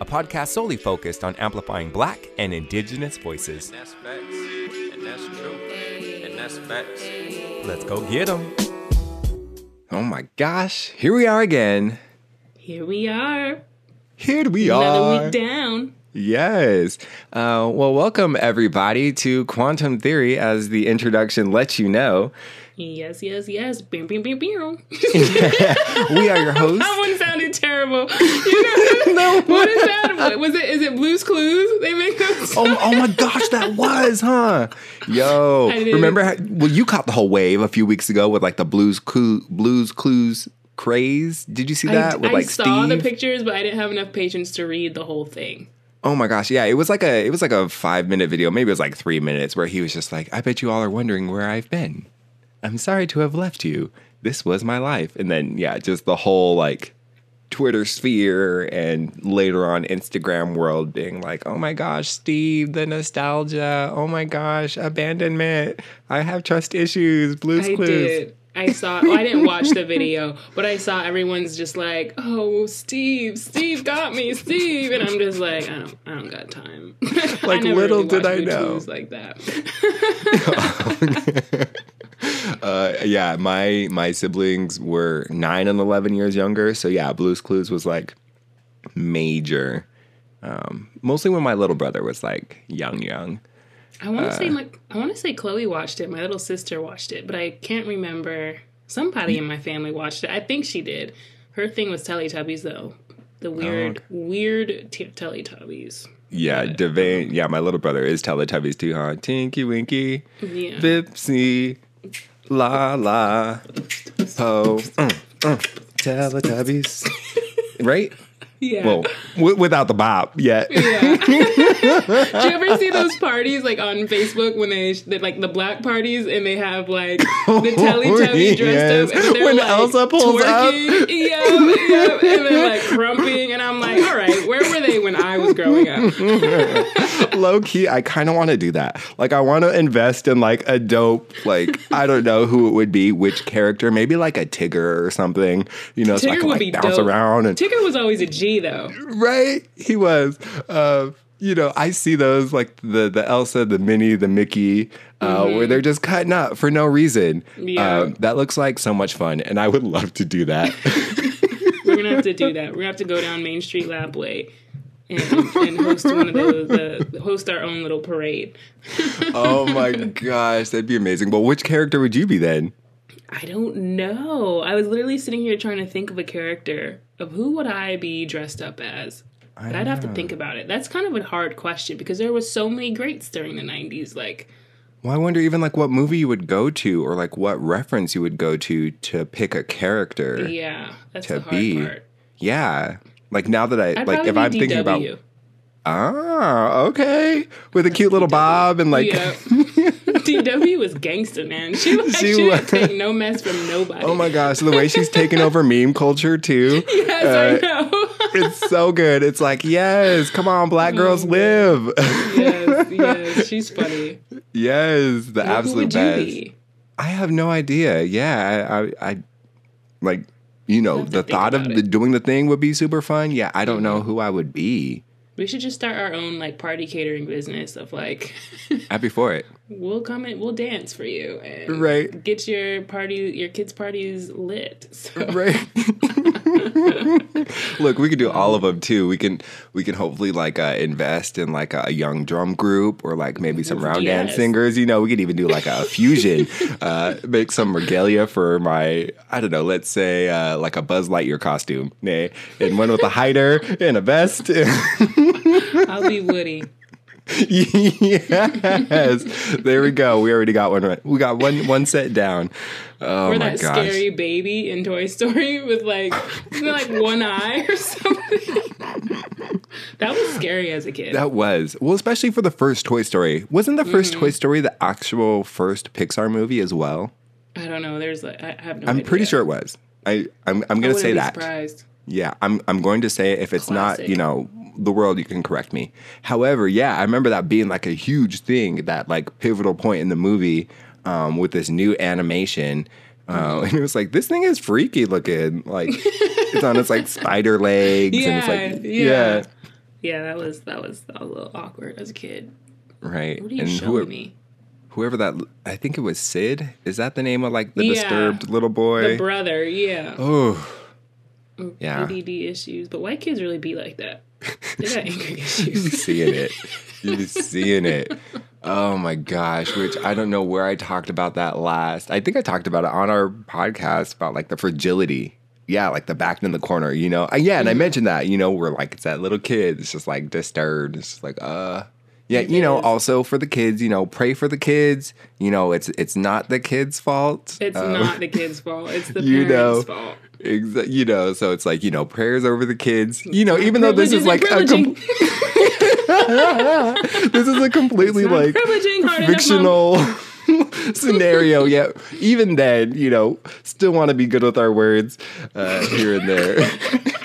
a podcast solely focused on amplifying black and indigenous voices. And that's facts. And that's true. And that's facts. Let's go get them. Oh my gosh, here we are again. Here we are. Here we Another are. week down. Yes. Uh, well, welcome everybody to Quantum Theory, as the introduction lets you know. Yes, yes, yes. Bam, bam, bam, bam. We are your hosts. that one sounded terrible. You know, what is that? Was it? Is it Blue's Clues? They make those. Oh, oh my gosh, that was, huh? Yo, remember? How, well, you caught the whole wave a few weeks ago with like the blues, Clu- blues clues craze. Did you see that I, with I like saw the pictures, but I didn't have enough patience to read the whole thing. oh my gosh, yeah, it was like a it was like a five minute video, maybe it was like three minutes, where he was just like, "I bet you all are wondering where I've been. I'm sorry to have left you. This was my life." And then yeah, just the whole like. Twitter sphere and later on Instagram world being like, oh my gosh, Steve, the nostalgia. Oh my gosh, abandonment. I have trust issues. Blues I Clues. did. I saw. Well, I didn't watch the video, but I saw everyone's just like, "Oh, Steve, Steve got me, Steve," and I'm just like, "I don't, I don't got time." Like, little really did I Blue's know. Clues like that. Uh, yeah, my my siblings were nine and eleven years younger, so yeah, Blues Clues was like major. Um, mostly when my little brother was like young, young. I want Uh, to say my, I want to say Chloe watched it. My little sister watched it, but I can't remember. Somebody in my family watched it. I think she did. Her thing was Teletubbies though. The weird, weird t- Teletubbies. Yeah, Devane. Yeah, my little brother is Teletubbies too, huh? Tinky Winky, Yeah. Dipsy, La La, Po, mm, mm, Teletubbies. right? Yeah. Well, w- without the bop yet. Yeah. Do you ever see those parties like on Facebook when they, like the black parties and they have like the Teletubby dressed Yes. up and they're When like Elsa pulls up. twerking, yeah, yeah, and they're like crumping, and I'm like, all right, where were they when I was growing up? low key, I kind of want to do that. Like, I want to invest in like a dope, like I don't know who it would be, which character, maybe like a Tigger or something. You know, so I Tigger can would like be bounce dope. around and Tigger was always a G though. right. He was. Uh, you know, I see those like the the Elsa, the Minnie, the Mickey, uh, where they're just cutting up for no reason. Mm-hmm. Yeah. Um, that looks like so much fun, and I would love to do that. We're gonna have to do that. We're gonna have to go down Main Street Labway. And, and host one of those, the, host our own little parade. oh my gosh, that'd be amazing. But which character would you be then? I don't know. I was literally sitting here trying to think of a character of who would I be dressed up as. But I'd have to think about it. That's kind of a hard question because there was so many greats during the '90s. Like, Well, I wonder even like what movie you would go to or like what reference you would go to to pick a character. yeah, that's To the hard be. part. Yeah. Like now that I I'd like if I'm be thinking about Ah, okay. With a cute little bob and like yeah, DW was gangster, man. She like She she, was. take no mess from nobody. Oh my gosh, the way she's taken over meme culture too. yes, uh, I know. It's so good. It's like, yes, come on, black girls live. yes, yes, she's funny. yes, the absolute best. be? I have no idea. Yeah, I, I, I like, you know, the thought of the. Mm-hmm. doing the thing would be super fun. Yeah, I don't know who I would be. We should just start our own like party catering business of like Happy for it. we'll come and we'll dance for you and Right. get your party, your kids' parties lit. So, Right. Look, we could do all of them too. We can we can hopefully like uh, invest in like a young drum group or like maybe some round dance singers. You know, we could even do like a fusion. uh, make some regalia for my I don't know. Let's say uh, like a Buzz Lightyear costume, nay, and one with a hider and a vest. I'll be Woody. Yes. There we go. We already got one right. We got one one set down. Oh or my that gosh. scary baby in Toy Story with like like one eye or something. that was scary as a kid. That was. Well, especially for the first Toy Story. Wasn't the 1st Mm-hmm. Toy Story the actual first Pixar movie as well? I don't know. There's like I have no. I'm idea. pretty sure it was. I I'm, I'm going to say that. Surprised. Yeah, I'm I'm going to say it. If it's not, you know, the world, you can correct me. However, yeah, I remember that being like a huge thing, that like pivotal point in the movie um, with this new animation. Mm-hmm. Uh, and it was like this thing is freaky looking. Like it's on its like spider legs, and it's like Yeah, yeah, yeah. Yeah, that was that was that was a little awkward as a kid. right. What are you and showing whoever, me? whoever that, I think it was Sid. Is that the name of like the Yeah. disturbed little boy? The brother, yeah. oh, yeah. ADD issues, but white kids really be like that. They got anger You be seeing it. You be seeing it. Oh my gosh, which I don't know where I talked about that last. I think I talked about it on our podcast about like the fragility. Yeah, like the back in the corner, you know. Yeah, and I mentioned that, you know, where like it's that little kid, it's just like disturbed. It's just like, uh yeah, you know, also for the kids, you know, pray for the kids. You know, it's it's not the kids' fault. It's Um, not the kid's fault. It's the parents' know, fault. Exa- you know, so it's like you know, prayers over the kids. You know, even though this is like a com- this is a completely like enough, fictional scenario. Yet even then, you know, still want to be good with our words uh, here and there.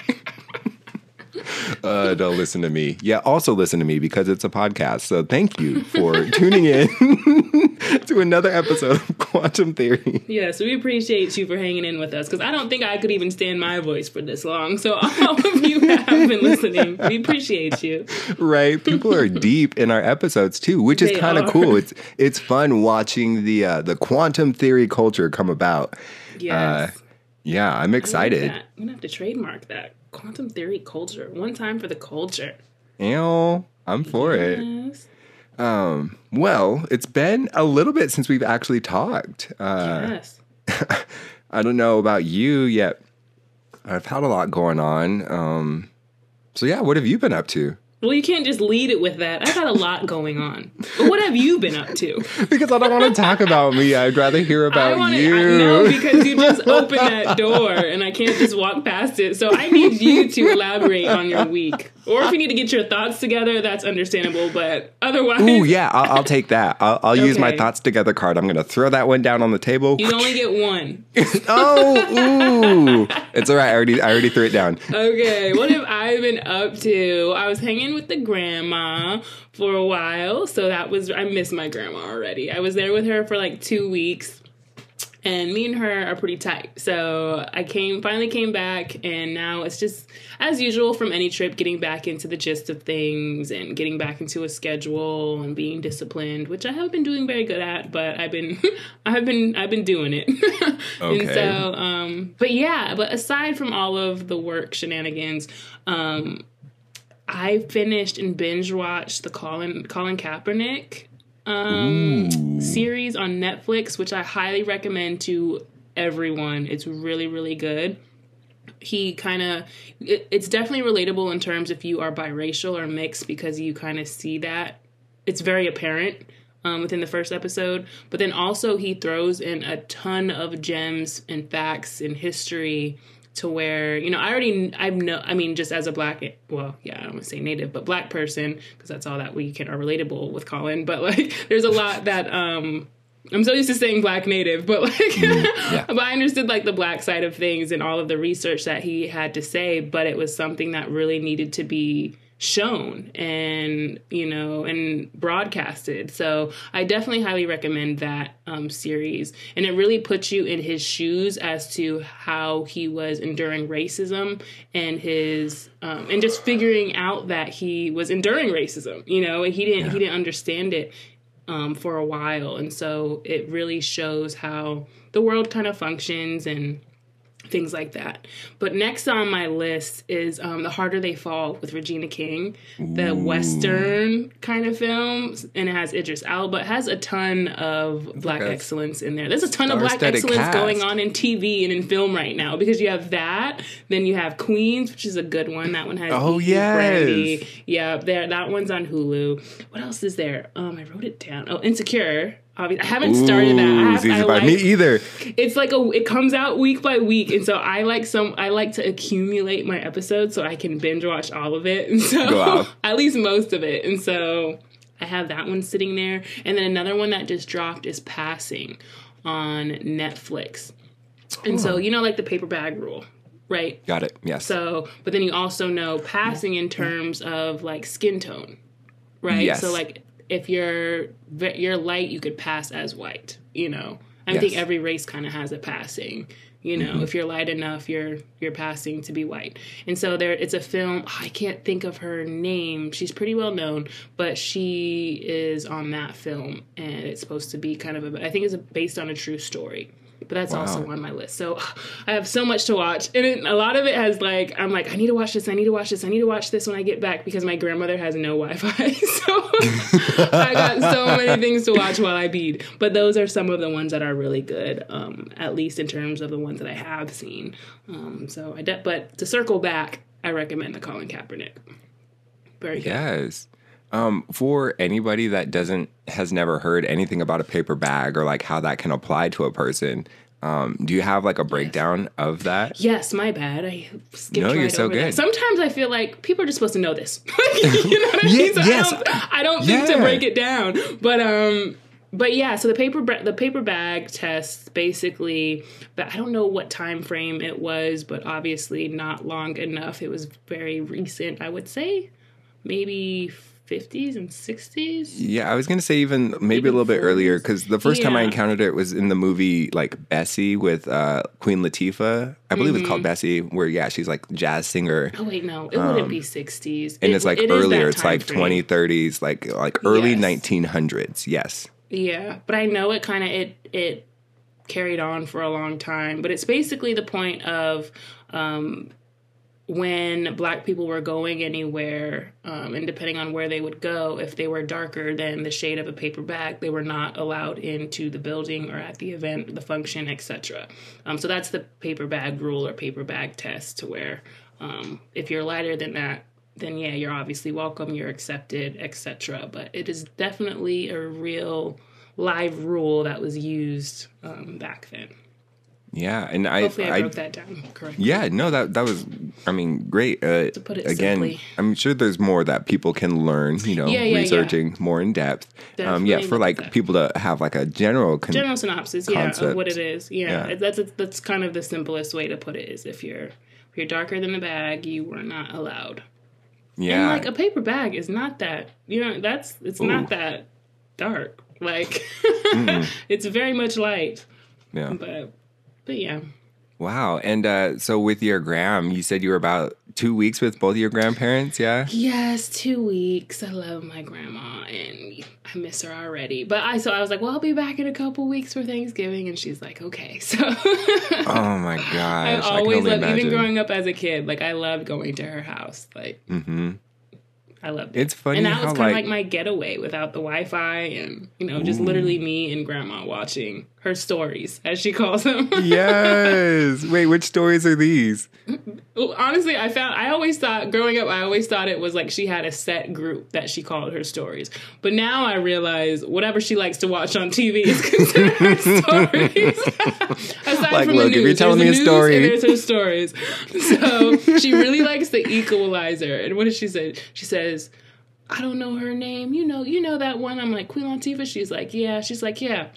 Uh, don't listen to me. Yeah, also listen to me because it's a podcast. So thank you for tuning in to another episode of Quantum Theory. Yes, we appreciate you for hanging in with us because I don't think I could even stand my voice for this long. So all of you have been listening. We appreciate you. right? People are deep in our episodes too, which is kind of cool. It's it's fun watching the uh, the quantum theory culture come about. Yes. Yeah, I'm excited. I'm gonna have to trademark that quantum theory culture. One time for the culture. Ew, I'm for it. Yes. Well, it's been a little bit since we've actually talked. Uh, yes. I don't know about you yet. I've had a lot going on. Um, so yeah, what have you been up to? Well, you can't just lead it with that. I've had a lot going on. But what have you been up to? Because I don't want to talk about me. I'd rather hear I about want you. know because you just opened that door and I can't just walk past it. So I need you to elaborate on your week. Or if you need to get your thoughts together, that's understandable. But otherwise, Ooh, yeah, I'll, I'll take that. I'll, I'll use my thoughts together card. I'm going to throw that one down on the table. you only get one. oh, ooh. It's all right. I already, I already threw it down. Okay, what have I been up to? I was hanging with the grandma for a while, so that was I miss my grandma already. I was there with her for like two weeks, and me and her are pretty tight. So I came finally came back, and now it's just as usual from any trip, getting back into the gist of things and getting back into a schedule and being disciplined, which I have been doing very good at. But I've been, I've been, I've been doing it. and Okay. so, um, but yeah, but aside from all of the work shenanigans, um, I finished and binge watched the Colin Colin Kaepernick um, series on Netflix, which I highly recommend to everyone. It's really really good. He kind of it, it's definitely relatable in terms if you are biracial or mixed because you kind of see that it's very apparent um, within the first episode. But then also he throws in a ton of gems and facts and history to where you know I already I've know I mean just as a black well yeah I don't want to say native but black person because that's all that we can are relatable with Colin. But like there's a lot that um I'm so used to saying black native, but like, yeah. but I understood like the black side of things and all of the research that he had to say, but it was something that really needed to be shown and you know and broadcasted. So i definitely highly recommend that um, series. And it really puts you in his shoes as to how he was enduring racism and his um, and just figuring out that he was enduring racism you know he didn't he didn't understand it um, for a while. And so it really shows how the world kind of functions and things like that. But next on my list is um, The Harder They Fall with Regina King, the Western kind of film. And it has Idris Elba. It has a ton of black like excellence in there. There's a ton of black excellence cast. going on in TV and in film right now because you have that. Then you have Queens, which is a good one. That one has Oh, Eve yes. Brandy. Yeah, there. That one's on Hulu. What else is there? Um, I wrote it down. Oh, Insecure. Obvi- I haven't started that. I have, I like, Me either. it's like a it comes out week by week and so i like some i like to accumulate my episodes so i can binge watch all of it and so at least most of it and so i have that one sitting there and then another one that just dropped is passing on netflix and so oh. you know like the paper bag rule right Got it. Yes. so, but then you also know passing in terms of like skin tone, right? Yes. So like if you're you're light, you could pass as white. You know, I Yes. think every race kind of has a passing. You know, Mm-hmm. if you're light enough, you're you're passing to be white. And so there, it's a film. I can't think of her name. She's pretty well known, but she is on that film, and it's supposed to be kind of a. I think it's based on a true story. But that's also on my list. So I have so much to watch, and it, a lot of it has like I'm like I need to watch this. I need to watch this. I need to watch this when I get back because my grandmother has no Wi-Fi. So I got so many things to watch while I bead. But those are some of the ones that are really good, um, at least in terms of the ones that I have seen. Um, so I de- but to circle back, I recommend the Colin Kaepernick. Very good. Yes. Um, for anybody that doesn't has never heard anything about a paper bag or like how that can apply to a person, um, do you have like a breakdown of that? Yes, my bad. I skipped No, right you're so over that. good. Sometimes I feel like people are just supposed to know this. you know what I mean? So yes. I don't, I don't think to break it down, but um, but yeah. So the paper the paper bag test basically, but I don't know what time frame it was, but obviously not long enough. It was very recent. I would say maybe. 50s and 60s Yeah, I was gonna say even maybe, Maybe a little bit earlier because the first time I encountered it was in the movie like Bessie with uh, Queen Latifah. I believe it's called Mm-hmm. Bessie, where yeah, she's like jazz singer. oh wait no it wouldn't be 60s Um, and It- it's like it earlier. It's like frame. 2030s, like like early Yes. 1900s. Yes. Yeah, but I know it kind of it it carried on for a long time. But it's basically the point of um, when black people were going anywhere, um, and depending on where they would go, if they were darker than the shade of a paper bag, they were not allowed into the building or at the event, the function, etc. Um, so that's the paper bag rule or paper bag test, to where um, if you're lighter than that, then yeah, you're obviously welcome, you're accepted, etc. But it is definitely a real live rule that was used um, back then. Yeah, and I, Hopefully, I, I broke that down correctly. Yeah, no, that that was, I mean, great. Uh, To put it again, simply. I'm sure there's more that people can learn. You know, Yeah, yeah, yeah. researching more in depth. um, yeah, for like that. people to have like a general. Con- General synopsis, yeah, of what it is. Yeah, Yeah. that's that's kind of the simplest way to put it. Is if you're if you're darker than the bag, you were not allowed. yeah, And like a paper bag is not that. You know, that's it's not that dark. Like it's very much light. yeah. But but yeah. Wow. And uh, so with your gram, you said you were about two weeks with both your grandparents. Yeah. Yes, two weeks. I love my grandma and I miss her already. But I so I was like, well, I'll be back in a couple weeks for Thanksgiving, and she's like, okay. So Oh my gosh. I I, always loved, imagine. even growing up as a kid, like I loved going to her house. Like hmm I loved it. It's funny and that how was kind of like, like my getaway without the Wi-Fi, and you know, just literally me and grandma watching her stories, as she calls them. yes. Wait, which stories are these? Well, honestly, I found I always thought growing up, I always thought it was like she had a set group that she called her stories. But now I realize whatever she likes to watch on TV is considered her stories. Aside Like, from look, the if news, you're telling me a story- there's her stories. So she really likes the Equalizer. And what does she say? She I don't know her name. You know, you know that one. I'm like Queen Latifah. She's like, yeah. She's like, yeah.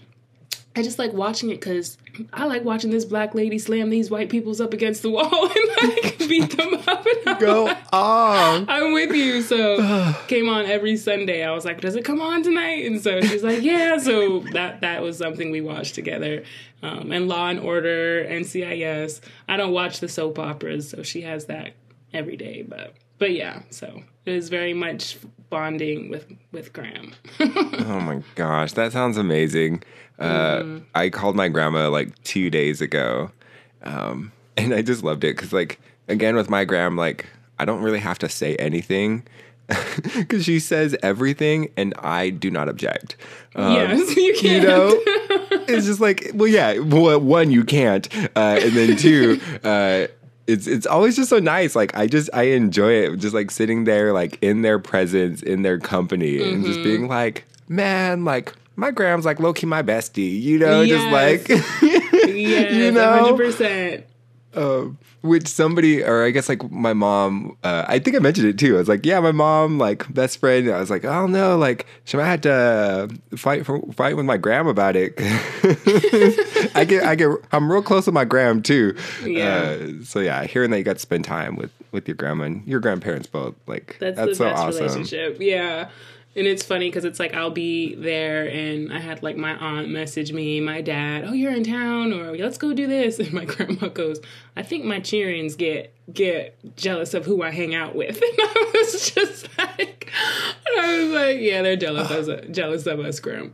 I just like watching it because I like watching this black lady slam these white peoples up against the wall and like beat them up. And Go like, off. I'm with you. So came on every Sunday. I was like, does it come on tonight? And so she's like, yeah. So that that was something we watched together. Um, and Law and Order, NCIS. I don't watch the soap operas, so she has that every day. But but yeah, so it is very much bonding with with Gram. Oh my gosh, that sounds amazing. Uh, Mm-hmm. I called my grandma like two days ago. Um, and I just loved it because, like, again with my gram, like I don't really have to say anything because she says everything, and I do not object. Um, yes, you can. You know, it's just like, well, yeah. Well, one, you can't, uh, and then two, uh, it's it's always just so nice. Like I just I enjoy it, just like sitting there, like in their presence, in their company, and just being like, man, like my Gram's like low key my bestie, you know, Yes. just like. yes, you know? 100%. Um, which somebody, or I guess like my mom, uh, I think I mentioned it too. I was like, yeah, my mom, like best friend. I was like, oh no, like she might have to fight for fight with my gram about it. I get, I get, I'm real close with my gram too. Yeah. Uh, so yeah, hearing that you got to spend time with with your grandma and your grandparents both, like That's, that's, the so awesome. relationship. Yeah. And it's funny because it's like I'll be there and I had like my aunt message me, my dad, oh you're in town or let's go do this, and my grandma goes, I think my cheerings get get jealous of who I hang out with, and I was just like, I was like, yeah, they're jealous of us, jealous of us, Gram.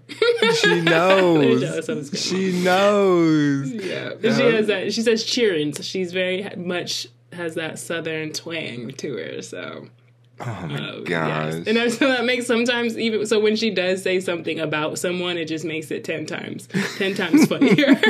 She knows. jealous of us, Grandma. she knows. Yeah, she has that. She says cheering, so she's very much has that southern twang to her. So Oh my uh, gosh. yes. and that's, so that makes sometimes even so when she does say something about someone, it just makes it ten times, ten times funnier.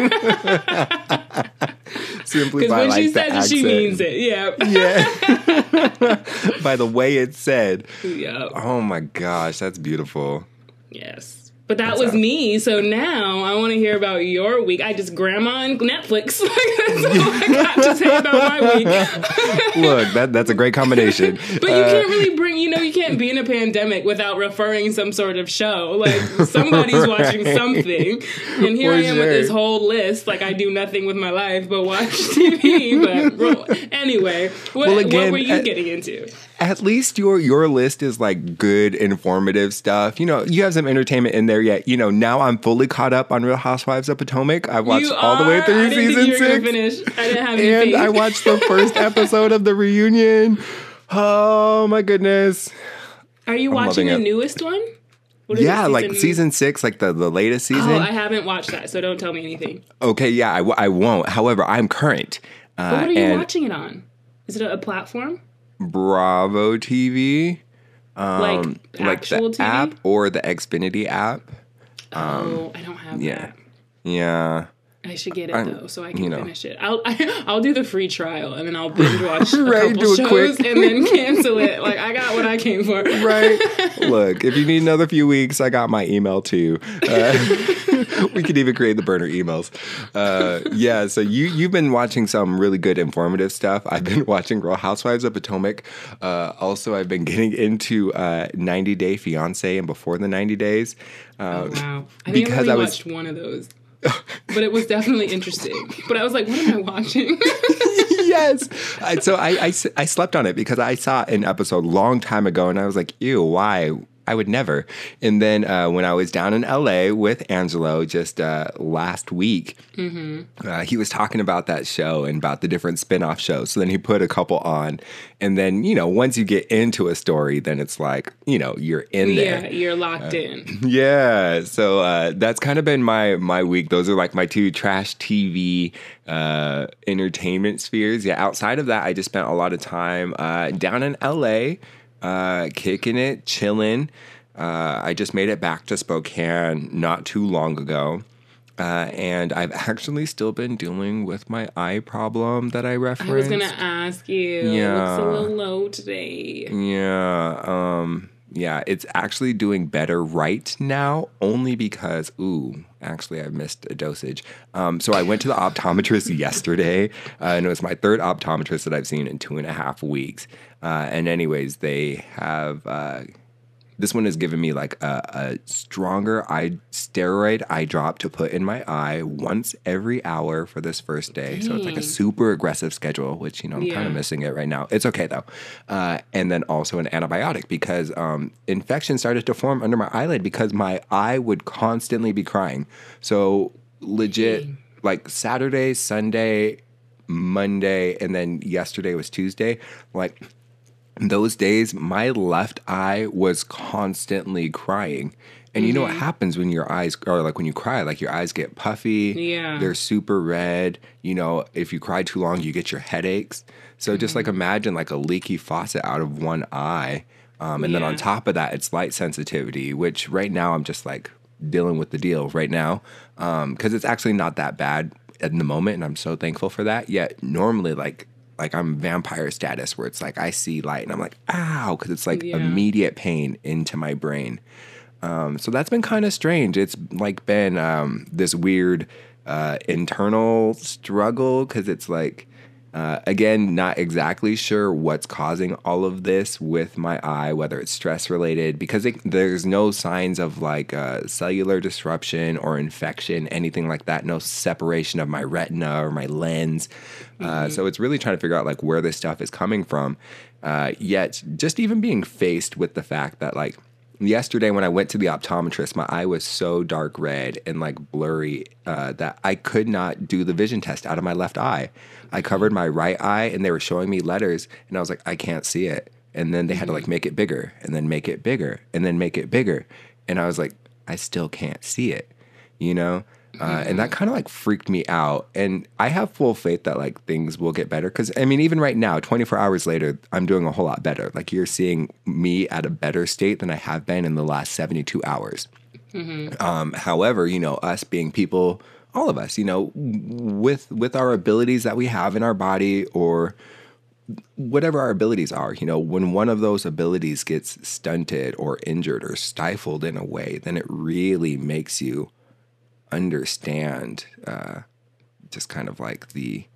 Simply Because by when like she the says it, she means it. Yeah, Yeah. by the way it's said. yeah, Oh my gosh, that's beautiful. yes. But that was me. So now I want to hear about your week. I just grandma and Netflix. That's all I got to say about my week. Look, that that's a great combination. But you Uh, can't really bring, you know, you can't be in a pandemic without referring some sort of show. Like somebody's watching something, and here For I am with this whole list. Like I do nothing with my life but watch TV. But well, anyway, what, Well, what were you uh, getting into? At least your your list is like good, informative stuff. You know, you have some entertainment in there yet. You know, now I'm fully caught up on Real Housewives of Potomac. I watched you all the way through I didn't season think you were six. I didn't have any and. I watched the first episode of the reunion. Oh my goodness. Are you watching the it. newest one? What is it, Yeah, like season six, like the, the latest season. Oh, I haven't watched that, so don't tell me anything. okay, yeah, I, w- I won't. However, I'm current. Uh, But what are you watching it on? Is it a, a platform? Bravo TV, um, like like actual the TV? app or the Xfinity app. oh, I don't have yeah. that. Yeah. I should get it I'm- though, so I can you know. finish it. I'll I, I'll do the free trial and then I'll binge watch a Right, couple shows quick. and then cancel it. Like I got what I came for. Right. Look, if you need another few weeks, I got my email too. Uh, we could even create the burner emails. Uh, yeah. So you you've been watching some really good informative stuff. I've been watching Real Housewives of Potomac. Uh, also, I've been getting into uh, 90 Day Fiance and Before the 90 Days. Uh, Wow. I think Because I I was- watched one of those. But it was definitely interesting. But I was like, what am I watching? yes. I, so I, I I slept on it because I saw an episode a long time ago and I was like, ew, why? I would never. And then uh, when I was down in LA with Angelo just uh, last week, uh, he was talking about that show and about the different spin off shows. So then he put a couple on. And then, you know, once you get into a story, then it's like, you know, you're in there. yeah, you're locked in. Yeah, so uh, that's kind of been my my week. Those are like my two trash TV uh, entertainment spheres. Yeah, outside of that, I just spent a lot of time uh, down in LA, uh, kicking it, chilling. Uh, I just made it back to Spokane not too long ago. Uh, and I've actually still been dealing with my eye problem that I referenced. I was gonna ask you. Yeah. Looks a little low today. Yeah, um, yeah, it's actually doing better right now, only because, ooh, actually, I missed a dosage. Um, so I went to the optometrist yesterday, uh, and it was my third optometrist that I've seen in two and a half weeks. Uh, and, anyways, they have. Uh, this one has given me like a, a stronger eye steroid eye drop to put in my eye once every hour for this first day. So it's like a super aggressive schedule, which you know I'm kind of missing it right now. It's okay though. Uh, and then also an antibiotic because um, infection started to form under my eyelid because my eye would constantly be crying. So legit, like Saturday, Sunday, Monday, and then yesterday was Tuesday. Like those days, my left eye was constantly crying. And you know what mm-hmm. happens when your eyes, or like when you cry, like your eyes get puffy. Yeah. They're super red. You know, if you cry too long, you get your headaches. So just like mm-hmm. imagine like a leaky faucet out of one eye. Um, and then on top of that, it's light sensitivity, which right now I'm just like dealing with the deal right now um, because it's actually not that bad in the moment, and I'm so thankful for that. Yet normally, like like I'm vampire status, where it's like I see light and I'm like ow, because it's like Yeah. immediate pain into my brain. Um, so that's been kind of strange. It's like been um, this weird uh, internal struggle because it's like, uh, again, not exactly sure what's causing all of this with my eye, whether it's stress related, because it, there's no signs of like uh, cellular disruption or infection, anything like that. No separation of my retina or my lens. Uh, so it's really trying to figure out like where this stuff is coming from. Uh, yet, just even being faced with the fact that like yesterday when I went to the optometrist, my eye was so dark red and like blurry uh, that I could not do the vision test out of my left eye. I covered my right eye and they were showing me letters and I was like, I can't see it. And then they had to like make it bigger and then make it bigger and then make it bigger. And I was like, I still can't see it, you know? Uh, and that kind of like freaked me out. And I have full faith that like things will get better. Cause I mean, even right now, 24 hours later, I'm doing a whole lot better. Like you're seeing me at a better state than I have been in the last 72 hours. Um, however, you know, us being people, all of us, you know, with with our abilities that we have in our body or whatever our abilities are, you know, when one of those abilities gets stunted or injured or stifled in a way, then it really makes you understand uh, just kind of like the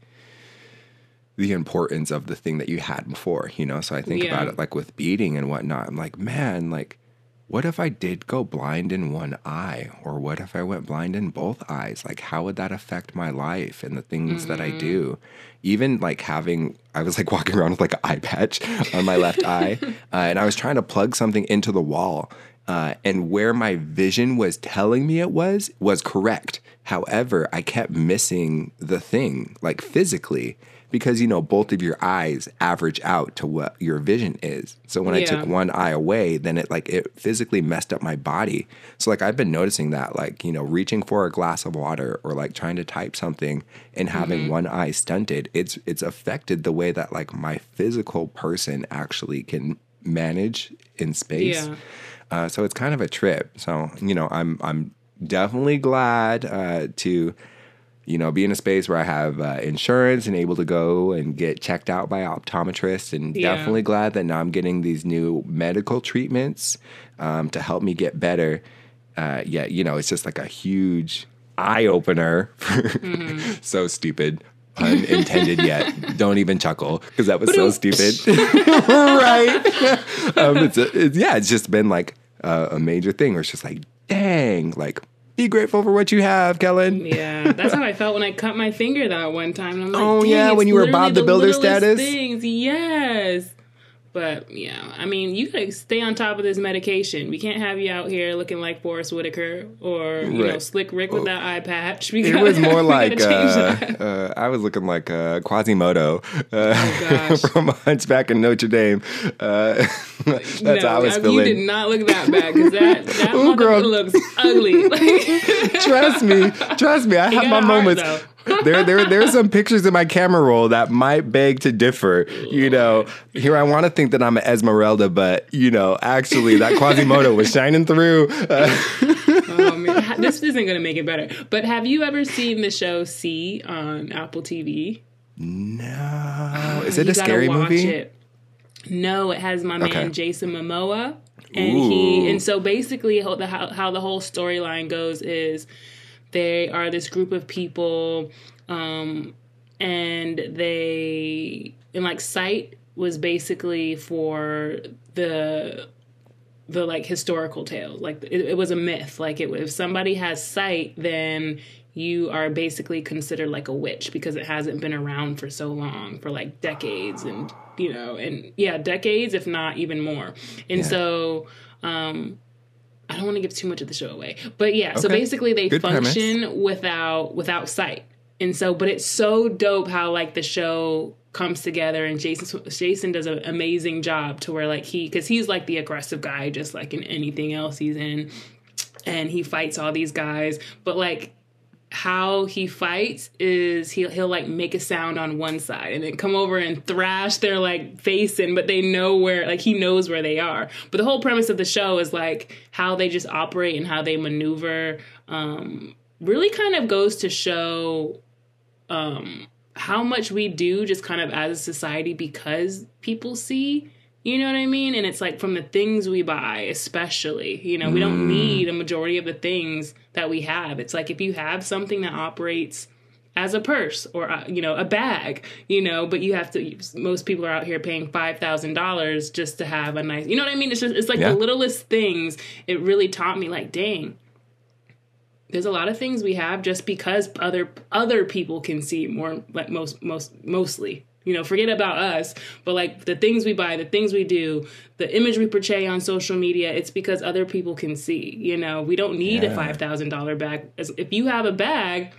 the importance of the thing that you had before, you know. So I think Yeah. about it like with beating and whatnot. I'm like, man, like, what if I did go blind in one eye, or what if I went blind in both eyes? Like, how would that affect my life and the things that I do? Even like having, I was like walking around with like an eye patch on my left eye, uh, and I was trying to plug something into the wall. Uh, and where my vision was telling me it was was correct. However, I kept missing the thing, like physically, because you know both of your eyes average out to what your vision is. So when I took one eye away, then it like it physically messed up my body. So like I've been noticing that, like you know, reaching for a glass of water or like trying to type something and having Mm-hmm. one eye stunted, it's it's affected the way that like my physical person actually can manage in space. Yeah. Uh, so it's kind of a trip. So you know, I'm I'm definitely glad uh, to you know be in a space where I have uh, insurance and able to go and get checked out by optometrists, and Yeah. definitely glad that now I'm getting these new medical treatments um, to help me get better. Uh, yeah, you know, it's just like a huge eye opener. so stupid. Pun intended yet. Don't even chuckle because that was so stupid. right? um, it's a, it's, yeah, it's just been like a, a major thing where it's just like, dang, like be grateful for what you have, Kellen. Yeah, that's how I felt when I cut my finger that one time. I'm like, Oh, yeah, when you were Bob the Builder status? Things, yes. But yeah, I mean, you gotta stay on top of this medication. We can't have you out here looking like Forest Whitaker or you know Slick Rick with that eye patch. We It gotta- was more like uh, uh, I was looking like uh, Quasimodo uh, Oh, from Hunchback in Notre Dame. Uh, that's no, how I was you feeling. did not look that bad because that that Ooh, girl. looks ugly. Trust me, trust me. I have my moments. There, there, there are some pictures in my camera roll that might beg to differ. You know, here I want to think that I'm an Esmeralda, but you know, actually, that Quasimodo was shining through. Uh, oh man, this isn't gonna make it better. But have you ever seen the show See on Apple TV? no, is it You a scary watch movie? It. No, it has my man Jason Momoa, and Ooh. he and so basically how the how, how the whole storyline goes is they are this group of people, um, and they and like sight was basically for the the like historical tales like it, it was a myth. Like it, if somebody has sight then you are basically considered like a witch because it hasn't been around for so long for like decades and you know and yeah decades if not even more. And so um i don't want to give too much of the show away but yeah so basically they Good premise. function without without sight. And so but it's so dope how like the show comes together and jason jason does an amazing job to where like he because he's like the aggressive guy just like in anything else he's in. And he fights all these guys, but like how he fights is he'll he'll like make a sound on one side and then come over and thrash their like face in, but they know where like he knows where they are. But the whole premise of the show is like how they just operate and how they maneuver. Um, really kind of goes to show um, how much we do just kind of as a society because people see you know what I mean? And it's like from the things we buy, especially. You know, we don't Mm. need a majority of the things that we have. It's like if you have something that operates as a purse or uh, you know a bag, you know, but you have to. Most people are out here paying five thousand dollars just to have a nice. You know what I mean? It's just it's like Yeah. the littlest things. It really taught me like, dang. There's a lot of things we have just because other other people can see more like most most mostly you know forget about us but like the things we buy the things we do the image we portray on social media it's because other people can see you know? We don't need a $5000 bag. If you have a bag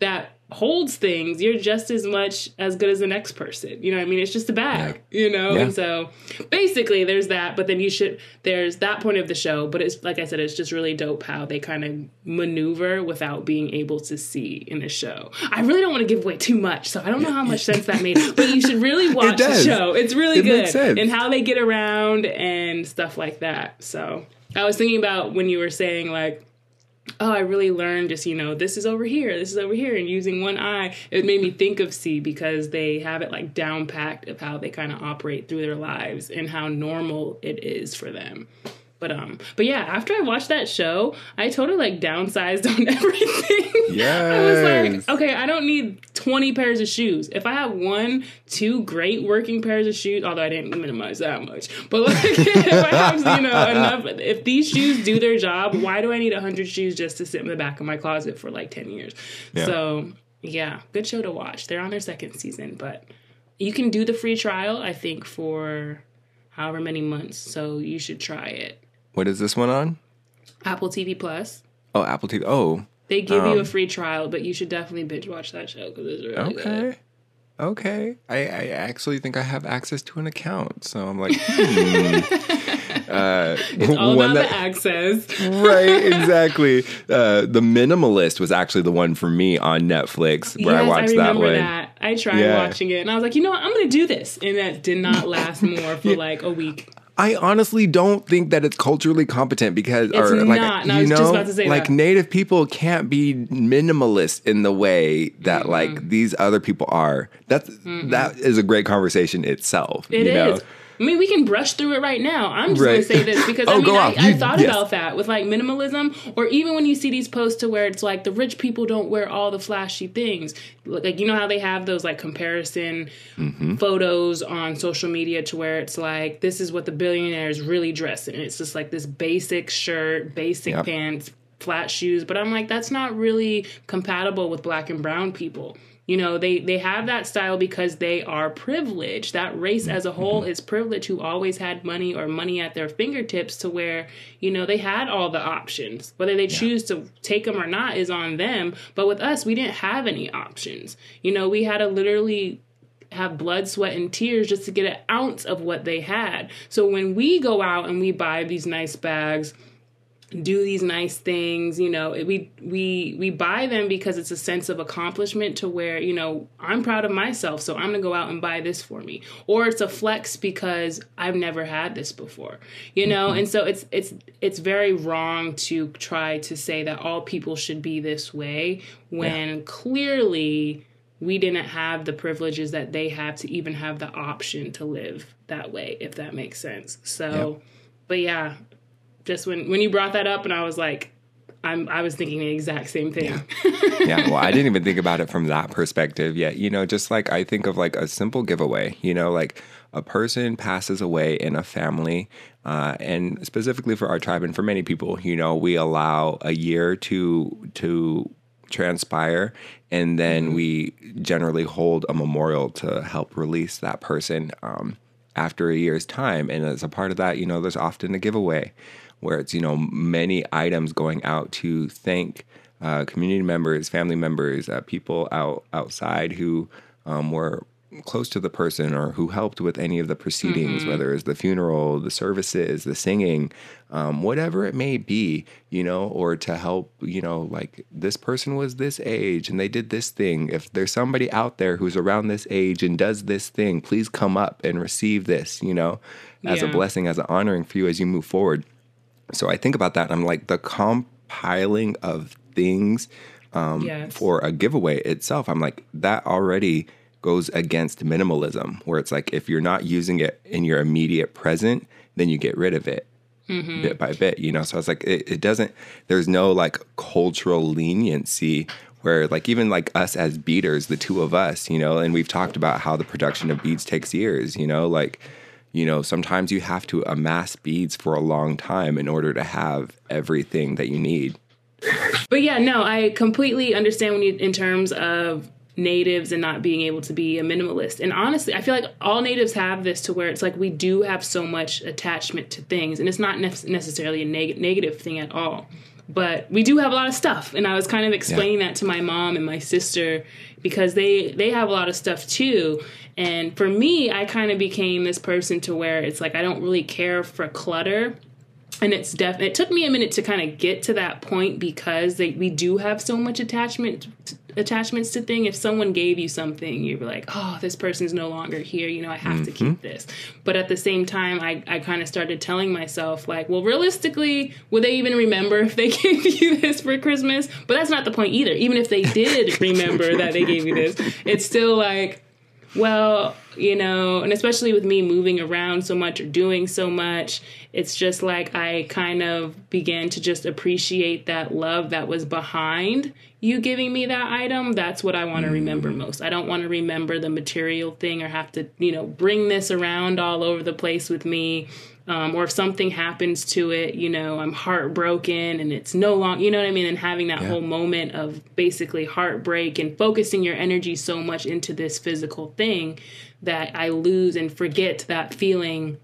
that holds things you're just as much as good as the next person. You know what i mean? It's just a bag you know? Yeah. and so basically there's that but then you should there's that point of the show but it's like i said it's just really dope how they kind of maneuver without being able to see in the show. I really don't want to give away too much so i don't know how much sense that made but you should really watch the show. It's really It good and how they get around and stuff like that. So i was thinking about when you were saying like oh, I really learned just, you know, this is over here, this is over here, and using one eye, it made me think of See because they have it like down packed of how they kind of operate through their lives and how normal it is for them. But um, but yeah, after I watched that show, I totally like downsized on everything. Yeah. I was like, okay, I don't need 20 pairs of shoes. If I have one, two great working pairs of shoes, although I didn't minimize that much, but like if I have, you know, enough, if these shoes do their job, why do I need 100 shoes just to sit in the back of my closet for like 10 years? Yeah. So, yeah, good show to watch. They're on their second season, but you can do the free trial, I think, for however many months. So you should try it. What is this one on? Apple TV Plus. Oh, Apple TV. Oh, They give you Um, a free trial, but you should definitely binge watch that show because it's really good. okay. Okay. I, I actually think I have access to an account. So I'm like, hmm. uh, It's all about that- the access. right, exactly. Uh, the Minimalist was actually the one for me on Netflix where I watched I that one. that. I tried Yeah. watching it, and I was like, you know what, I'm going to do this, and that did not last more for like a week. I honestly don't think that it's culturally competent because, It's or like, not, and I you know, just about to say like that. Native people can't be minimalist in the way that Mm-hmm. like these other people are. That's that is a great conversation itself. It you is. know? I mean, we can brush through it right now. I'm just gonna say this because I Oh, mean, I. I thought yes. about that with like minimalism, or even when you see these posts to where it's like the rich people don't wear all the flashy things. Like you know how they have those like comparison Mm-hmm. photos on social media to where it's like this is what the billionaires really dress in. It's just like this basic shirt, basic Yep. pants, flat shoes. But I'm like that's not really compatible with black and brown people. You know, they they have that style because they are privileged. That race as a mm-hmm. whole is privileged who always had money or money at their fingertips to where, you know, they had all the options. Whether they choose to take them or not is on them, but with us we didn't have any options. You know, we had to literally have blood, sweat, and tears just to get an ounce of what they had. So when we go out and we buy these nice bags, do these nice things you know we we we buy them because it's a sense of accomplishment to where you know i'm proud of myself so i'm gonna go out and buy this for me. Or it's a flex because i've never had this before you know? Mm-hmm. And so it's it's it's very wrong to try to say that all people should be this way when clearly we didn't have the privileges that they have to even have the option to live that way if that makes sense. So but yeah just when when you brought that up and I was like I'm I was thinking the exact same thing. yeah, well, I didn't even think about it from that perspective yet. You know, just like I think of like a simple giveaway, you know, like a person passes away in a family, uh, and specifically for our tribe and for many people, you know, we allow a year to to transpire and then we generally hold a memorial to help release that person um, after a year's time and as a part of that you know there's often a giveaway where it's you know many items going out to thank uh, community members, family members, uh, people out outside who um, were close to the person or who helped with any of the proceedings, whether it's the funeral, the services, the singing, um, whatever it may be, you know, or to help, you know, like this person was this age and they did this thing. If there's somebody out there who's around this age and does this thing, please come up and receive this, you know, as a blessing, as an honoring for you as you move forward. So I think about that. And I'm like, the compiling of things um, Yes. for a giveaway itself, I'm like, that already goes against minimalism, where it's like, if you're not using it in your immediate present, then you get rid of it bit by bit, you know? So I was like, it, it doesn't, there's no like cultural leniency where like even like us as beaters, the two of us, you know, and we've talked about how the production of beads takes years, you know, like, you know, sometimes you have to amass beads for a long time in order to have everything that you need. But yeah, no, I completely understand when you in terms of natives and not being able to be a minimalist. And honestly, I feel like all natives have this to where it's like we do have so much attachment to things, and it's not necessarily a neg- negative thing at all. But we do have a lot of stuff, and I was kind of explaining that to my mom and my sister because they they have a lot of stuff too. And for me, I kind of became this person to where it's like I don't really care for clutter. And it's def it took me a minute to kind of get to that point because they, we do have so much attachment attachments to thing. If someone gave you something you'd be like oh this person's no longer here. You know i have to keep mm-hmm. this. But at the same time i, I kind of started telling myself like well realistically would they even remember if they gave you this for christmas? But that's not the point either. Even if they did remember that they gave you this it's still like well, you know, and especially with me moving around so much or doing so much, it's just like I kind of began to just appreciate that love that was behind you giving me that item. That's what I want to remember mm. most. I don't want to remember the material thing or have to, you know, bring this around all over the place with me. Um, or if something happens to it, you know, I'm heartbroken and it's no long, you know what I mean? And having that whole moment of basically heartbreak and focusing your energy so much into this physical thing that I lose and forget that feeling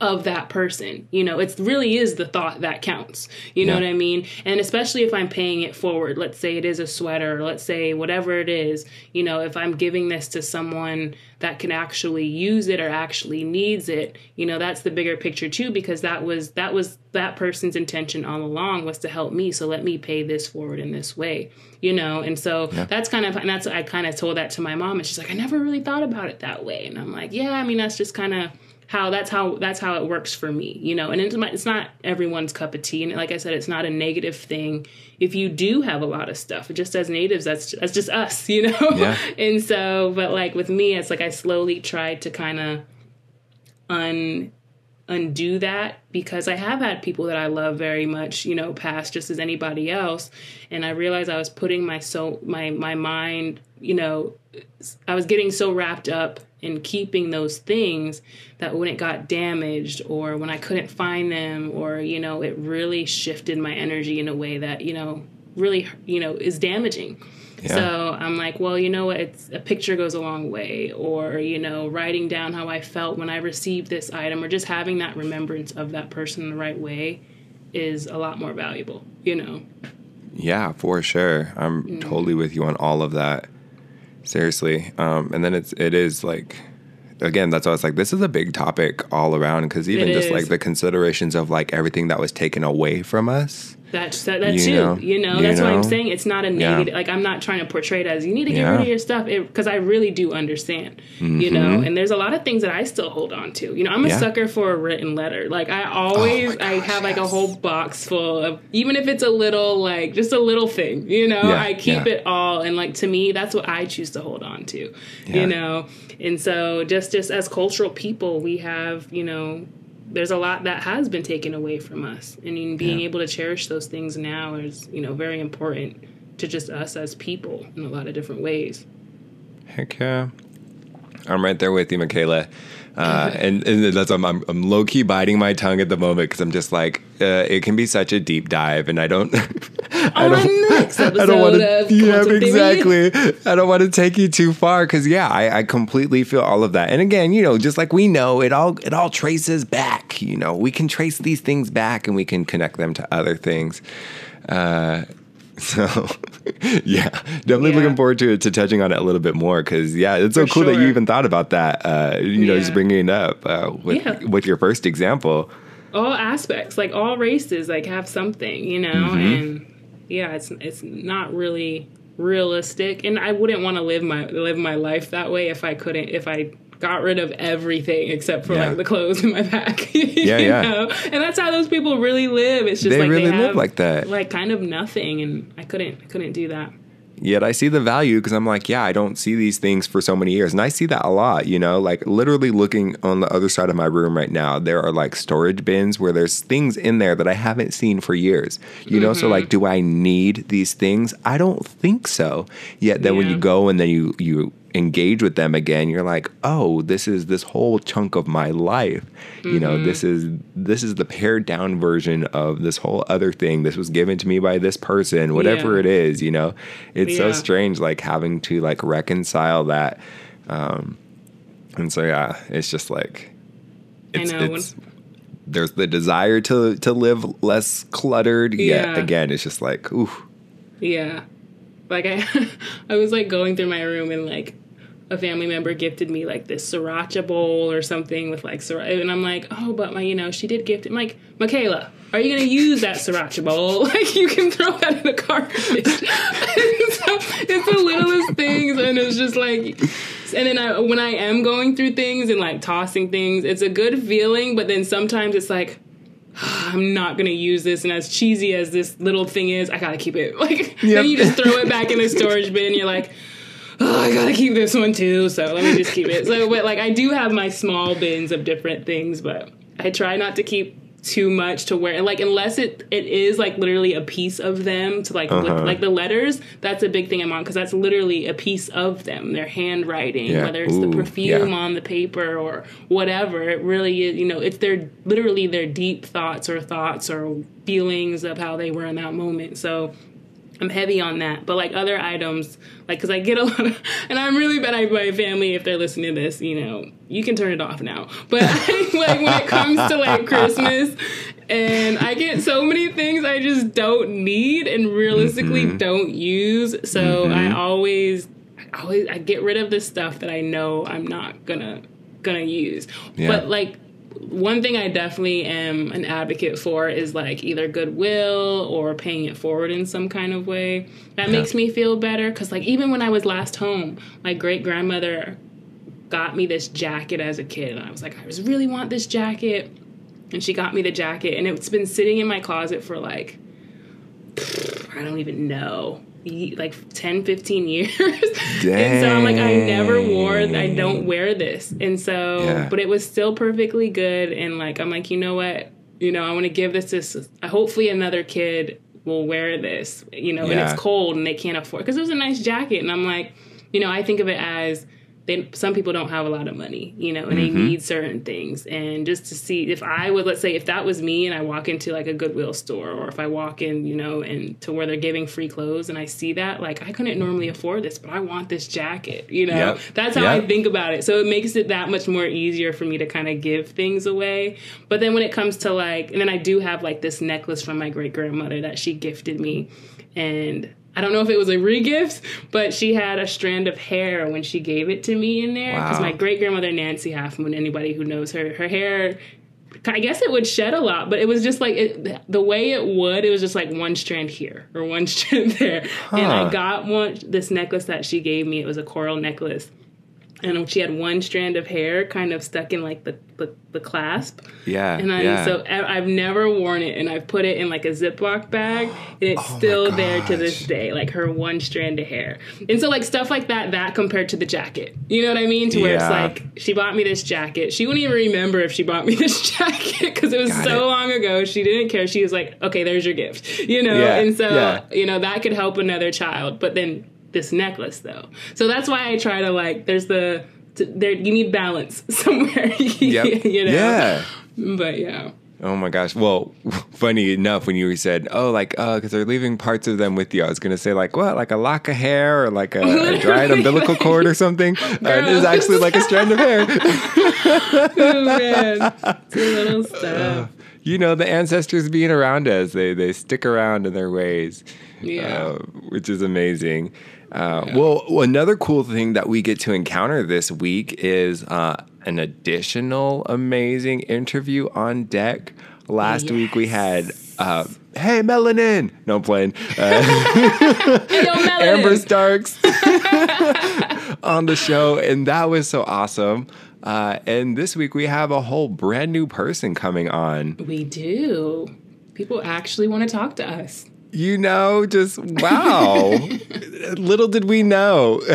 of that person. You know, it really is the thought that counts. You know what I mean? And especially if I'm paying it forward, let's say it is a sweater, let's say whatever it is, you know, if I'm giving this to someone that can actually use it or actually needs it, you know, that's the bigger picture too because that was that was that person's intention all along was to help me, so let me pay this forward in this way. You know, and so that's kind of and that's I kind of told that to my mom and she's like I never really thought about it that way. And I'm like, yeah, I mean that's just kind of how that's how that's how it works for me, you know. And it's, my, it's not everyone's cup of tea, and like I said, it's not a negative thing if you do have a lot of stuff. Just as natives, that's that's just us, you know. Yeah. and so, but like with me, it's like I slowly tried to kind of un undo that because I have had people that I love very much, you know, pass just as anybody else, and I realized I was putting my so my my mind, you know, I was getting so wrapped up in keeping those things that when it got damaged or when I couldn't find them or you know, it really shifted my energy in a way that you know really you know is damaging. Yeah. So I'm like, well, you know what? It's a picture goes a long way, or you know, writing down how I felt when I received this item, or just having that remembrance of that person in the right way, is a lot more valuable. You know. Yeah, for sure. I'm Mm. totally with you on all of that. Seriously. Um, and then it's it is like again, that's why it's like this is a big topic all around because even It just is. like the considerations of like everything that was taken away from us. That's that, that You know, you know, you that's what I'm saying it's not a Yeah. Like I'm not trying to portray it as you need to get Yeah. rid of your stuff because I really do understand. You know, and there's a lot of things that I still hold on to. You know, I'm a Mm-hmm. Yeah. sucker for a written letter. Like I always, Oh my I gosh, have like a whole box full of even if it's a little like just a little thing. You know, I keep it all and like to me that's what I choose to hold on to. You know, and so just just as cultural people, we have you know there's a lot that has been taken away from us and being Yeah. able to cherish those things now is you know very important to just us as people in a lot of different ways Heck yeah. I'm right there with you, Michaela. Uh, and, and that's I'm, I'm, I'm low key biting my tongue at the moment because I'm just like uh, it can be such a deep dive, and I don't. I don't. I don't want to. Yeah, exactly. I don't want to take you too far because yeah, I, I completely feel all of that. And again, you know, just like we know, it all it all traces back. You know, we can trace these things back, and we can connect them to other things. Uh, So, yeah, definitely Yeah. looking forward to to touching on it a little bit more because yeah, it's so For cool that you even thought about that. Uh, you know, just bringing it up uh, with Yeah. with your first example. all aspects, like all races, like have something, you know, Mm-hmm. and yeah, it's it's not really realistic, and I wouldn't want to live my live my life that way if I couldn't if I got rid of everything except for Yeah. like the clothes in my back. you Yeah, yeah. know? and that's how those people really live. It's just They like really they live like that. like kind of nothing, and I couldn't I couldn't do that. Yet I see the value because I'm like, yeah, I don't see these things for so many years. And I see that a lot, you know, like literally looking on the other side of my room right now, there are like storage bins where there's things in there that I haven't seen for years, you know? So, Mm-hmm. like, do I need these things? I don't think so. Yet then when you go and then you, you, engage with them again you're like oh this is this whole chunk of my life you know this Mm-hmm. is this is the pared down version of this whole other thing this was given to me by this person whatever Yeah. it is you know it's so strange like having to like reconcile that um and so yeah it's just like I it's, it's there's the desire to to live less cluttered yet Yeah. again it's just like ooh Yeah. Like I I was like going through my room and like a family member gifted me like this sriracha bowl or something with like sriracha and I'm like, "Oh, but my, you know, she did gift it." I'm like, "Michaela, are you to use that sriracha bowl? Like you can throw that in the garbage." so it's the littlest things and it's just like and then I, when I am going through things and like tossing things, it's a good feeling, but then sometimes it's like I'm not gonna use this, and as cheesy as this little thing is, I gotta keep it. Like Yep. then you just throw it back in the storage bin. You're like, oh, I gotta keep this one too, so let me just keep it. So, but like I do have my small bins of different things, but I try not to keep too much to where like unless it it is like literally a piece of them to like Uh-huh. like the letters that's a big thing i'm on because that's literally a piece of them their handwriting Yeah. whether it's Ooh, the perfume yeah. on the paper or whatever. It really is, you know, it's their literally their deep thoughts or thoughts or feelings of how they were in that moment. So I'm heavy on that. But like other items, like, cause I get a lot of, and I'm really bad at my family if they're listening to this, you know, you can turn it off now. But I, like when it comes to like Christmas, and I get so many things I just don't need and realistically mm-hmm. don't use. So I mm-hmm. always I always I get rid of the stuff that I know I'm not gonna gonna use. Yeah. But like one thing I definitely am an advocate for is like either goodwill or paying it forward in some kind of way. That makes me feel better because like even when I was last home, my great grandmother got me this jacket as a kid, and I was like, I just really want this jacket, and she got me the jacket, and it's been sitting in my closet for like I don't even know. Like 10, 15 years. and so I'm like, I never wore, I don't wear this. And so, Yeah. but it was still perfectly good. And like, I'm like, you know what? You know, I want to give this to, hopefully another kid will wear this, you know, and it's cold and they can't afford, because it was a nice jacket. And I'm like, you know, I think of it as, they, some people don't have a lot of money, you know, and they mm-hmm. need certain things. And just to see if I would, let's say, if that was me and I walk into like a Goodwill store or if I walk in, you know, and to where they're giving free clothes and I see that, like, I couldn't normally afford this, but I want this jacket, you know? Yep. That's how I think about it. So it makes it that much more easier for me to kind of give things away. But then when it comes to like, and then I do have like this necklace from my great grandmother that she gifted me. And I don't know if it was a regift, but she had a strand of hair when she gave it to me in there. Because Wow. my great grandmother Nancy Half Moon, anybody who knows her, her hair, I guess it would shed a lot, but it was just like it, the way it would. It was just like one strand here or one strand there. And I got one this necklace that she gave me. It was a coral necklace. And she had one strand of hair kind of stuck in like the, the, the clasp. Yeah. And I yeah. so I've never worn it, and I've put it in like a Ziploc bag, and it's Oh still there to this day, like her one strand of hair. And so like stuff like that, that compared to the jacket, you know what I mean? To where it's like she bought me this jacket. She wouldn't even remember if she bought me this jacket because it was Got so it. long ago. She didn't care. She was like, okay, there's your gift, you know. Yeah, And so yeah. you know that could help another child, but then this necklace though. So that's why I try to like. There's the there you need balance somewhere. Yep. you know. Yeah. But yeah. Oh my gosh. Well, funny enough, when you said, oh, like, uh, oh, because they're leaving parts of them with you, I was going to say, like, what? Like a lock of hair or like a, a dried umbilical cord or something? Uh, and it's actually like a strand of hair. Oh man, it's a little uh, stuff. you know, the ancestors being around us, they they stick around in their ways, Yeah. uh, which is amazing. Uh, Well, another cool thing that we get to encounter this week is uh, an additional amazing interview on deck. Last week we had, uh, hey, Melanin. No I'm playing. Uh, Hey, yo. Amber Starks on the show, and that was so awesome. Uh, and this week we have a whole brand new person coming on. We do. People actually want to talk to us. You know, just wow. Little did we know.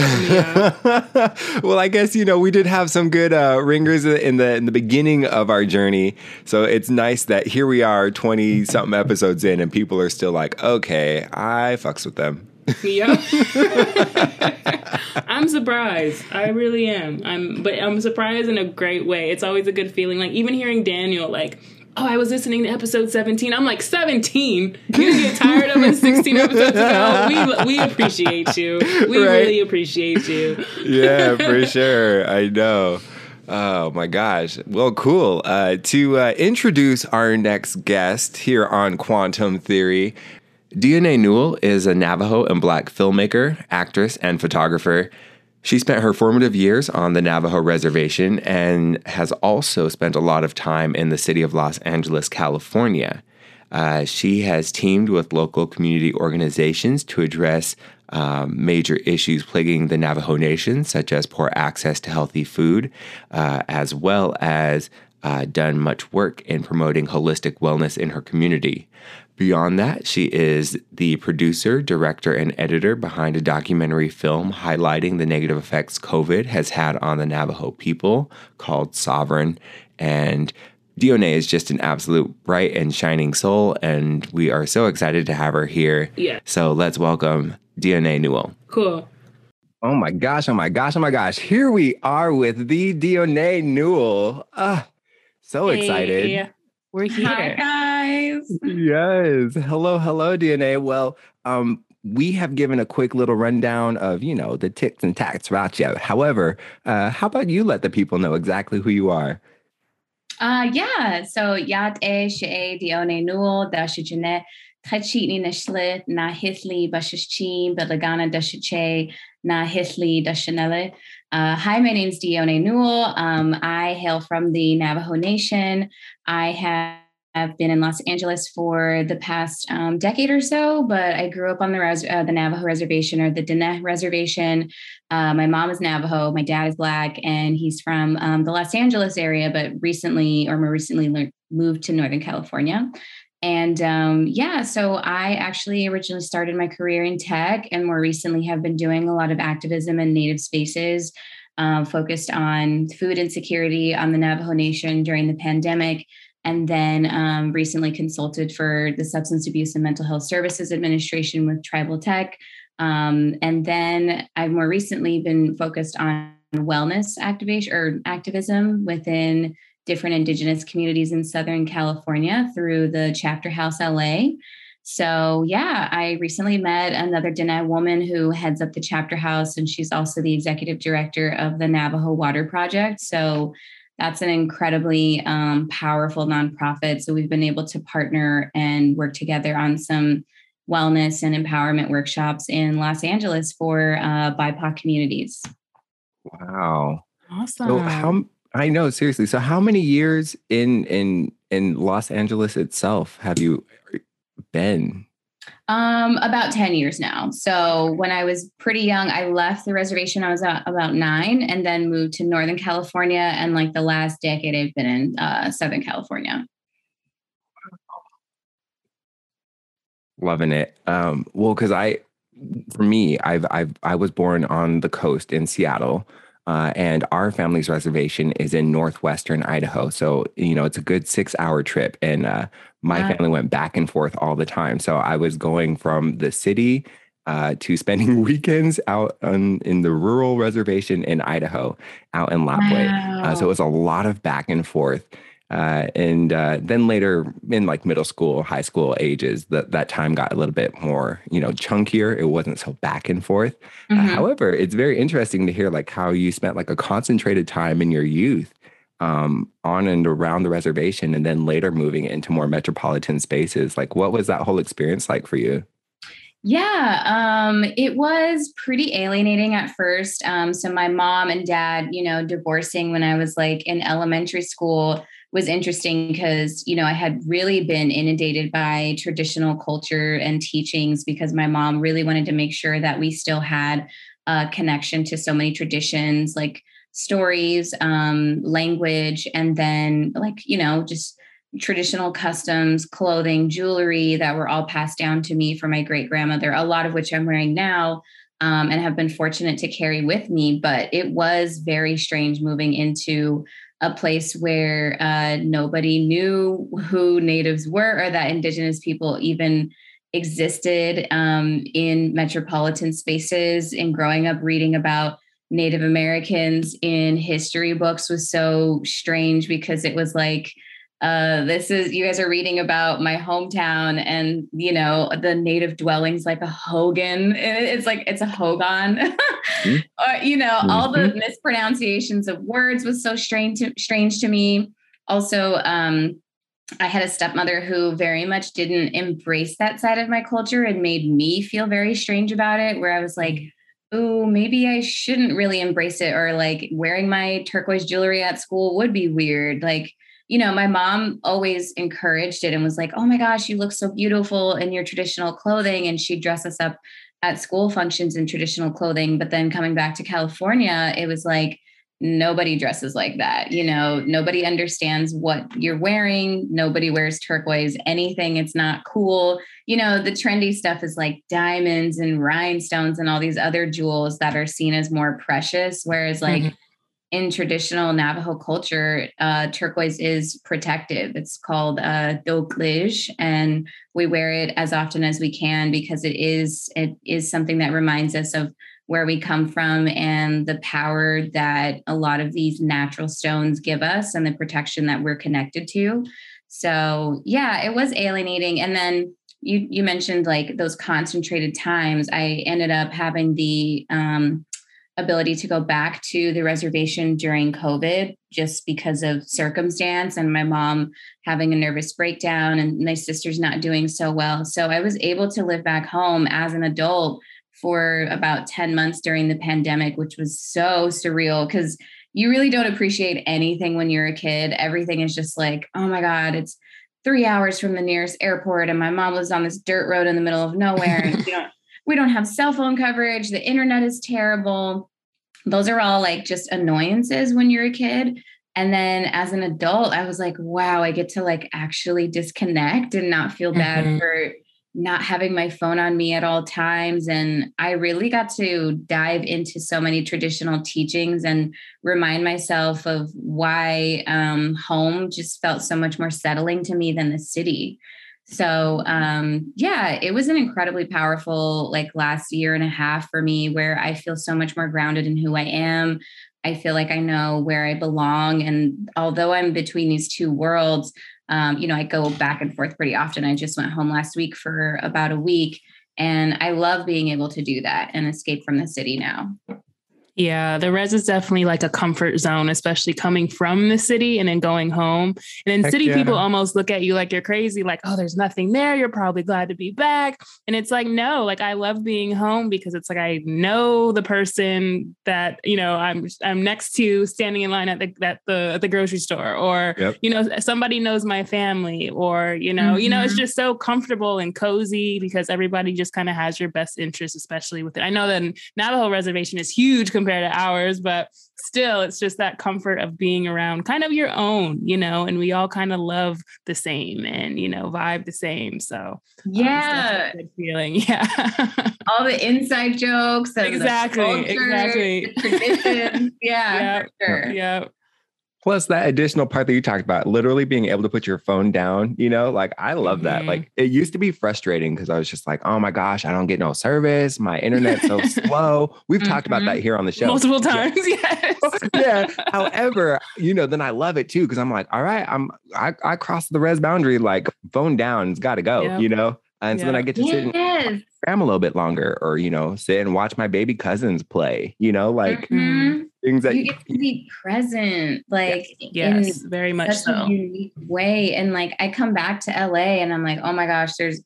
well, I guess you know we did have some good uh, ringers in the in the beginning of our journey. So it's nice that here we are, twenty something episodes in, and people are still like, okay, I fucks with them. Yeah. I'm surprised. I really am. I'm but I'm surprised in a great way. It's always a good feeling. Like even hearing Daniel like Oh, I was listening to episode 17. I'm like, 17? You didn't get tired of it 16 episodes ago? We, we appreciate you. We Right. really appreciate you. yeah, for sure. I know. Oh my gosh. Well, cool. Uh, to uh, introduce our next guest here on Quantum Theory, DNA Newell is a Navajo and Black filmmaker, actress, and photographer. She spent her formative years on the Navajo reservation and has also spent a lot of time in the city of Los Angeles, California. Uh, she has teamed with local community organizations to address um, major issues plaguing the Navajo Nation, such as poor access to healthy food, uh, as well as uh, done much work in promoting holistic wellness in her community. Beyond that, she is the producer, director, and editor behind a documentary film highlighting the negative effects COVID has had on the Navajo people called Sovereign. And Dione is just an absolute bright and shining soul, and we are so excited to have her here. Yeah. So let's welcome Dione Newell. Cool. Oh my gosh, oh my gosh, oh my gosh. Here we are with the Dione Newell. Ah, so excited. Hey, we're here. Hi guys. Yes. Hello, hello, DNA. Well, um, we have given a quick little rundown of, you know, the ticks and tacks about you. However, uh, how about you let the people know exactly who you are? Uh yeah, so yat e she dione nul da shijine tachitni nashlit na hisli bashishchi belagana dashiche na hisli dashanele. Uh, hi, my name's Dione Newell. Um, I hail from the Navajo Nation. I have been in Los Angeles for the past um, decade or so, but I grew up on the res- uh, the Navajo Reservation or the Diné Reservation. Uh, my mom is Navajo, my dad is Black, and he's from um, the Los Angeles area, but recently, or more recently, moved to Northern California. And um, yeah, so I actually originally started my career in tech, and more recently have been doing a lot of activism in Native spaces. Uh, focused on food insecurity on the Navajo Nation during the pandemic, and then um, recently consulted for the Substance Abuse and Mental Health Services Administration with Tribal Tech. Um, and then I've more recently been focused on wellness activation or activism within different Indigenous communities in Southern California through the Chapter House LA. So, yeah, I recently met another Diné woman who heads up the chapter house, and she's also the executive director of the Navajo Water Project. So, that's an incredibly um, powerful nonprofit. So, we've been able to partner and work together on some wellness and empowerment workshops in Los Angeles for uh, BIPOC communities. Wow. Awesome. So how I know seriously. So how many years in in in Los Angeles itself have you been? Um, about 10 years now. So when I was pretty young, I left the reservation. I was about nine and then moved to Northern California. And like the last decade, I've been in uh, Southern California. Loving it. Um, well, because I, for me, I've I've I was born on the coast in Seattle, uh, and our family's reservation is in northwestern Idaho. So you know it's a good six hour trip, and uh, my Wow. family went back and forth all the time. So I was going from the city uh, to spending weekends out on, in the rural reservation in Idaho, out in Lapwai. Uh, so it was a lot of back and forth. Uh, and uh, then later in like middle school, high school ages, that that time got a little bit more, you know, chunkier. It wasn't so back and forth. Uh, Mhm. however, it's very interesting to hear like how you spent like a concentrated time in your youth um, on and around the reservation and then later moving into more metropolitan spaces. Like, what was that whole experience like for you? Yeah, um, it was pretty alienating at first. Um, so my mom and dad, you know, divorcing when I was like in elementary school was interesting because, you know, I had really been inundated by traditional culture and teachings because my mom really wanted to make sure that we still had a connection to so many traditions like stories, um, language, and then like, you know, just traditional customs, clothing, jewelry that were all passed down to me from my great grandmother, a lot of which I'm wearing now um, and have been fortunate to carry with me. But it was very strange moving into a place where uh, nobody knew who natives were or that indigenous people even existed um, in metropolitan spaces and growing up reading about Native Americans in history books was so strange because it was like, uh, this is you guys are reading about my hometown and you know the native dwellings like a hogan it's like it's a hogan mm-hmm. or you know mm-hmm. all the mm-hmm. mispronunciations of words was so strange to, strange to me also um, i had a stepmother who very much didn't embrace that side of my culture and made me feel very strange about it where i was like oh, maybe I shouldn't really embrace it, or like wearing my turquoise jewelry at school would be weird. Like, you know, my mom always encouraged it and was like, oh my gosh, you look so beautiful in your traditional clothing. And she'd dress us up at school functions in traditional clothing. But then coming back to California, it was like, nobody dresses like that. You know, nobody understands what you're wearing. Nobody wears turquoise anything. It's not cool. You know, the trendy stuff is like diamonds and rhinestones and all these other jewels that are seen as more precious. Whereas, like, mm-hmm. In traditional Navajo culture, uh, turquoise is protective. It's called uh, doklige, and we wear it as often as we can because it is it is something that reminds us of where we come from and the power that a lot of these natural stones give us and the protection that we're connected to. So, yeah, it was alienating. And then you you mentioned like those concentrated times. I ended up having the um, ability to go back to the reservation during COVID just because of circumstance and my mom having a nervous breakdown and my sister's not doing so well. So I was able to live back home as an adult for about 10 months during the pandemic, which was so surreal because you really don't appreciate anything when you're a kid. Everything is just like, oh my God, it's three hours from the nearest airport. And my mom lives on this dirt road in the middle of nowhere. we don't, we don't have cell phone coverage. The internet is terrible. Those are all like just annoyances when you're a kid. And then as an adult, I was like, wow, I get to like actually disconnect and not feel bad mm-hmm. for not having my phone on me at all times. And I really got to dive into so many traditional teachings and remind myself of why um, home just felt so much more settling to me than the city. So um, yeah, it was an incredibly powerful like last year and a half for me where I feel so much more grounded in who I am. I feel like I know where I belong. And although I'm between these two worlds, um, you know, I go back and forth pretty often. I just went home last week for about a week, and I love being able to do that and escape from the city now. Yeah, the res is definitely like a comfort zone, especially coming from the city and then going home. And then Heck city yeah. people almost look at you like you're crazy, like, oh, there's nothing there. You're probably glad to be back. And it's like, no, like I love being home because it's like I know the person that, you know, I'm I'm next to standing in line at the at the at the grocery store, or yep. you know, somebody knows my family, or you know, mm-hmm. you know, it's mm-hmm. just so comfortable and cozy because everybody just kind of has your best interest, especially with it. I know that Navajo reservation is huge compared to ours, but still, it's just that comfort of being around kind of your own, you know, and we all kind of love the same and, you know, vibe the same. So, um, yeah, um, good feeling. Yeah. all the inside jokes. exactly. Culture, exactly. traditions. Yeah. yeah. Sure. Yeah. Plus that additional part that you talked about, literally being able to put your phone down, you know, like I love mm-hmm. that. Like it used to be frustrating because I was just like, oh my gosh, I don't get no service. My internet's so slow. We've mm-hmm. talked about that mm-hmm. here on the show. Multiple times, yes. yeah. However, you know, then I love it too, because I'm like, all right, I'm I, I crossed the res boundary, like phone down, it's gotta go, yep. you know? And so then I get to sit yes. and cram a little bit longer or, you know, sit and watch my baby cousins play, you know, like mm-hmm things that you get to be present, like yes, in very much such so. a unique way. And like I come back to LA and I'm like, oh my gosh, there's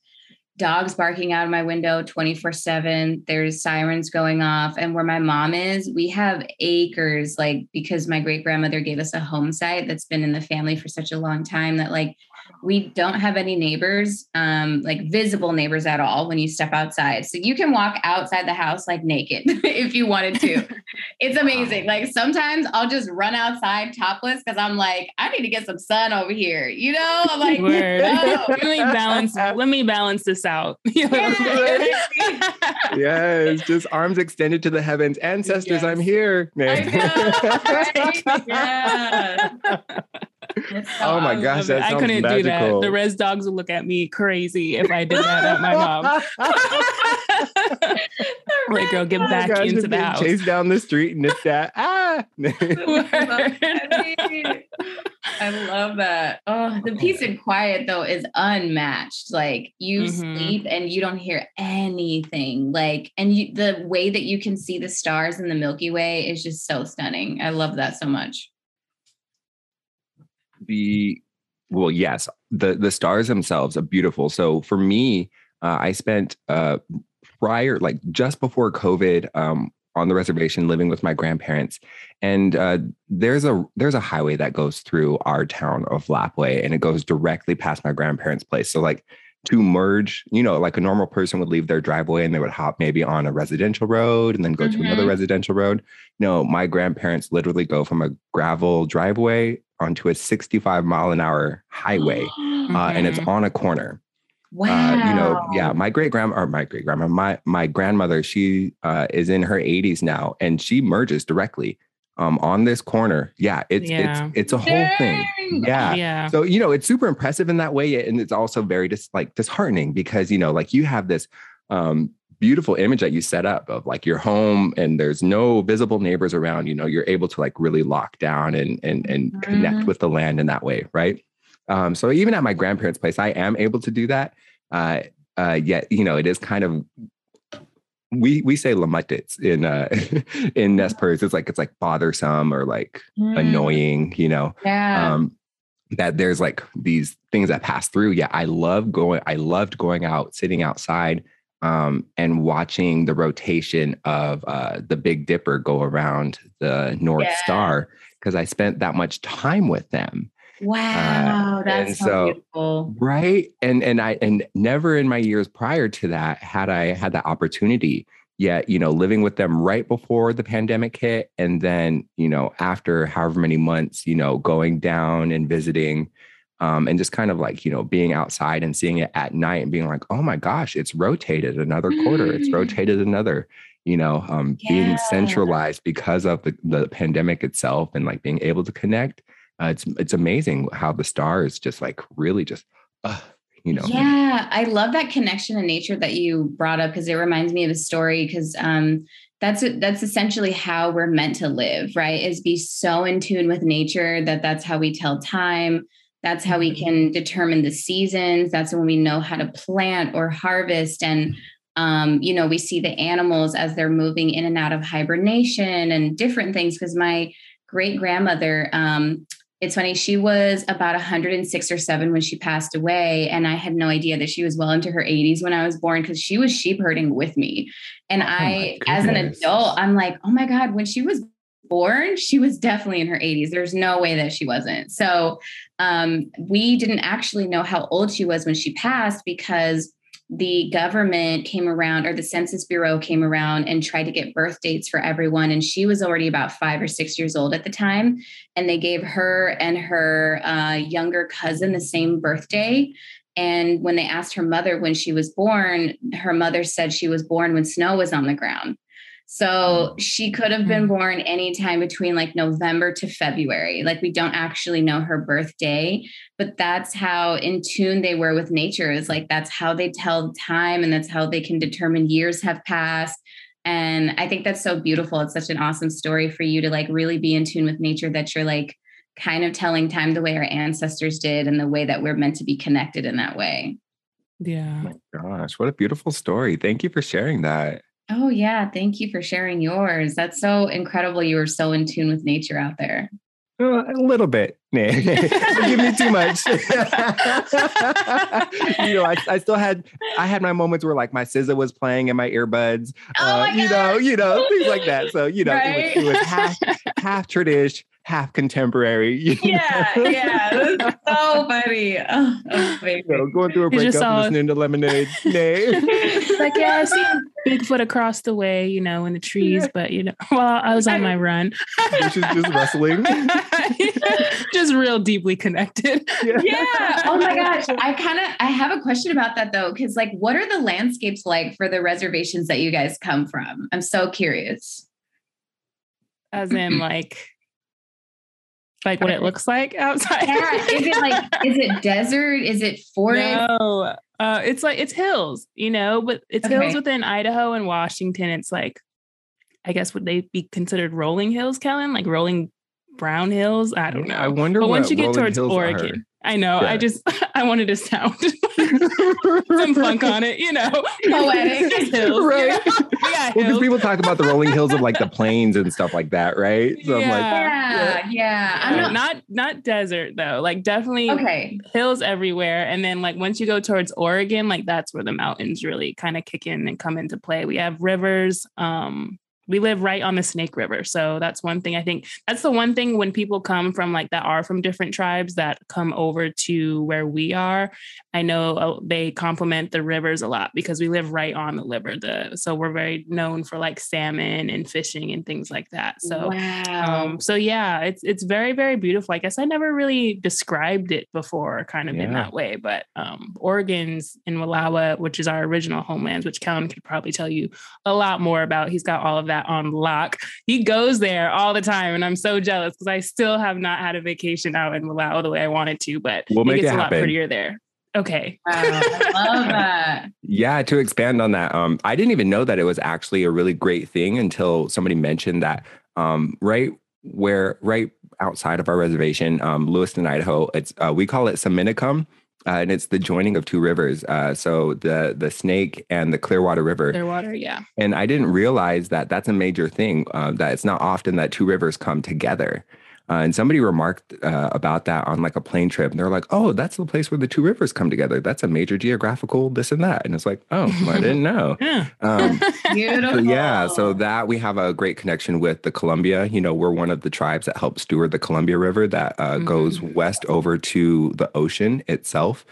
dogs barking out of my window 24 7 there's sirens going off and where my mom is we have acres like because my great grandmother gave us a home site that's been in the family for such a long time that like we don't have any neighbors, um, like visible neighbors at all when you step outside. So you can walk outside the house like naked if you wanted to. it's amazing. Like sometimes I'll just run outside topless because I'm like, I need to get some sun over here. You know, I'm like, Word. no. let me balance. Let me balance this out. You yes, just arms extended to the heavens. Ancestors, I'm here. I know, right? Yeah. It's so Oh my I gosh, that I couldn't do that. The res dogs would look at me crazy if I did that at my mom. like, girl, get Oh back gosh, into just the house. Chased down the street, nipped that. Ah. I love that. Oh, the peace and quiet though is unmatched. Like you Mhm. sleep and you don't hear anything. Like, and you, the way that you can see the stars in the Milky Way is just so stunning. I love that so much. The well yes the the stars themselves are beautiful. So for me uh, i spent uh prior like just before covid um on the reservation living with my grandparents. And uh there's a there's a highway that goes through our town of Lapwai and it goes directly past my grandparents place. So like to merge you know like a normal person would leave their driveway and they would hop maybe on a residential road and then go to another Mhm. residential road. No my grandparents literally go from a gravel driveway onto a 65 mile an hour highway uh, and it's on a corner Wow. uh, you know yeah my great grandma or my great grandma my my grandmother she uh, is in her 80s now and she merges directly um, on this corner yeah it's Yeah. it's it's a whole thing yeah yeah. so you know it's super impressive in that way and it's also very dis- like disheartening because you know like you have this um beautiful image that you set up of like your home and there's no visible neighbors around you know you're able to like really lock down and and and connect Mhm. with the land in that way right um so even at my grandparents place i am able to do that uh uh yet you know it is kind of we we say lamutits in uh in Nez Perce. It's like it's like bothersome or like Mm, annoying, you know Yeah. um that there's like these things that pass through yeah i love going i loved going out sitting outside um and watching the rotation of uh the big dipper go around the north Yeah. star because i spent that much time with them wow. and That's so, so- beautiful. right and and i and never in my years prior to that had i had that opportunity yet you know living with them right before the pandemic hit and then you know after however many months you know going down and visiting um, and just kind of like you know being outside and seeing it at night and being like oh my gosh it's rotated another quarter it's Mm. rotated another you know um, being centralized because of the, the pandemic itself and like being able to connect uh, it's it's amazing how the stars just like really just uh, you know Yeah, I love that connection in nature that you brought up because it reminds me of a story because um that's that's essentially how we're meant to live, right? Is be so in tune with nature that that's how we tell time. That's how we can determine the seasons. That's when we know how to plant or harvest and um, you know, we see the animals as they're moving in and out of hibernation and different things. Because my great grandmother, um, it's funny, she was about 106 or seven when she passed away. And I had no idea that she was well into her 80s when I was born because she was sheep herding with me. And Oh I, as an adult, I'm like, oh my God, when she was born, she was definitely in her 80s. There's no way that she wasn't. So um, we didn't actually know how old she was when she passed because the government came around or the census bureau came around and tried to get birth dates for everyone. And she was already about five or six years old at the time. And they gave her and her uh, younger cousin the same birthday. And when they asked her mother when she was born her mother said she was born when snow was on the ground so mm-hmm. she could have been mm-hmm. born anytime between like November to February. Like we don't actually know her birthday, but that's how in tune they were with nature. Is like that's how they tell time and that's how they can determine years have passed. And I think that's so beautiful. It's such an awesome story for you to like really be in tune with nature that you're like kind of telling time the way our ancestors did and the way that we're meant to be connected in that way. Yeah. My gosh, what a beautiful story. Thank you for sharing that. Oh, yeah. Thank you for sharing yours. That's so incredible. You were so in tune with nature out there. Uh, a little bit. Nah. give me too much. you know, I, I still had I had my moments where like my SZA was playing in my earbuds. Oh uh, my you know, you know, things like that. So, you know, Right? it was, it was half half tradish, half contemporary. You Yeah, yeah. That's so funny. Oh, oh, baby. know, going through a breakup, saw- listening to Lemonade. Nay. like, yeah, I see Bigfoot across the way, you know, in the trees, Yeah. but you know, while I was on my run, She's just wrestling. just real deeply connected. Yeah. Oh my gosh. I kind of I have a question about that though, because like, what are the landscapes like for the reservations that you guys come from? I'm so curious. As in, like, like what it looks like outside. Yeah. Is it like is it desert? Is it forest? No, uh, it's like it's hills, you know, but it's Okay. hills within Idaho and Washington. It's like, I guess would they be considered rolling hills, Kellen? Like rolling brown hills? I don't know. I wonder but once you get towards. Oregon, I know. Yeah. I just I wanted to sound some funk on it, you know. Poetic. Just hills, you Right. know? We got Well, because people talk about the rolling hills of like the plains and stuff like that, right? So I'm like, Yeah, yeah. I'm not, not not desert though. Like definitely okay. hills everywhere. And then like once you go towards Oregon, like that's where the mountains really kind of kick in and come into play. We have rivers. Um, we live right on the Snake River. So that's one thing I think that's the one thing when people come from like that are from different tribes that come over to where we are. I know uh, they compliment the rivers a lot because we live right on the river. The so we're very known for like salmon and fishing and things like that. So wow. um, so yeah, it's it's very very beautiful. I guess I never really described it before, kind of in that way. But um, Oregon's in Wallowa, which is our original homelands, which Kellen could probably tell you a lot more about. He's got all of that on lock. He goes there all the time, and I'm so jealous because I still have not had a vacation out in Wallowa the way I wanted to. But We'll make gets it a lot prettier there. Okay. Wow, I love that. Yeah, to expand on that, um, I didn't even know that it was actually a really great thing until somebody mentioned that um, right where right outside of our reservation, um, Lewiston, Idaho. It's uh, we call it Seminicum, uh, and it's the joining of two rivers. Uh, so the the Snake and the Clearwater River. Clearwater, yeah. And I didn't realize that that's a major thing. Uh, that it's not often that two rivers come together. Uh, and somebody remarked uh, about that on like a plane trip. And they're like, "Oh, that's the place where the two rivers come together. That's a major geographical this and that." And it's like, "Oh, well, I didn't know." Yeah. Um, Beautiful. so yeah, so that we have a great connection with the Columbia. You know, we're one of the tribes that help steward the Columbia River that uh, goes west over to the ocean itself.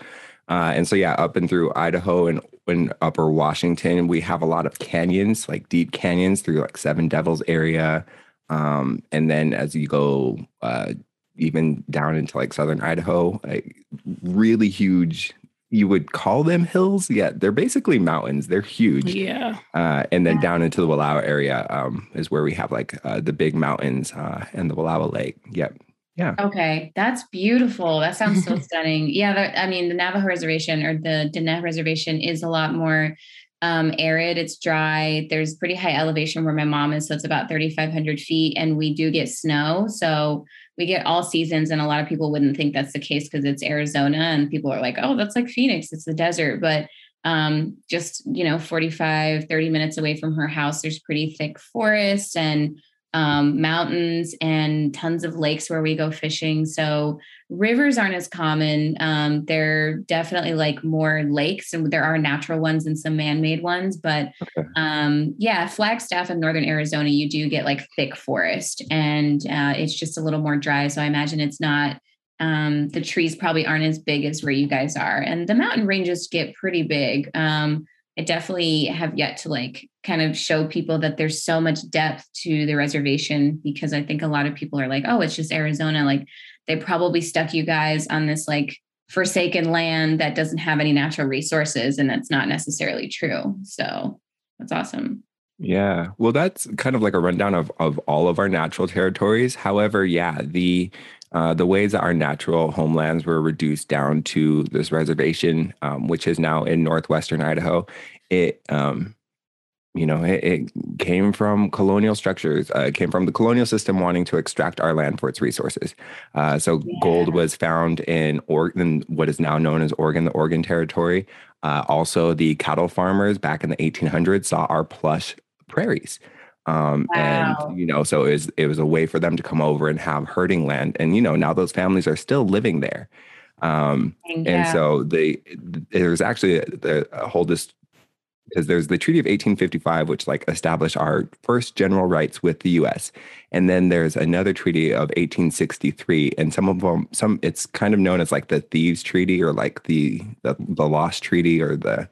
Uh, and so yeah, up and through Idaho and in upper Washington, we have a lot of canyons, like deep canyons through like Seven Devils area. Um, and then as you go uh, even down into like southern Idaho, like really huge. You would call them hills, yeah. They're basically mountains. They're huge. Yeah. Uh, and then down into the Wallowa area um, is where we have like uh, the big mountains uh, and the Wallowa Lake. Yep. Yeah. Okay, that's beautiful. That sounds so stunning. Yeah, the, I mean, the Navajo Reservation or the Diné Reservation is a lot more um, arid. It's dry. There's pretty high elevation where my mom is, so it's about 3,500 feet, and we do get snow. So we get all seasons, and a lot of people wouldn't think that's the case because it's Arizona, and people are like, "Oh, that's like Phoenix. It's the desert." But um, just you know, 45, 30 minutes away from her house, there's pretty thick forest and um, mountains and tons of lakes where we go fishing. So rivers aren't as common. Um, they're definitely like more lakes, and there are natural ones and some man-made ones. But Okay. um, yeah, Flagstaff in northern Arizona, you do get like thick forest, and uh, it's just a little more dry. So I imagine it's not. Um, the trees probably aren't as big as where you guys are, and the mountain ranges get pretty big. Um, I definitely have yet to like kind of show people that there's so much depth to the reservation because I think a lot of people are like, oh, it's just Arizona. Like they probably stuck you guys on this like forsaken land that doesn't have any natural resources, and that's not necessarily true. So that's awesome. Yeah. Well, that's kind of like a rundown of, of all of our natural territories. However, yeah, the uh, the ways that our natural homelands were reduced down to this reservation, um, which is now in northwestern Idaho, it um, you know it, it came from colonial structures. Uh, it came from the colonial system wanting to extract our land for its resources. Uh, so gold was found in Oregon, what is now known as Oregon, the Oregon Territory. Uh, also, the cattle farmers back in the 1800s saw our plush prairies. Um, Wow. and you know, so it was it was a way for them to come over and have herding land. And you know, now those families are still living there. Um, and Yeah. so they there's actually a, a whole this because there's the Treaty of 1855, which like established our first general rights with the U.S. And then there's another treaty of 1863, and some of them, some it's kind of known as like the Thieves Treaty or like the the, the Lost Treaty or the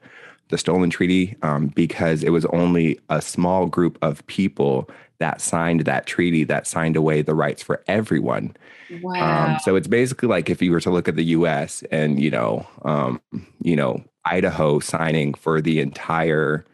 the Stolen Treaty, um, because it was only a small group of people that signed that treaty that signed away the rights for everyone. wow. Um, so it's basically like if you were to look at the U.S. and you know, um, you know, Idaho signing for the entire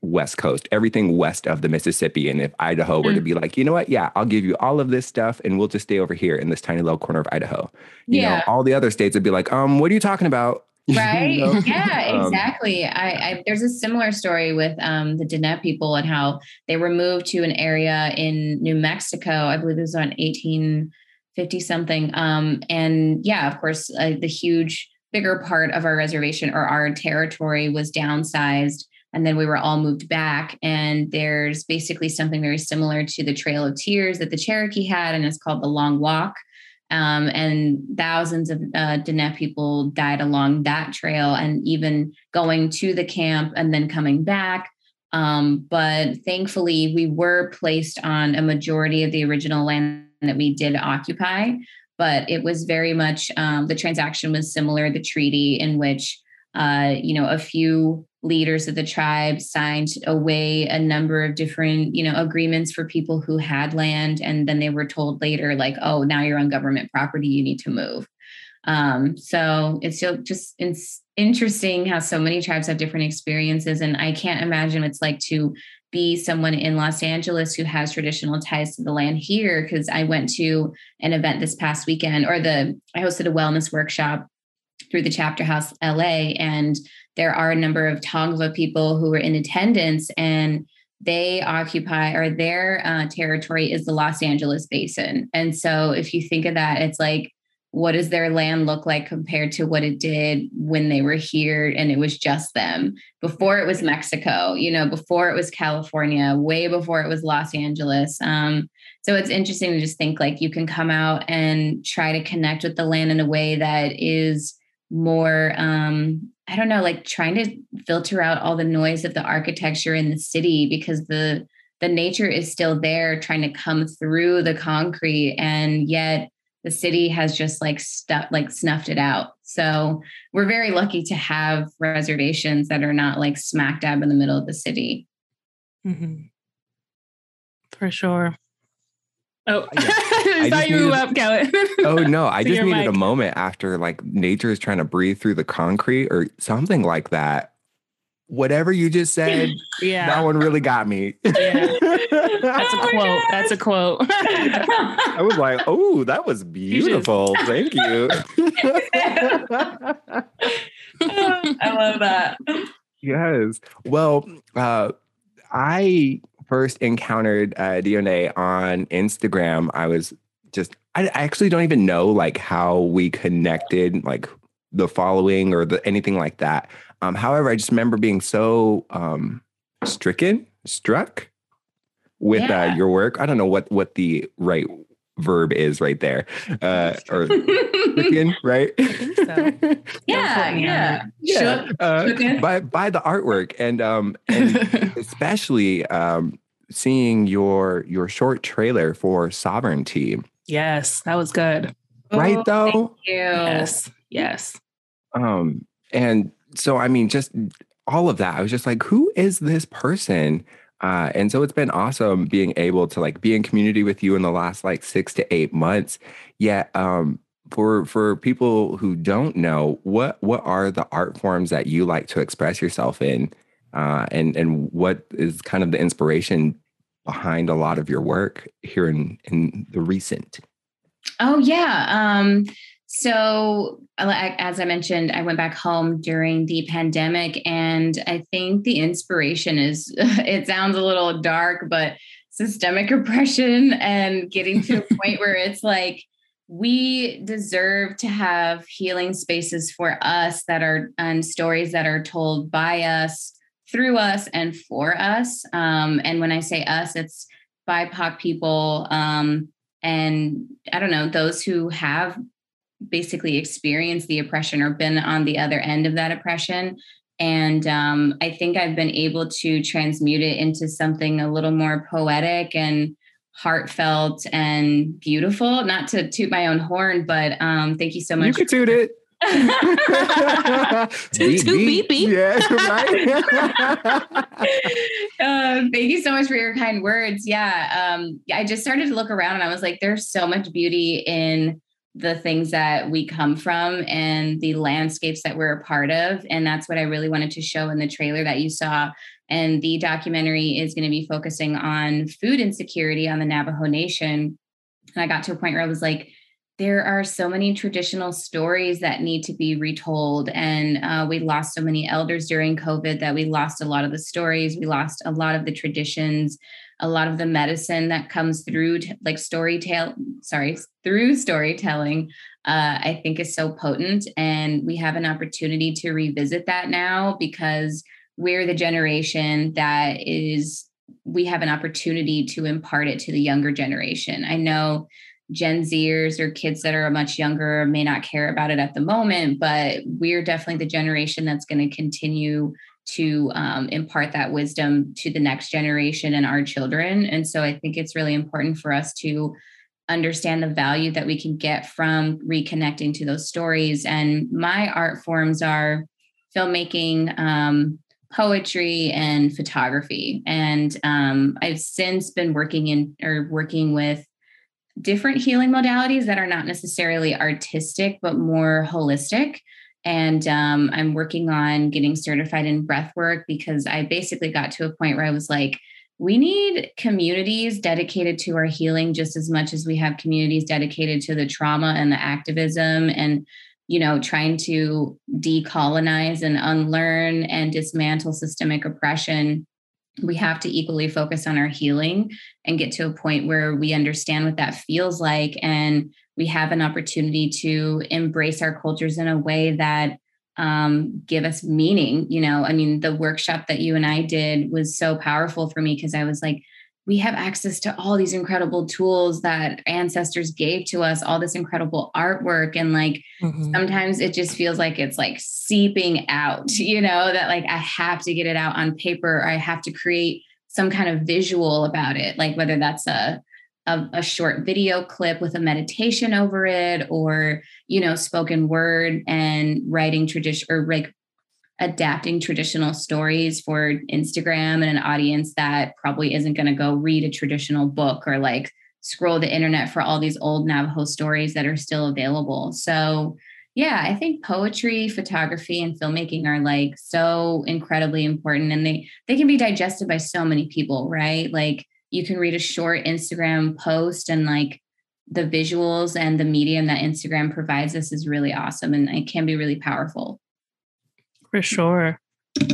West Coast, everything west of the Mississippi, and if Idaho were to be like, you know what, yeah, I'll give you all of this stuff, and we'll just stay over here in this tiny little corner of Idaho. You know, Yeah. all the other states would be like, um, what are you talking about? You right? Know? yeah Um, exactly. I, I there's a similar story with um the Diné people and how they were moved to an area in new mexico i believe it was on 1850 something um and yeah of course uh, the huge bigger part of our reservation or our territory was downsized and then we were all moved back and there's basically something very similar to the trail of tears that the cherokee had and it's called the long walk um, and thousands of uh, Diné people died along that trail and even going to the camp and then coming back. Um, but thankfully, we were placed on a majority of the original land that we did occupy. But it was very much um, the transaction was similar, the treaty in which uh, you know a few leaders of the tribe signed away a number of different you know agreements for people who had land and then they were told later like oh now you're on government property you need to move. Um, so it's just it's interesting how so many tribes have different experiences and i can't imagine what it's like to be someone in los angeles who has traditional ties to the land here because i went to an event this past weekend or the i hosted a wellness workshop through the chapter house la and there are a number of Tongva people who are in attendance and they occupy or their uh, territory is the Los Angeles basin. And so if you think of that, it's like, what does their land look like compared to what it did when they were here and it was just them before it was Mexico, you know, before it was California, way before it was Los Angeles. Um, so it's interesting to just think like you can come out and try to connect with the land in a way that is more um i don't know like trying to filter out all the noise of the architecture in the city because the the nature is still there trying to come through the concrete and yet the city has just like stuff like snuffed it out so we're very lucky to have reservations that are not like smack dab in the middle of the city mm-hmm. For sure. Oh, Yeah. I I thought you were up, Kelly. Oh no, I just your needed a moment after like nature is trying to breathe through the concrete or something like that. Whatever you just said, Yeah. that one really got me. That's a Oh my quote. That's a quote. I was like, oh, that was beautiful. Thank you. i love that yes. Well, uh, I first encountered uh, Dione on Instagram. I was just, I, I actually don't even know like how we connected, like the following or the anything like that. Um, however, I just remember being so um, stricken, struck with uh, your work. I don't know what what the right verb is right there, uh, or stricken, right? think so. yeah quote yeah yeah, Shook. uh, by by the artwork and um and especially um seeing your your short trailer for Sovereignty, yes, that was good. right? Oh, Though, thank you. Yes. Yes. um, and so I mean, just all of that. I was just like, who is this person? Uh, and so it's been awesome being able to like be in community with you in the last like six to eight months. Yet, um, for for people who don't know, what what are the art forms that you like to express yourself in, uh, and and what is kind of the inspiration behind a lot of your work here in in the recent? Oh yeah. Um, so uh, as I mentioned, I went back home during the pandemic, and I think the inspiration is it sounds a little dark, but systemic oppression and getting to a point where it's like we deserve to have healing spaces for us that are and stories that are told by us through us and for us. Um, and when I say us, it's BIPOC people um, and I don't know, those who have basically experienced the oppression or been on the other end of that oppression. And um, I think I've been able to transmute it into something a little more poetic and heartfelt and beautiful. Not to toot my own horn, but um, thank you so much. You can toot it. toot, toot, beep, beep. Yeah, right. uh, thank you so much for your kind words. Yeah, um, I just started to look around and I was like, there's so much beauty in the things that we come from and the landscapes that we're a part of. And that's what I really wanted to show in the trailer that you saw. And the documentary is going to be focusing on food insecurity on the Navajo Nation. And I got to a point where I was like, there are so many traditional stories that need to be retold. And uh, we lost so many elders during COVID that we lost a lot of the stories. We lost a lot of the traditions a lot of the medicine that comes through t- like storytelling sorry through storytelling uh, i think is so potent and we have an opportunity to revisit that now because we're the generation that is we have an opportunity to impart it to the younger generation i know gen zers or kids that are much younger may not care about it at the moment but we're definitely the generation that's going to continue to um, impart that wisdom to the next generation and our children. And so I think it's really important for us to understand the value that we can get from reconnecting to those stories. And my art forms are filmmaking, um, poetry, and photography. And um, I've since been working in or working with different healing modalities that are not necessarily artistic, but more holistic. And um, I'm working on getting certified in breath work because I basically got to a point where I was like, we need communities dedicated to our healing just as much as we have communities dedicated to the trauma and the activism and you know trying to decolonize and unlearn and dismantle systemic oppression we have to equally focus on our healing and get to a point where we understand what that feels like and we have an opportunity to embrace our cultures in a way that um, give us meaning. You know, I mean, the workshop that you and I did was so powerful for me because I was like, we have access to all these incredible tools that ancestors gave to us, all this incredible artwork. And like mm-hmm. sometimes it just feels like it's like seeping out, you know, that like I have to get it out on paper, or I have to create some kind of visual about it, like whether that's a a, a, short video clip with a meditation over it or you know spoken word and writing tradition or like adapting traditional stories for instagram and an audience that probably isn't going to go read a traditional book or like scroll the internet for all these old navajo stories that are still available so yeah i think poetry photography and filmmaking are like so incredibly important and they they can be digested by so many people right like you can read a short Instagram post and like the visuals and the medium that Instagram provides us is really awesome and it can be really powerful. For sure.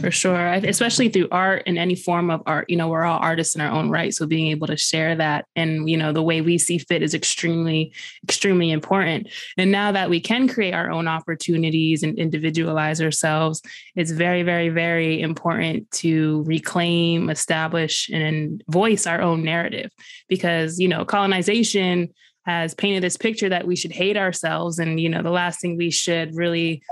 For sure. Especially through art and any form of art you know we're all artists in our own right. So being able to share that and you know the way we see fit is extremely extremely important. And now that we can create our own opportunities and individualize ourselves it's very very very important to reclaim establish and voice our own narrative. Because you know colonization has painted this picture that we should hate ourselves. And you know the last thing we should really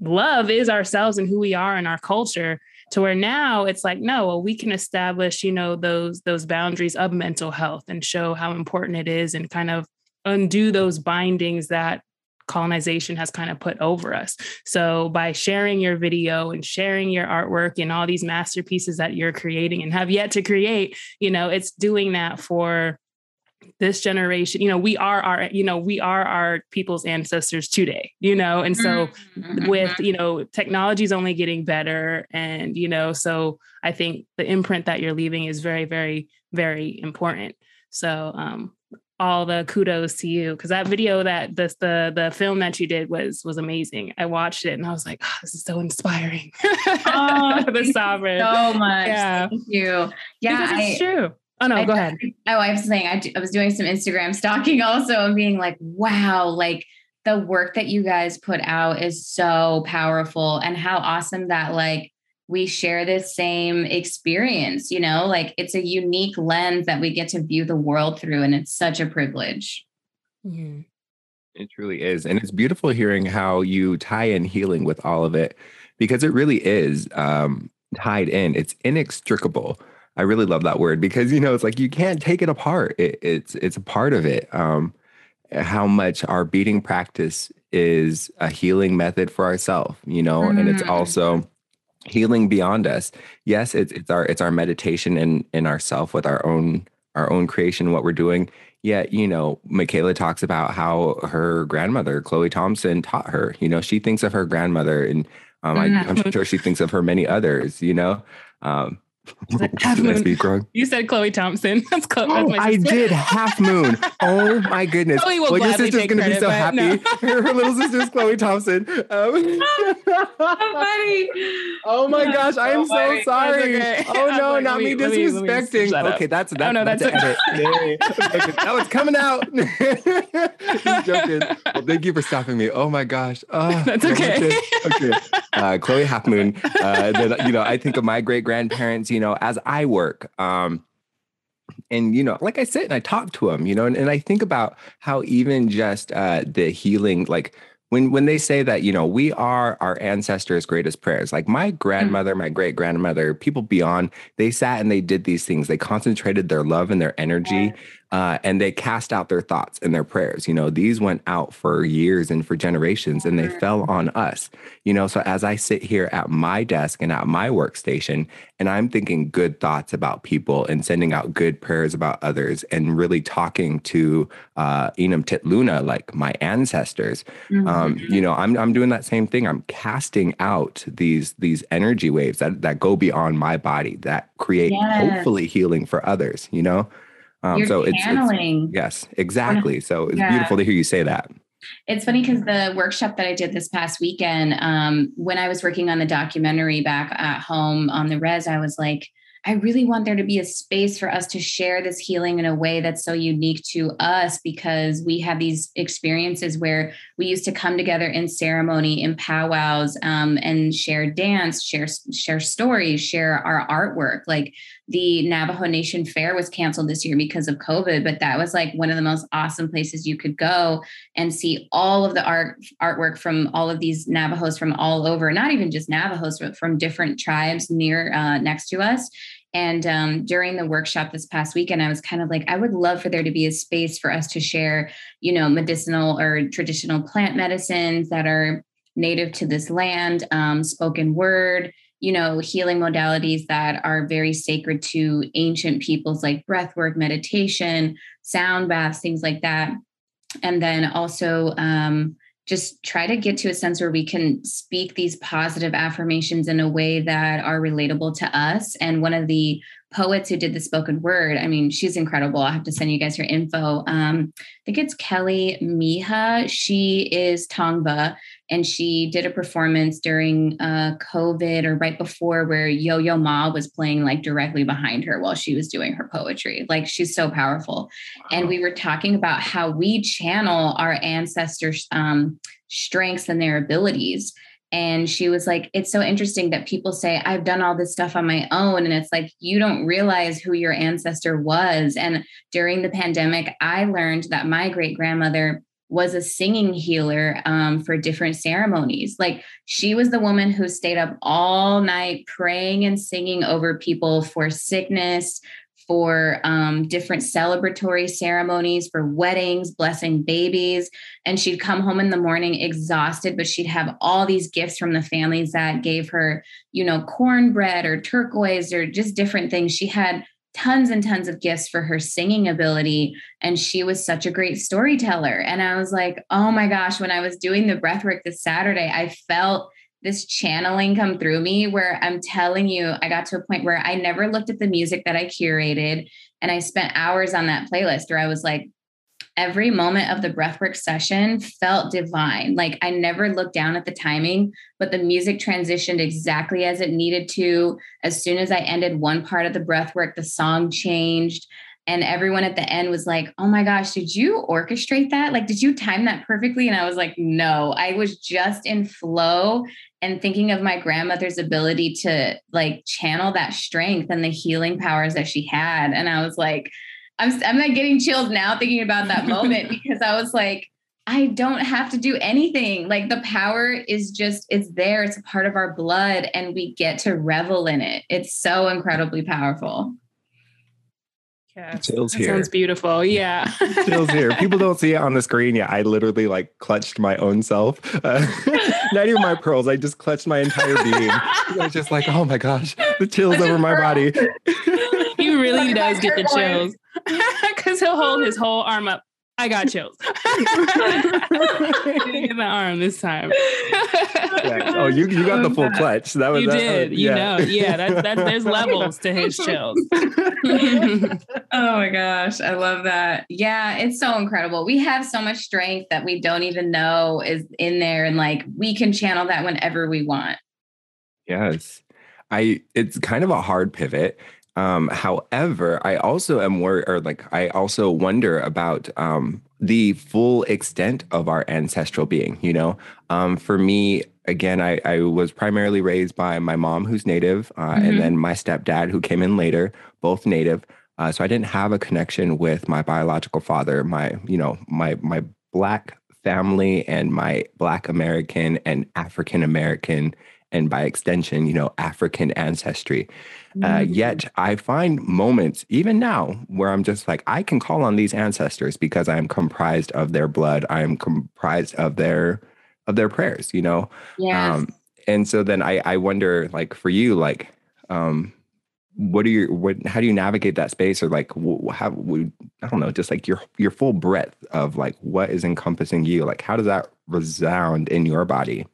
love is ourselves and who we are and our culture to where now it's like no well, we can establish you know those those boundaries of mental health and show how important it is and kind of undo those bindings that colonization has kind of put over us. So by sharing your video and sharing your artwork and all these masterpieces that you're creating and have yet to create you know it's doing that for this generation you know we are our you know we are our people's ancestors today you know and so mm-hmm. with you know technology is only getting better and you know so i think the imprint that you're leaving is very very very important so um all the kudos to you because that video that the, the the film that you did was was amazing. I watched it and I was like, oh, this is so inspiring. Oh, the sovereign, so much. Yeah, thank you. Yeah, because it's I, true. Oh no, I, go ahead. Oh, I was saying I, I was doing some Instagram stalking also and being like, wow, like the work that you guys put out is so powerful and how awesome that like we share this same experience, you know, like it's a unique lens that we get to view the world through. And it's such a privilege. Mm-hmm. It truly is. And it's beautiful hearing how you tie in healing with all of it because it really is um, tied in. It's inextricable. I really love that word because you know it's like you can't take it apart. It, it's it's a part of it. Um, how much our beading practice is a healing method for ourselves, you know, mm. and it's mm. also healing beyond us. Yes, it's it's our it's our meditation in in ourself with our own our own creation, what we're doing. Yet, you know, Michaela talks about how her grandmother, Chloe Thompson, taught her. You know, she thinks of her grandmother, and um, I, am mm-hmm. sure she thinks of her many others. You know, um, half moon. You said Chloe Thompson. That's Chloe. Oh, that's I did half moon. Oh my goodness. Chloe will well, your sister's going to be so happy. No. her, her, little sister's Chloe Thompson. Um. Oh my gosh, I am so, so sorry. Okay. Oh no, like, not me, me disrespecting. Me, okay, that's that, oh, no, that's, that's it. okay, that was coming out. Just joking. Well, thank you for stopping me. Oh my gosh. Oh, that's okay. okay. Uh, Chloe Half Moon. Uh, then, you know, I think of my great grandparents you know, as I work. Um, and you know, like I sit and I talk to them, you know, and, and I think about how even just uh, the healing, like when when they say that, you know, we are our ancestors' greatest prayers. Like my mm. grandmother, mm-hmm. my great grandmother, people beyond, they sat and they did these things. They concentrated their love and their energy uh, and they cast out their thoughts and their prayers. You know, these went out for years and for generations, and they fell mm-hmm. on us. You know, so as I sit here at my desk and at my workstation, and I'm thinking good thoughts about people and sending out good prayers about others, and really talking to uh, Enum Tit Luna, like my ancestors. Mm-hmm. Um, you know, I'm I'm doing that same thing. I'm casting out these these energy waves that that go beyond my body that create yes. hopefully healing for others. You know. Um, You're so channeling. It's, it's, yes, exactly. So it's yeah. beautiful to hear you say that. It's funny because the workshop that I did this past weekend, um, when I was working on the documentary back at home on the res, I was like, I really want there to be a space for us to share this healing in a way that's so unique to us because we have these experiences where we used to come together in ceremony, in powwows, um, and share dance, share share stories, share our artwork. Like the Navajo Nation Fair was canceled this year because of COVID, but that was like one of the most awesome places you could go and see all of the art artwork from all of these Navajos from all over, not even just Navajos, but from different tribes near uh, next to us. And um, during the workshop this past weekend, I was kind of like, I would love for there to be a space for us to share, you know, medicinal or traditional plant medicines that are native to this land, um, spoken word, you know, healing modalities that are very sacred to ancient peoples like breathwork, meditation, sound baths, things like that. And then also um, just try to get to a sense where we can speak these positive affirmations in a way that are relatable to us. And one of the poets who did the spoken word. I mean, she's incredible. I'll have to send you guys her info. Um, I think it's Kelly Miha. She is Tongva, and she did a performance during uh, COVID or right before where Yo Yo Ma was playing like directly behind her while she was doing her poetry. Like she's so powerful. Wow. And we were talking about how we channel our ancestors' um, strengths and their abilities and she was like it's so interesting that people say i've done all this stuff on my own and it's like you don't realize who your ancestor was and during the pandemic i learned that my great grandmother was a singing healer um, for different ceremonies. Like she was the woman who stayed up all night praying and singing over people for sickness, for um, different celebratory ceremonies, for weddings, blessing babies. And she'd come home in the morning exhausted, but she'd have all these gifts from the families that gave her, you know, cornbread or turquoise or just different things. She had tons and tons of gifts for her singing ability. And she was such a great storyteller. And I was like, oh my gosh, when I was doing the breathwork this Saturday, I felt this channeling come through me where I'm telling you, I got to a point where I never looked at the music that I curated and I spent hours on that playlist where I was like, every moment of the breathwork session felt divine. Like I never looked down at the timing, but the music transitioned exactly as it needed to. As soon as I ended one part of the breathwork, the song changed. And everyone at the end was like, Oh my gosh, did you orchestrate that? Like, did you time that perfectly? And I was like, No, I was just in flow and thinking of my grandmother's ability to like channel that strength and the healing powers that she had. And I was like, I'm, I'm not getting chills now thinking about that moment because I was like, I don't have to do anything. Like the power is just, it's there. It's a part of our blood and we get to revel in it. It's so incredibly powerful. Yeah, chills here. Sounds beautiful. Yeah, chills here. People don't see it on the screen. Yeah, I literally like clutched my own self. Uh, not even my pearls. I just clutched my entire being. I was just like, oh my gosh, the chills over my body. he really does get the chills because he'll hold his whole arm up. I got chills. in the arm this time. Yeah. Oh, you, you got the full clutch. That was you that, did. Uh, yeah. You know, yeah. That, that, there's levels to his chills. oh my gosh, I love that. Yeah, it's so incredible. We have so much strength that we don't even know is in there, and like we can channel that whenever we want. Yes. I it's kind of a hard pivot um, however, I also am worried, or like, I also wonder about um, the full extent of our ancestral being. You know, um, for me, again, I, I, was primarily raised by my mom, who's Native, uh, mm-hmm. and then my stepdad, who came in later, both Native. Uh, so I didn't have a connection with my biological father, my, you know, my my black family and my black American and African American and by extension, you know, African ancestry. Uh, yet I find moments, even now, where I'm just like, I can call on these ancestors because I am comprised of their blood. I am comprised of their of their prayers, you know. Yes. Um, and so then I I wonder, like, for you, like, um, what are your what? How do you navigate that space, or like, how we? I don't know, just like your your full breadth of like what is encompassing you. Like, how does that resound in your body?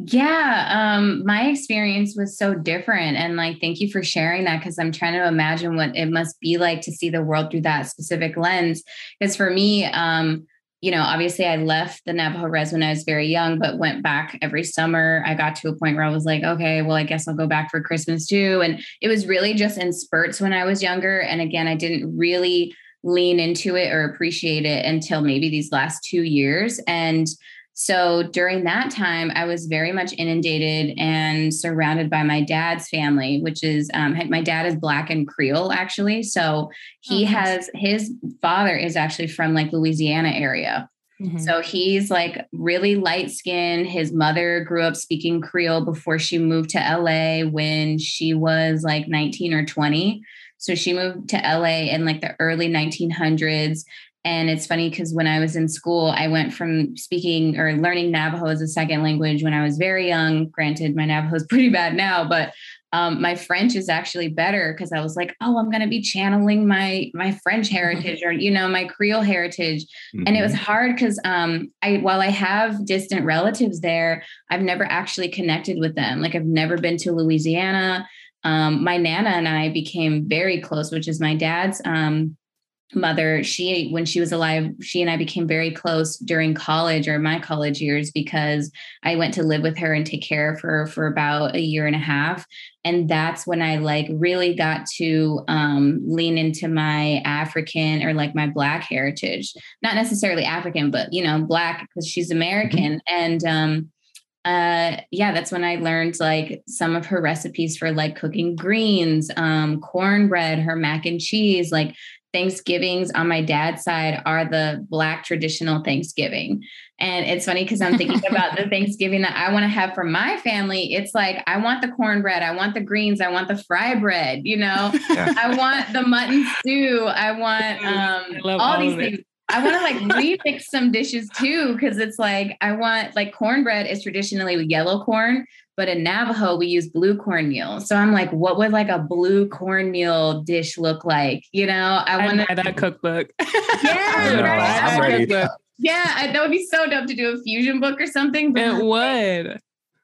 Yeah, um, my experience was so different. And like, thank you for sharing that because I'm trying to imagine what it must be like to see the world through that specific lens. Because for me, um, you know, obviously I left the Navajo res when I was very young, but went back every summer. I got to a point where I was like, okay, well, I guess I'll go back for Christmas too. And it was really just in spurts when I was younger. And again, I didn't really lean into it or appreciate it until maybe these last two years. And so during that time, I was very much inundated and surrounded by my dad's family, which is um, my dad is black and Creole actually. So he oh, has his father is actually from like Louisiana area. Mm-hmm. So he's like really light skinned. His mother grew up speaking Creole before she moved to LA when she was like 19 or 20. So she moved to LA in like the early 1900s and it's funny because when I was in school, I went from speaking or learning Navajo as a second language when I was very young. Granted, my Navajo is pretty bad now, but um, my French is actually better because I was like, oh, I'm going to be channeling my my French heritage or you know my Creole heritage, mm-hmm. and it was mm-hmm. hard because um, I while I have distant relatives there, I've never actually connected with them. Like I've never been to Louisiana. Um, my nana and I became very close, which is my dad's um, mother she when she was alive she and i became very close during college or my college years because i went to live with her and take care of her for about a year and a half. And that's when i like really got to um, lean into my african or like my black heritage. Not necessarily african but you know black because she's american. Mm-hmm. and um, uh yeah that's when i learned like some of her recipes for like cooking greens um cornbread her mac and cheese like Thanksgivings on my dad's side are the Black traditional Thanksgiving. And it's funny because I'm thinking about the Thanksgiving that I want to have for my family. It's like, I want the cornbread, I want the greens, I want the fry bread, you know, yeah. I want the mutton stew, I want um, I all, all these things. I want to like remix some dishes too, because it's like I want like cornbread is traditionally yellow corn, but in Navajo we use blue cornmeal. So I'm like, what would like a blue cornmeal dish look like? You know, I want to that cookbook. Yeah, right. I'm ready. Yeah, I, that would be so dope to do a fusion book or something. But It would.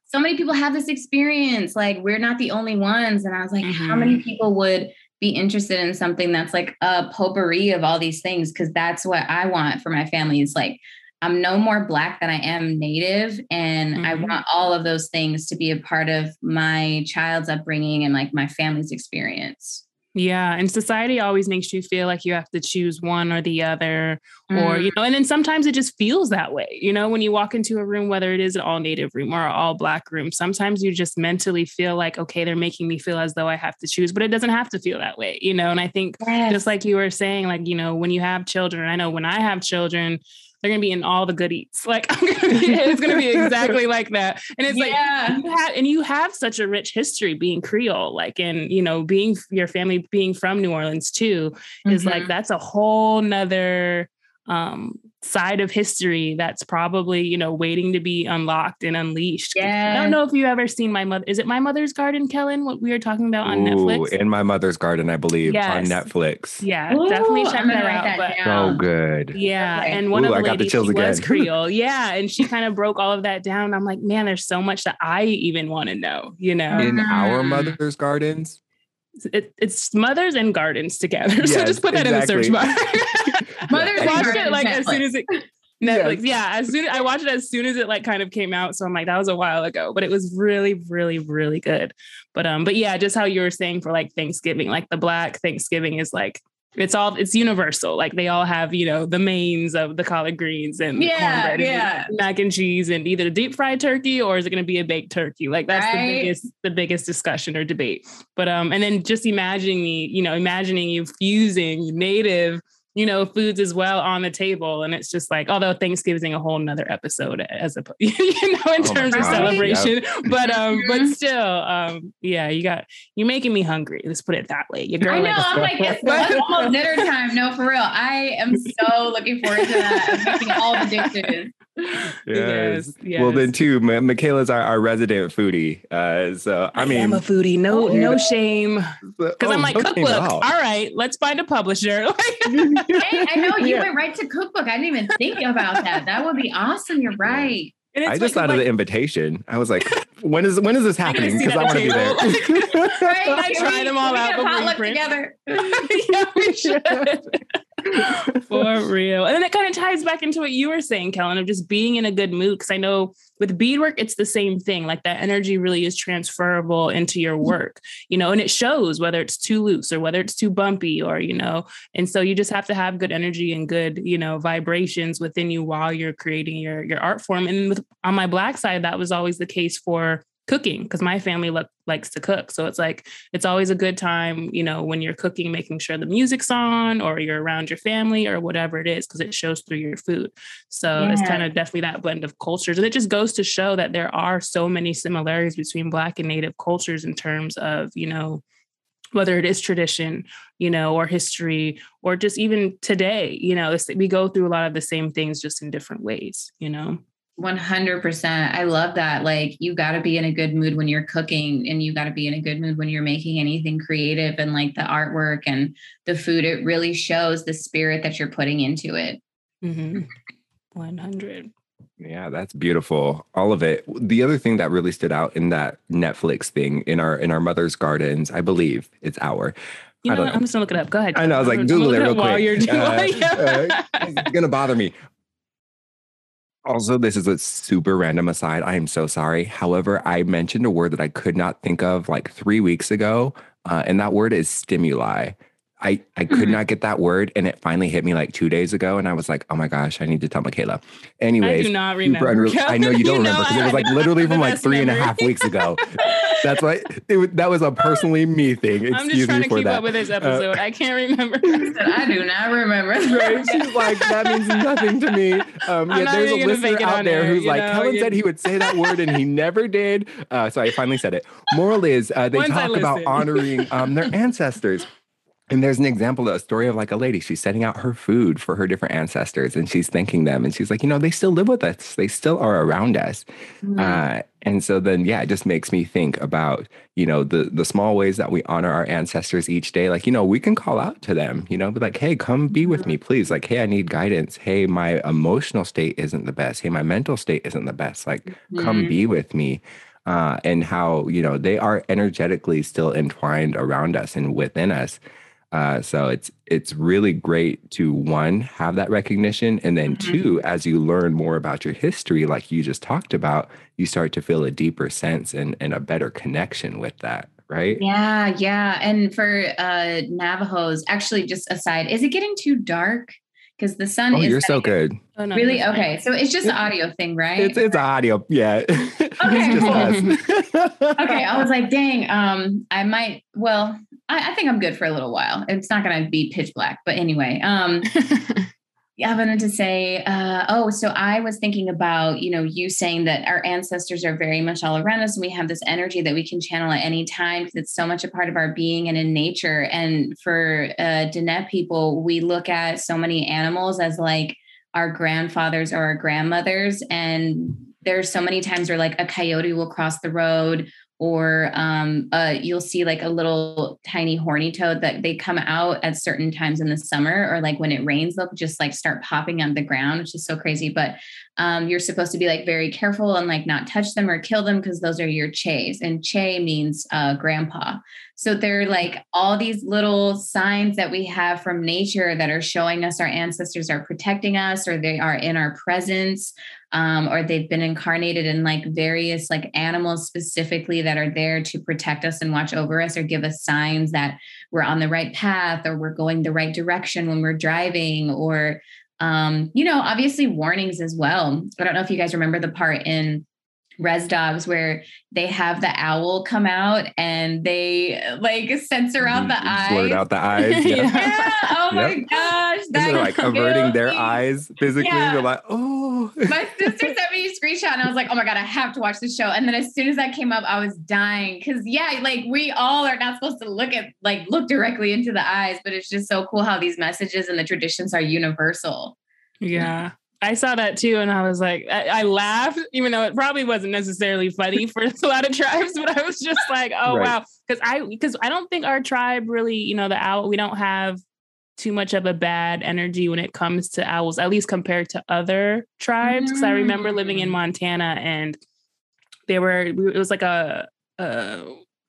So many people have this experience. Like we're not the only ones. And I was like, mm-hmm. how many people would be interested in something that's like a potpourri of all these things because that's what I want for my family. Is like I'm no more black than I am native, and mm-hmm. I want all of those things to be a part of my child's upbringing and like my family's experience. Yeah. And society always makes you feel like you have to choose one or the other, mm. or, you know, and then sometimes it just feels that way. You know, when you walk into a room, whether it is an all native room or an all black room, sometimes you just mentally feel like, okay, they're making me feel as though I have to choose, but it doesn't have to feel that way, you know? And I think yes. just like you were saying, like, you know, when you have children, I know when I have children, they're gonna be in all the goodies. Like gonna be, it's gonna be exactly like that. And it's yeah. like you have and you have such a rich history being Creole, like and you know, being your family being from New Orleans too, is mm-hmm. like that's a whole nother um side of history that's probably you know waiting to be unlocked and unleashed yeah i don't know if you've ever seen my mother is it my mother's garden kellen what we were talking about on Ooh, netflix in my mother's garden i believe yes. on netflix yeah Ooh, definitely check that out that but, so good yeah okay. and one Ooh, of the ladies the she was creole yeah and she kind of broke all of that down i'm like man there's so much that i even want to know you know in our mother's gardens it, it's mothers and gardens together. Yes, so just put that exactly. in the search bar. mothers watched it like Netflix. as soon as it Netflix. Yes. Yeah, as soon as I watched it as soon as it like kind of came out. So I'm like, that was a while ago, but it was really, really, really good. But um, but yeah, just how you were saying for like Thanksgiving, like the Black Thanksgiving is like it's all it's universal. Like they all have, you know, the mains of the collard greens and yeah, cornbread yeah. and mac and cheese and either deep fried turkey or is it going to be a baked turkey? Like that's right. the biggest the biggest discussion or debate. But um and then just imagining me, you know, imagining you fusing native you know, foods as well on the table. And it's just like, although Thanksgiving a whole nother episode as a, you know, in oh terms of celebration, yep. but, um, but mm-hmm. still, um, yeah, you got, you're making me hungry. Let's put it that way. Your girl I know. I'm like, it's almost dinner time. No, for real. I am so looking forward to that. I'm making all the dishes. Yes. yes. Well, then too, Michaela's our, our resident foodie. Uh, so I, I mean, I'm a foodie. No, oh, no shame. Because oh, I'm like no cookbook. All right, let's find a publisher. hey, I know you yeah. went right to cookbook. I didn't even think about that. That would be awesome. You're right. I just thought like, of the invitation. I was like, when is when is this happening? Because I want to be there. right? I tried them all out. Potluck together. yeah, we should. For real. And then it kind of ties back into what you were saying, Kellen, of just being in a good mood. Cause I know with beadwork, it's the same thing. Like that energy really is transferable into your mm-hmm. work, you know, and it shows whether it's too loose or whether it's too bumpy or, you know, and so you just have to have good energy and good, you know, vibrations within you while you're creating your your art form. And with, on my black side, that was always the case for cooking because my family lo- likes to cook. So it's like it's always a good time, you know, when you're cooking, making sure the music's on or you're around your family or whatever it is, because it shows through your food. So yeah. it's kind of definitely that blend of cultures. And it just goes to show that there are so many similarities between Black and Native cultures in terms of, you know, whether it is tradition, you know, or history, or just even today, you know, we go through a lot of the same things just in different ways, you know. 100%. I love that. Like, you got to be in a good mood when you're cooking, and you got to be in a good mood when you're making anything creative and like the artwork and the food. It really shows the spirit that you're putting into it. Mm-hmm. 100. Yeah, that's beautiful. All of it. The other thing that really stood out in that Netflix thing in our in our mother's gardens, I believe it's our. You know, I'm just gonna look it up. Go ahead. I know. I was like, Google it real quick. While you're doing, uh, uh, it's gonna bother me. Also, this is a super random aside. I am so sorry. However, I mentioned a word that I could not think of like three weeks ago, uh, and that word is stimuli. I, I could mm-hmm. not get that word and it finally hit me like two days ago and I was like, oh my gosh, I need to tell Michaela. Anyways, I do not remember. I know you don't you remember because it was like literally from like three memory. and a half weeks ago. That's why it, that was a personally me thing. Excuse I'm just trying to keep that. up with this uh, episode. Uh, I can't remember. I do not remember. Right? She's like, that means nothing to me. Um, yeah, there's a listener out there who's like, know, Kellen said he would say that word and he never did. Uh, so I finally said it. Moral is uh, they Once talk about honoring um, their ancestors. And there's an example, of a story of like a lady. She's setting out her food for her different ancestors, and she's thanking them. And she's like, you know, they still live with us. They still are around us. Mm-hmm. Uh, and so then, yeah, it just makes me think about you know the the small ways that we honor our ancestors each day. Like, you know, we can call out to them. You know, be like, hey, come be with me, please. Like, hey, I need guidance. Hey, my emotional state isn't the best. Hey, my mental state isn't the best. Like, mm-hmm. come be with me. Uh, and how you know they are energetically still entwined around us and within us uh, so it's it's really great to one have that recognition, and then mm-hmm. two, as you learn more about your history, like you just talked about, you start to feel a deeper sense and and a better connection with that. right? Yeah, yeah. And for uh Navajos, actually, just aside, is it getting too dark? Because the sun Oh, is you're so good. Oh, no, Really? you're. Okay. So it's just an audio thing, right? It's it's audio, yeah. Okay, it's just us. okay. I was like, dang, um, I might well, I, I think I'm good for a little while. It's not gonna be pitch black, but anyway. Um Yeah, I wanted to say, uh, oh, so I was thinking about, you know, you saying that our ancestors are very much all around us and we have this energy that we can channel at any time because it's so much a part of our being and in nature. And for uh, Diné people, we look at so many animals as like our grandfathers or our grandmothers. And there's so many times where like a coyote will cross the road or um, uh, you'll see like a little tiny horny toad that they come out at certain times in the summer or like when it rains they'll just like start popping on the ground which is so crazy. But um, you're supposed to be like very careful and like not touch them or kill them because those are your chays and chay means uh, grandpa. So they're like all these little signs that we have from nature that are showing us our ancestors are protecting us or they are in our presence um, or they've been incarnated in like various like animals specifically that are there to protect us and watch over us or give us signs that we're on the right path or we're going the right direction when we're driving or um, you know obviously warnings as well. I don't know if you guys remember the part in res dogs where they have the owl come out and they like censor out the mm-hmm. eyes Blurred out the eyes. Yeah. yeah oh my Yep. gosh that they're like averting their me. eyes physically. Yeah. They're like, oh. my sister sent me a screenshot and I was like, oh my God, I have to watch this show. And then as soon as that came up, I was dying. Cause yeah, like we all are not supposed to look at like look directly into the eyes, but it's just so cool how these messages and the traditions are universal. Yeah. I saw that too, and I was like, I, I laughed, even though it probably wasn't necessarily funny for a lot of tribes, but I was just like, oh Right. wow, because I because I don't think our tribe really, you know, the owl, we don't have too much of a bad energy when it comes to owls, at least compared to other tribes. Because I remember living in Mm. Montana, and they were it was like a, a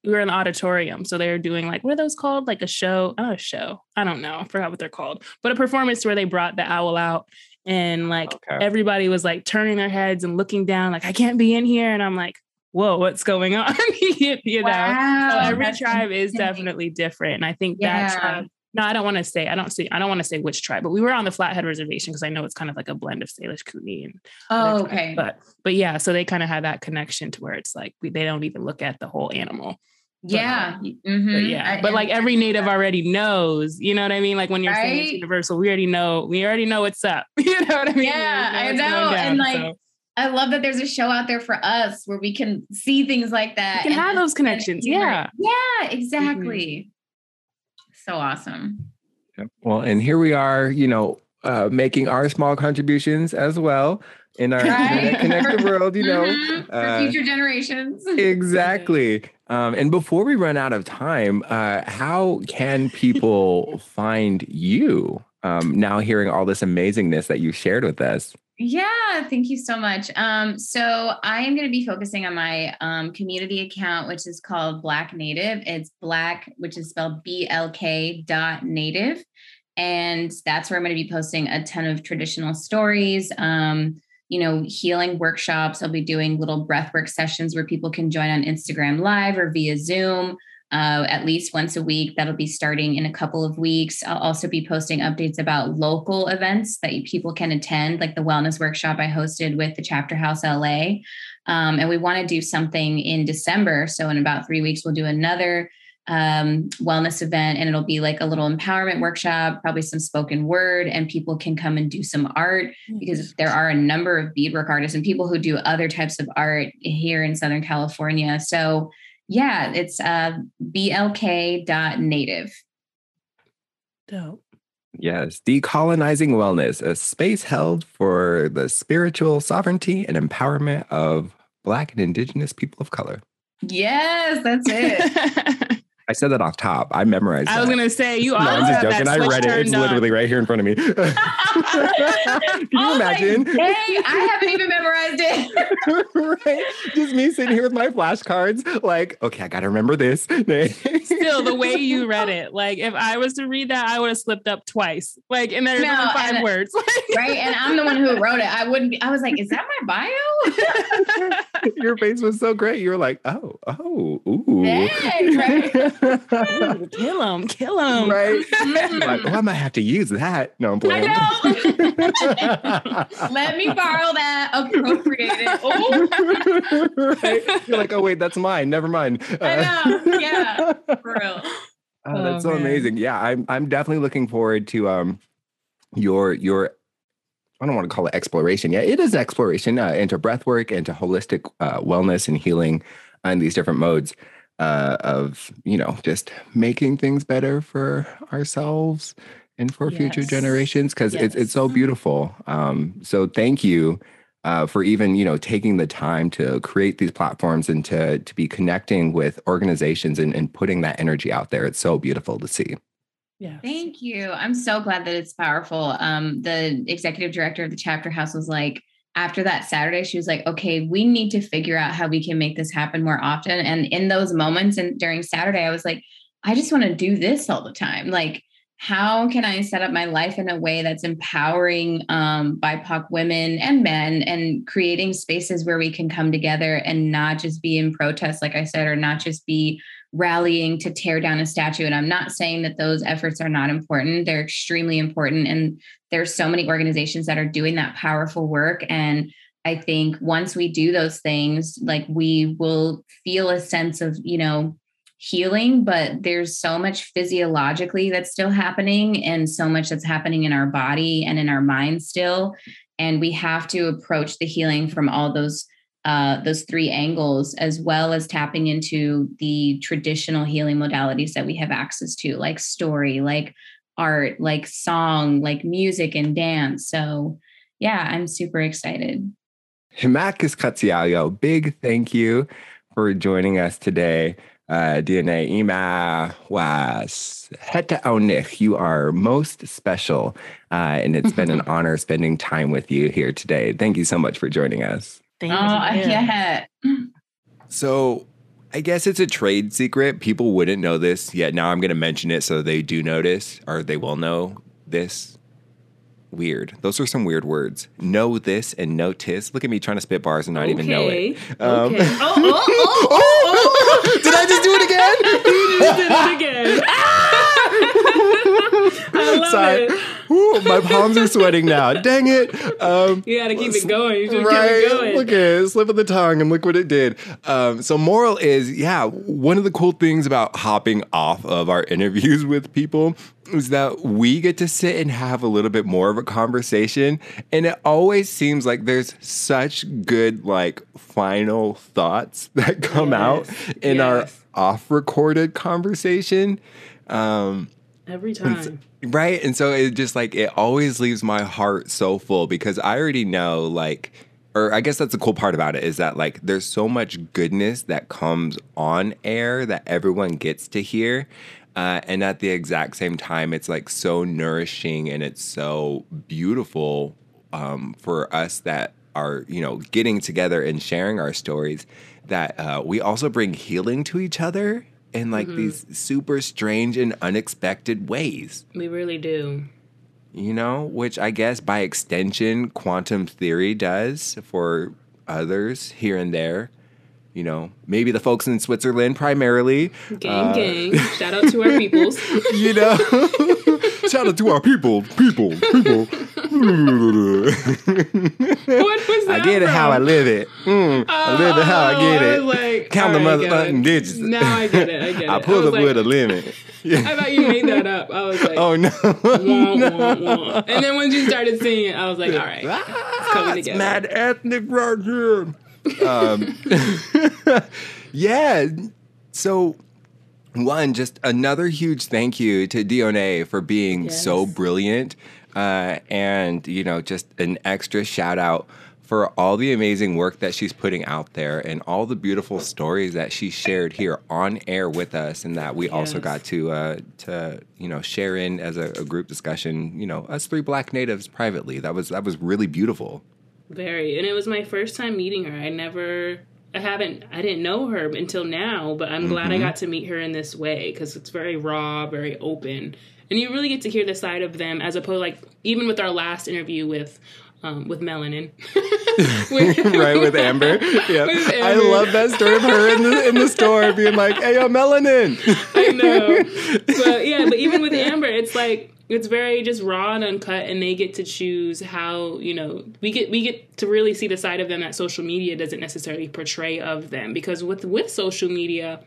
we were in the auditorium, so they were doing like what are those called? Like a show, not a show. I don't know, I forgot what they're called, but a performance where they brought the owl out and like Okay. everybody was like turning their heads and looking down, like I can't be in here, and I'm like, whoa, what's going on? you you know, so every tribe is definitely different, and I think Yeah. that tribe. No, I don't want to say. I don't see. I don't want to say which tribe, but we were on the Flathead Reservation because I know it's kind of like a blend of Salish Kootenai and Oh, other tribes. okay. But but yeah, so they kind of have that connection to where it's like we, they don't even look at the whole animal. Yeah. But Mhm. yeah, I- but like every native already knows. You know what I mean? Like when you're saying it's universal, we already know. We already know what's up. You know what I mean? Yeah, We I know, going and, like, so I love that there's a show out there for us where we can see things like that. you can and- have those connections. humor. Yeah. Yeah, exactly. So awesome. Yep. Well, and here we are, you know, uh, making our small contributions as well in our Right? connected world, you know. Mhm, for uh, future generations. Exactly. Um, and before we run out of time, uh, how can people find you um, now hearing all this amazingness that you shared with us? Yeah, thank you so much. Um, so I am going to be focusing on my um, community account, which is called Black Native. It's Black, which is spelled B L K dot Native, and that's where I'm going to be posting a ton of traditional stories. Um, you know, healing workshops. I'll be doing little breathwork sessions where people can join on Instagram Live or via Zoom. Uh, at least once a week. That'll be starting in a couple of weeks. I'll also be posting updates about local events that people can attend, like the wellness workshop I hosted with the Chapter House LA. Um, and we want to do something in December. So, in about three weeks, we'll do another um, wellness event, and it'll be like a little empowerment workshop, probably some spoken word, and people can come and do some art because there are a number of beadwork artists and people who do other types of art here in Southern California. So, yeah, it's uh, blk.native. Dope. Yes, Decolonizing Wellness, a space held for the spiritual sovereignty and empowerment of Black and Indigenous people of color. Yes, that's it. I said that off top. I memorized it. I was that. gonna say you No, always I'm just joking. that I read it. It's on. literally right here in front of me. Can you I was like, imagine? Dang, I haven't even memorized it. right? Just me sitting here with my flashcards, like, okay, I gotta remember this. Still, the way you read it, like if I was to read that, I would have slipped up twice. Like, and there's No, only five and- words. right. And I'm the one who wrote it. I wouldn't be, I was like, is that my bio? Your face was so great. You were like, oh, oh, ooh. Dang, right? Kill him, kill him. right? like, oh, I might have to use that. No, I'm playing. I know. Let me borrow that. Appropriate it. Oh, right? You're like, oh wait, that's mine. Never mind. I know. Yeah, for real. Oh, that's Oh, so man. amazing. Yeah, I'm I'm definitely looking forward to um your your I don't want to call it exploration. Yeah, it is exploration uh, into breath work, into holistic uh, wellness and healing and these different modes uh, of you know just making things better for ourselves and for future generations because it's it's so beautiful. Um, so thank you uh, for even you know taking the time to create these platforms and to to be connecting with organizations and, and putting that energy out there. It's so beautiful to see. Yeah. Thank you. I'm so glad that it's powerful. Um, the executive director of the chapter house was like, after that Saturday, she was like, okay, we need to figure out how we can make this happen more often. And in those moments and during Saturday, I was like, I just want to do this all the time. Like, how can I set up my life in a way that's empowering um, BIPOC women and men and creating spaces where we can come together and not just be in protest, like I said, or not just be rallying to tear down a statue. And I'm not saying that those efforts are not important. They're extremely important. And there's so many organizations that are doing that powerful work. And I think once we do those things, like we will feel a sense of, you know, healing, but there's so much physiologically that's still happening and so much that's happening in our body and in our mind still. And we have to approach the healing from all those uh, those three angles, as well as tapping into the traditional healing modalities that we have access to, like story, like art, like song, like music and dance. So, yeah, I'm super excited. Himakis Katsiayo, big thank you for joining us today. Uh, DNA Ima was Heta Onich. You are most special, uh, and it's been an honor spending time with you here today. Thank you so much for joining us. Thank oh, yeah. So, I guess it's a trade secret. People wouldn't know this yet. Now I'm going to mention it so they do notice or they will know this. Weird. Those are some weird words. Know this and notice. Look at me trying to spit bars and not even know it. Okay. Um, okay. Oh, oh, oh, oh, Did I just do it again? You just did it again. I love Sorry. it. Ooh, my palms are sweating now. Dang it. Um, You gotta keep it going. You just keep it going. Look at it. Slip of the tongue and look what it did. Um, so moral is, yeah, one of the cool things about hopping off of our interviews with people is that we get to sit and have a little bit more of a conversation. And it always seems like there's such good like final thoughts that come out Yes. in our off recorded conversation. Um, Every time. Right. And so it just like, it always leaves my heart so full because I already know, like, or I guess that's the cool part about it is that, like, there's so much goodness that comes on air that everyone gets to hear. Uh, and at the exact same time, it's like so nourishing and it's so beautiful um, for us that are, you know, getting together and sharing our stories that uh, we also bring healing to each other in like these super strange and unexpected ways, We really do. you know, which I guess by extension, quantum theory does for others here and there. You know, maybe the folks in Switzerland primarily. Gang, Uh, gang. Shout out to our peoples. You know, shout out to our people, people, people. what was that? I get it how I live it. Mm, I live it how I get Oh, it. I like, Count the motherfucking it. digits. Now I get it. I get it. I I pull up like- with a limit. Yeah. I thought you made that up. I was like, Oh no. wah, wah, wah. and then when you started singing, it, I was like, all right, coming it's together. mad ethnic right here. Um, yeah. So, one, just another huge thank you to Dione for being so brilliant. Uh, and, you know, just an extra shout out for all the amazing work that she's putting out there and all the beautiful stories that she shared here on air with us and that we also got to uh, to you know share in as a, a group discussion you know us three black natives privately that was that was really beautiful Very. And it was my first time meeting her. I never, I haven't, I didn't know her until now, but I'm glad I Mm-hmm. got to meet her in this way because it's very raw, very open. And you really get to hear the side of them as opposed, like, even with our last interview with, um, with Melanin. right with Amber. Yeah, With I love that story of her in the in the store being like, "Hey, yo, melanin." I know. But yeah, but even with Amber, it's like it's very just raw and uncut and they get to choose how, you know, we get we get to really see the side of them that social media doesn't necessarily portray of them. Because with with social media,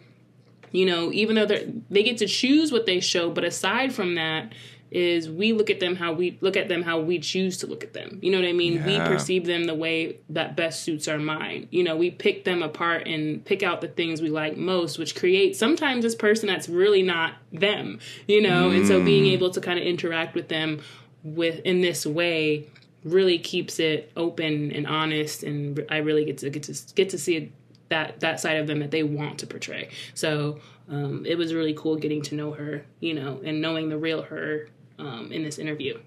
you know, even though they they get to choose what they show, but aside from that is we look at them how we look at them how we choose to look at them. You know what I mean? We perceive them the way that best suits our mind. You know, we pick them apart and pick out the things we like most, which creates sometimes this person that's really not them. You know, and so being able to kind of interact with them with in this way really keeps it open and honest and I really get to get to get to see that that side of them that they want to portray. So um, it was really cool getting to know her, you know, and knowing the real her um, in this interview.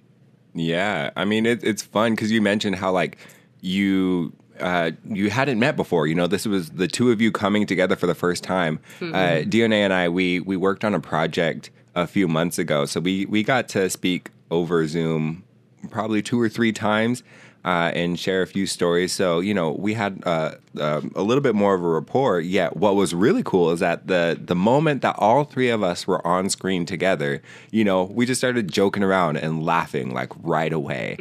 Yeah, I mean it, it's fun because you mentioned how like you uh, you hadn't met before. You know, this was the two of you coming together for the first time. Uh, DNA and I we we worked on a project a few months ago, so we we got to speak over Zoom probably two or three times. Uh, and share a few stories. So you know, we had uh, um, a little bit more of a rapport. Yet, what was really cool is that the the moment that all three of us were on screen together, you know, we just started joking around and laughing like right away.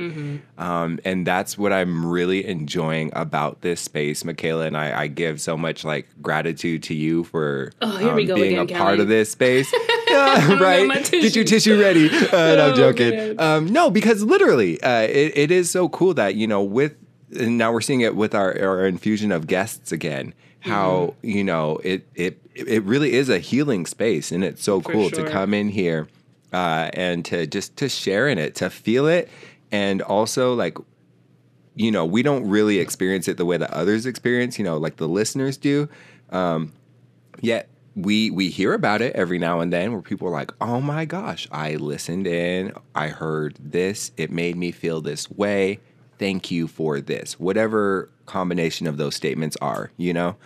Um, and that's what I'm really enjoying about this space, Michaela. And I, I give so much like gratitude to you for Oh, um, being again, a part Kelly. of this space. Yeah, right. Get your tissue. ready. Uh, no, I'm Oh, joking. Um, no, because literally, uh, it, it is so cool that you know with and now we're seeing it with our, our infusion of guests again. How Mm-hmm. you know it it it really is a healing space, and it's so For cool sure. to come in here uh, and to just to share in it, to feel it, and also like you know we don't really experience it the way that others experience. You know, like the listeners do. Um, yet we we hear about it every now and then where people are like oh my gosh i listened in i heard this it made me feel this way thank you for this whatever combination of those statements are you know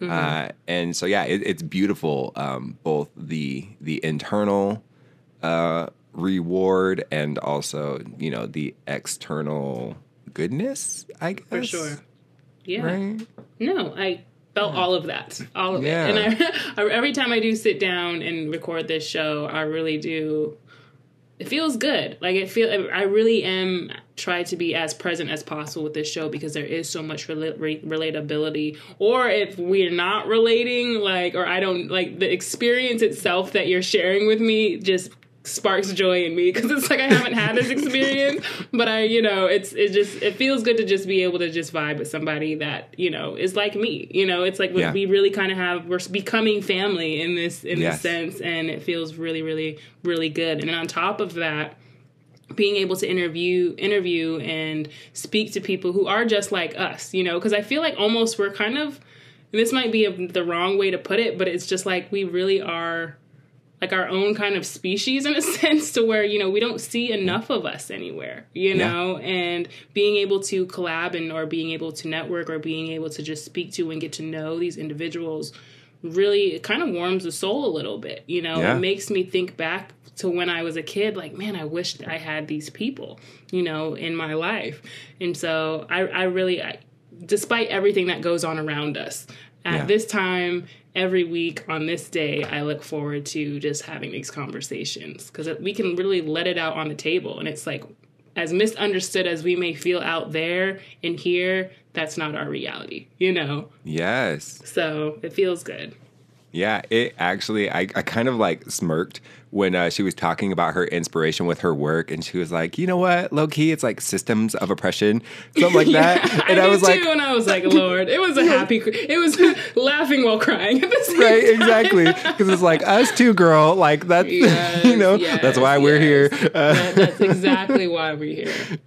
uh, and so yeah it, it's beautiful um, both the the internal uh, reward and also you know the external goodness i guess For sure. Yeah. right No, I felt all of that, all of Yeah. it. And I, every time I do sit down and record this show, I really do. It feels good. Like it feel. I really am try to be as present as possible with this show because there is so much re- relatability. Or if we're not relating, like, or I don't like the experience itself that you're sharing with me, just sparks joy in me because it's like I haven't had this experience, but I, you know, it's it just it feels good to just be able to just vibe with somebody that you know is like me. You know, it's like we, Yeah. we really kind of have we're becoming family in this in Yes. this sense, and it feels really, really, really good. And on top of that being able to interview interview and speak to people who are just like us you know because i feel like almost we're kind of this might be a, the wrong way to put it but it's just like we really are like our own kind of species in a sense to where you know we don't see enough of us anywhere you Yeah. know and being able to collab and or being able to network or being able to just speak to and get to know these individuals really it kind of warms the soul a little bit you know Yeah. it makes me think back to when i was a kid like man i wish i had these people you know in my life and so i, I really I, despite everything that goes on around us at Yeah. this time every week on this day i look forward to just having these conversations because we can really let it out on the table and it's like as misunderstood as we may feel out there and here that's not our reality you know? Yes. So it feels good Yeah, it actually, I, I kind of like smirked when uh, she was talking about her inspiration with her work, and she was like, you know what, low key, it's like systems of oppression, something like that. and I, I, was like, too, and I was like, Lord, it was a happy, it was laughing while crying at the same right, time. exactly, because it's like us too, girl. Like that's, Yes, you know, yes, that's why we're yes. here. Uh, That- that's exactly why we're here,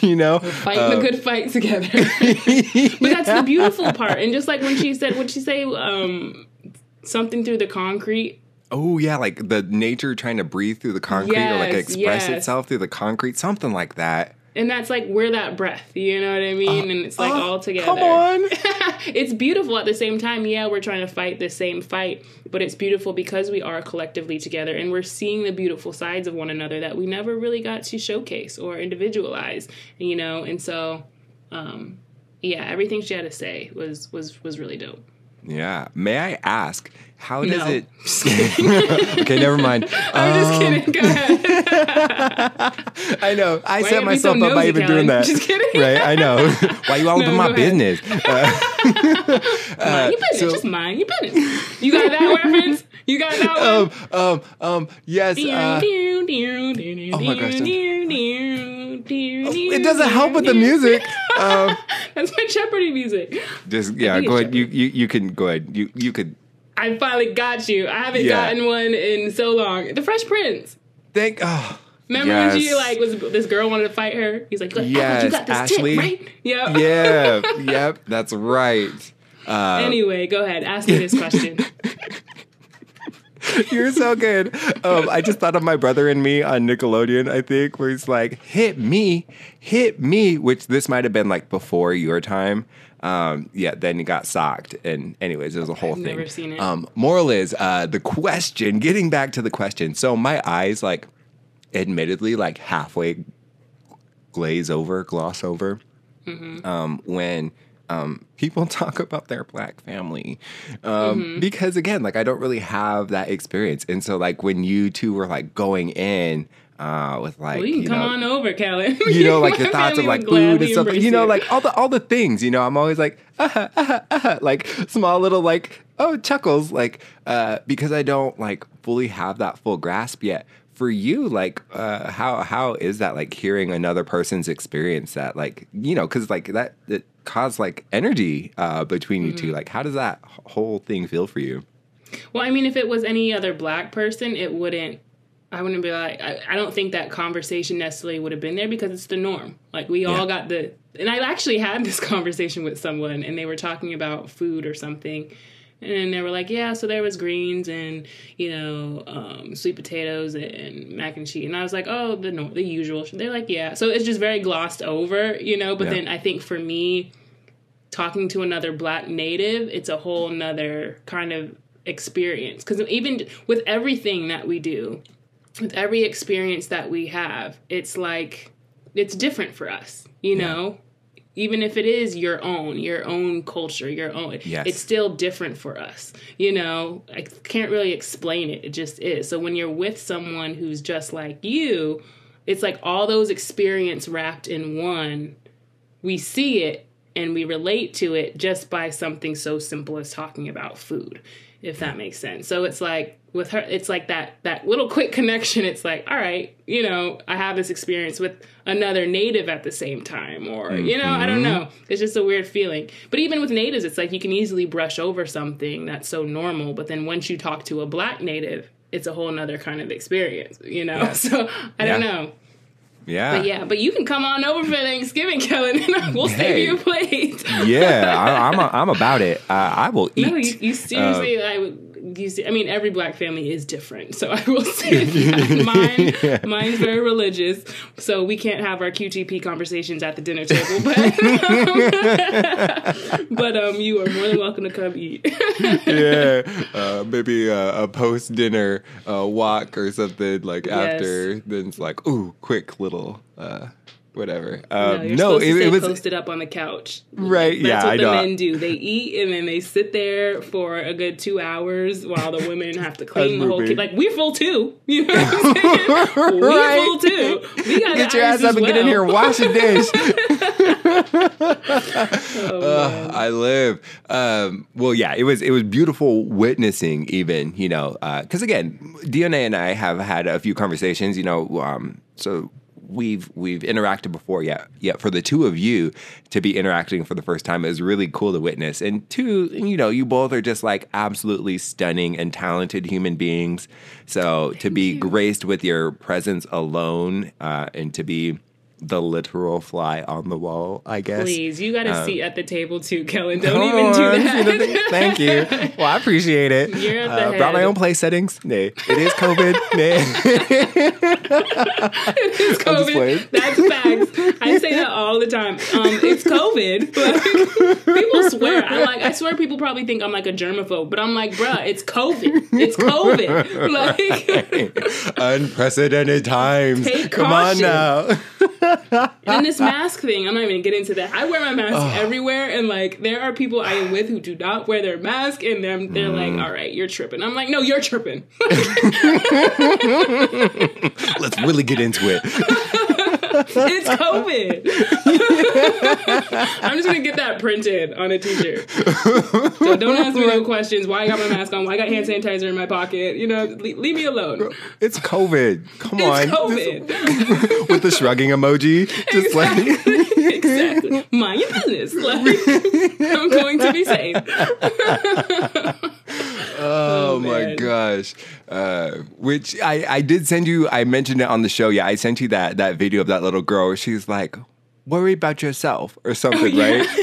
you know, fighting the good fight together. but that's the beautiful part, and just like when she said, would she say, um, something through the concrete? oh yeah, like the nature trying to breathe through the concrete or like express yes. itself through the concrete, something like that. And that's like we're that breath, you know what I mean? and it's like Oh, all together. Come on. it's beautiful at the same time. Yeah, we're trying to fight the same fight, but it's beautiful because we are collectively together and we're seeing the beautiful sides of one another that we never really got to showcase or individualize, you know? And so, um, yeah, everything she had to say was was was really dope. Yeah. May I ask, how does No. it? okay, never mind. I'm just Um, kidding. Go ahead. I know. I Why set you be so myself up by even doing that. Just kidding. Right? I know. Why you all up No, in my ahead. business? Uh, mind your business. so- just mind your business. You got that reference? You got that one? um, um, um, yes. Uh, oh my gosh, It it doesn't help with the music. Um, That's my Jeopardy music. just yeah, go ahead. You, you you can go ahead. You you could I finally got you. I haven't Yeah. gotten one in so long. The Fresh Prince. think. Oh, Remember when she like was this girl wanted to fight her? He's like, "Look, Yes, you got this Ashley. tip, right? Yep. Yeah. yep. That's right. Uh, Anyway, go ahead. Ask me this question. You're so good. Um, I just thought of my brother and me on Nickelodeon, I think, where he's like, hit me, hit me, which this might have been like before your time. Um, yeah, then he got socked. And, anyways, it was a whole I've thing. never seen it. Um, moral is uh, the question, getting back to the question. So my eyes, like, admittedly, like halfway glaze over, gloss over Mm-hmm. um, when um, people talk about their black family. Um, Mm-hmm. Because again, like I don't really have that experience. And so like when you two were like going in uh, with like, well, you can come know, on over, Kellen. you know, like the thoughts of like food and stuff, you know, like all the all the things, you know, I'm always like, uh uh uh like small little like oh chuckles, like uh, because I don't like fully have that full grasp yet. For you, like, uh, how how is that like hearing another person's experience that like you know because like that it caused like energy uh, between you Mm-hmm. two. Like, how does that whole thing feel for you? Well, I mean, if it was any other black person, it wouldn't. I wouldn't be like. I, I don't think that conversation necessarily would have been there because it's the norm. Like we all got the. And I actually had this conversation with someone, and they were talking about food or something, and they were like, "Yeah, so there was greens and you know um, sweet potatoes and mac and cheese," and I was like, "Oh, the the usual." They're like, "Yeah," so it's just very glossed over, you know. But Yeah. then I think for me, talking to another black native, it's a whole nother kind of experience. Because even with everything that we do, with every experience that we have, it's like it's different for us, you know? Even if it is your own, your own culture, your own, Yes. it's still different for us. You know, I can't really explain it. It just is. So when you're with someone who's just like you, it's like all those experience wrapped in one we see it and we relate to it just by something so simple as talking about food if that makes sense. So it's like with her it's like that that little quick connection. It's like all right you know i have this experience with another native at the same time or you know i don't mm-hmm. know. It's just a weird feeling. But even with natives it's like you can easily brush over something that's so normal but then once you talk to a black native it's a whole nother kind of experience you know? So i don't know Yeah, but yeah, but you can come on over for Thanksgiving, Kellen, and we'll save you a plate. yeah, I, I'm a, I'm about it. Uh, I will eat. no, you, you seriously, I would. You see, I mean, every black family is different, so I will say mine, mine's very religious, so we can't have our QTP conversations at the dinner table. But, but um, you are more than welcome to come eat. yeah, uh, maybe a, a post dinner uh, walk or something like after. Then it's like, ooh, quick little uh, whatever. no, Um, you're no, supposed it, to it was posted up on the couch. right. That's yeah, what I the know. men do. They eat and then they sit there for a good two hours while the women have to clean the whole kit. Like we're full too. You know what I'm saying? We're Right. full too. We got Get your ass up and get in here and wash a dish. Oh, Ugh, I live. Um, well, yeah, it was it was beautiful witnessing, even you know, because again, DNA and I have had a few conversations. You know, um, so we've we've interacted before. Yeah, yeah. For the two of you to be interacting for the first time is really cool to witness. And two, you know, you both are just like absolutely stunning and talented human beings. So to be graced with your presence alone uh, and to be the literal fly on the wall, I guess. Please, you got a Um, seat at the table too, Kellen. Don't even do that. Thank you. Well, I appreciate it. You're at uh, brought my own play settings. Nay, it is COVID. Nay. Just playing. COVID. That's facts. I say that all the time. Um, it's COVID. People swear. I like. I swear people probably think I'm like a germaphobe, but I'm like, bruh, it's COVID. It's COVID. Like, Unprecedented times. Come on now. And this mask thing, I'm not even gonna into that. I wear my mask everywhere, and like there are people I am with who do not wear their mask, and them they're Mm. like, "All right, you're tripping." I'm like, "No, you're tripping." Let's really get into it. it's COVID. I'm just gonna get that printed on a t-shirt. So don't ask me no questions. Why I got my mask on? Why I got hand sanitizer in my pocket? You know, le- leave me alone. It's COVID. Come on. It's on. COVID. With the shrugging emoji. Just like exactly. Mind your business. Like, I'm going to be safe. Oh, my gosh. Uh, which I, I did send you, I mentioned it on the show. Yeah, I sent you that that video of that little girl she's like, worry about yourself or something, right?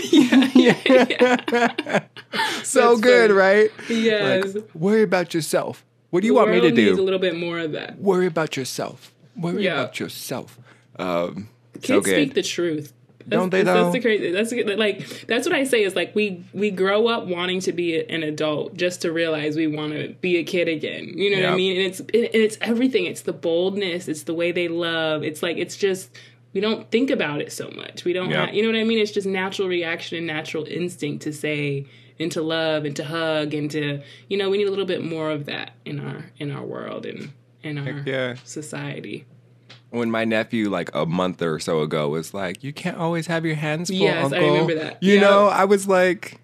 Yeah, so That's good, funny. right? Yes. Like, worry about yourself. What do you The want me to needs a little bit more of that. Worry about yourself. Worry Yeah. about yourself. Um, so Kids good. speak the truth. Don't they, though? That's the crazy. That's like that's what I say is like we we grow up wanting to be an adult just to realize we want to be a kid again. You know what I mean? And it's it, and it's everything. It's the boldness. It's the way they love. It's like it's just we don't think about it so much. We don't. Yep. you know what I mean? It's just natural reaction and natural instinct to say and to love and to hug and to you know we need a little bit more of that in our in our world and in our yeah. society. When my nephew like a month or so ago was like, "You can't always have your hands full." Yes, I remember that. You Yeah. know, I was like,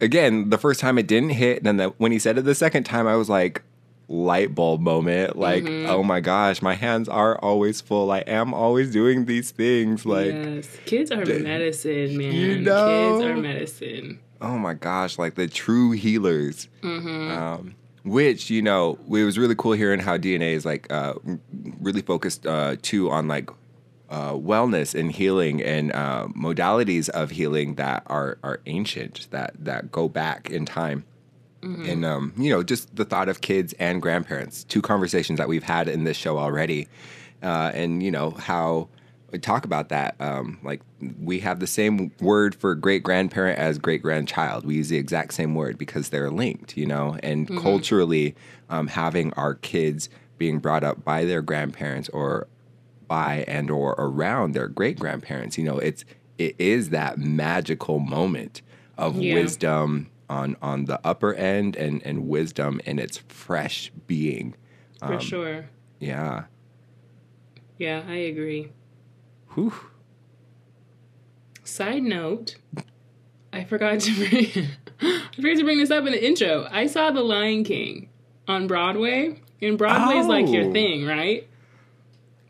again, the first time it didn't hit, and then the, when he said it the second time, I was like, light bulb moment. Like, Mm-hmm. oh my gosh, my hands are always full. I am always doing these things. Like, yes, kids are medicine, man. You know? Kids are medicine. oh my gosh, like the true healers. Mm-hmm. Um, which you know, it was really cool hearing how DNA is like uh, really focused uh, too on like uh, wellness and healing and uh, modalities of healing that are are ancient that that go back in time. And um, you know, just the thought of kids and grandparents, two conversations that we've had in this show already, uh, and you know how talk about that. Um, like we have the same word for great grandparent as great grandchild. We use the exact same word because they're linked, you know. And culturally, um, having our kids being brought up by their grandparents or by and or around their great grandparents, you know, it's it is that magical moment of Yeah. wisdom on on the upper end and and wisdom in its fresh being. For sure. Yeah. Yeah, I agree. Whew. Side note, I forgot to bring I forgot to bring this up in the intro. I saw The Lion King on Broadway. And Broadway's like your Oh. thing, right?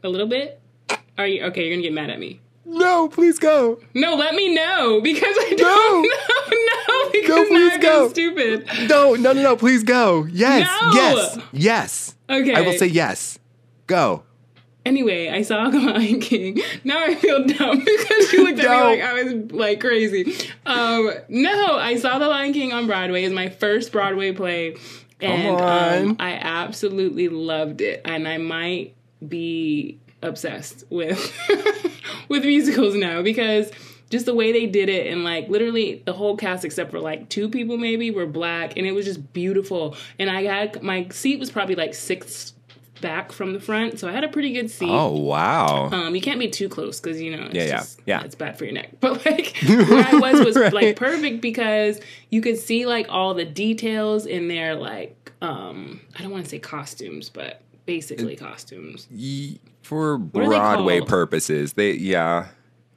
A little bit? Are you okay, you're gonna get mad at me. No, please go. No, let me know because I don't know. No, because Go, now I go. stupid. No, no, no, no, please go. Yes, No. yes, yes. Okay. I will say yes. Go. Anyway, I saw The Lion King. Now I feel dumb because you looked at me like I was like crazy. Um, no, I saw The Lion King on Broadway. It's my first Broadway play, and um, I absolutely loved it. And I might be obsessed with with musicals now because just the way they did it and like literally the whole cast except for like two people maybe were black and it was just beautiful and i had my seat was probably like six back from the front so i had a pretty good seat Oh wow. um, you can't be too close because you know, it's Yeah, yeah, just, yeah. it's bad for your neck. But like where I was was Right. like perfect because you could see like all the details in their like um, I don't want to say costumes, but basically costumes. Ye- For they Broadway called? purposes, they yeah.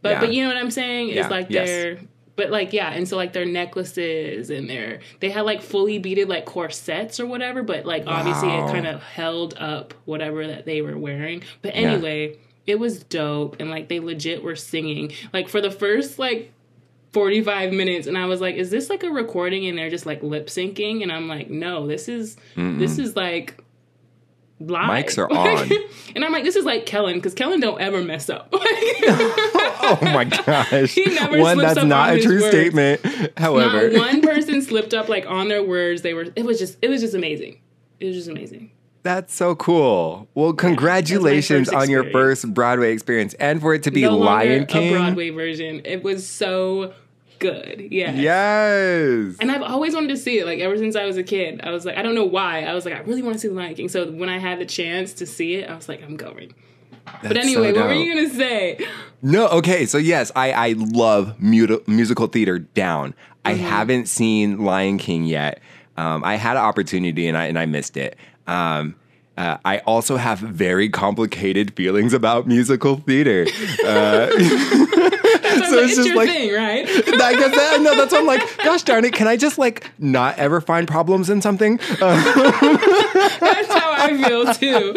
But yeah. but you know what I'm saying? Yeah, It's like yes. their but like yeah, and so like their necklaces and their they had like fully beaded like corsets or whatever, but like obviously it kind of held up whatever that they were wearing. But anyway, it was dope and like they legit were singing. Like for the first like 45 minutes and I was like, is this like a recording and they're just like lip syncing? And I'm like, no, this is this is like live. Mics are on. and I'm like, this is like Kellen, because Kellen don't ever mess up. oh my gosh. He never one that's not a true words. statement. However, Not one person slipped up like on their words. They were. It was just. It was just amazing. It was just amazing. that's so cool. Well, congratulations first on your first Broadway experience and for it to be no Lion King. a Broadway version. It was so good. Yeah. Yes. And I've always wanted to see it. Like ever since I was a kid, I was like, I don't know why. I was like, I really want to see The Lion King. So when I had the chance to see it, I was like, I'm going. But anyway, so what were you gonna say? No, okay. So yes, I I love mu- musical theater down. I Mm-hmm. haven't seen Lion King yet. Um, I had an opportunity and I and I missed it. Um, uh, I also have very complicated feelings about musical theater. Uh, So, So it's, just your like- thing, right? I guess that, no, that's what I'm like. Gosh darn it! Can I just like not ever find problems in something? That's how I feel too.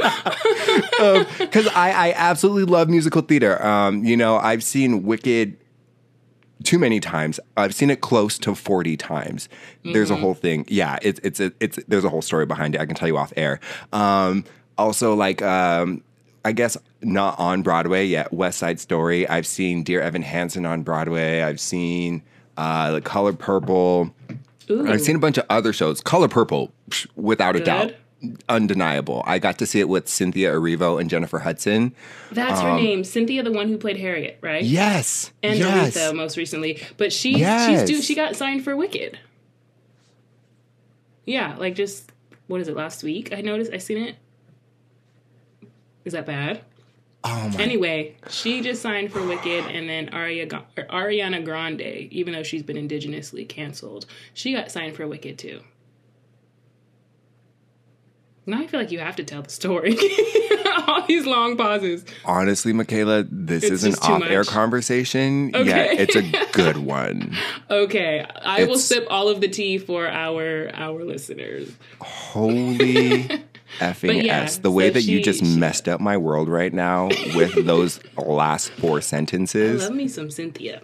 because I, I absolutely love musical theater. Um, you know, I've seen Wicked too many times. I've seen it close to forty times. There's a whole thing. Yeah, it's it's it's there's a whole story behind it. I can tell you off air. Um, also, like um, I guess not on Broadway yet. West Side Story. I've seen Dear Evan Hansen on Broadway. I've seen uh, The Color Purple. Ooh. I've seen a bunch of other shows. Color Purple, without a doubt, undeniable. I got to see it with Cynthia Erivo and Jennifer Hudson. That's her name, Cynthia, the one who played Harriet, right? Yes, and yes. Aretha most recently. But she Yes. she's due, she got signed for Wicked. Yeah, like just what is it last week? I noticed I seen it. Is that bad? Oh my! Anyway, she just signed for Wicked, and then Aria, Ariana Grande, even though she's been indigenously canceled, she got signed for Wicked too. Now I feel like you have to tell the story. All these long pauses. Honestly, Michaela, this It's is an off-air much. conversation. Yeah, Okay. it's a good one. Okay, I will sip all of the tea for our our listeners. Holy effing yeah, s! The way so that you just she- messed up my world right now with those last four I sentences. love me some Cynthia.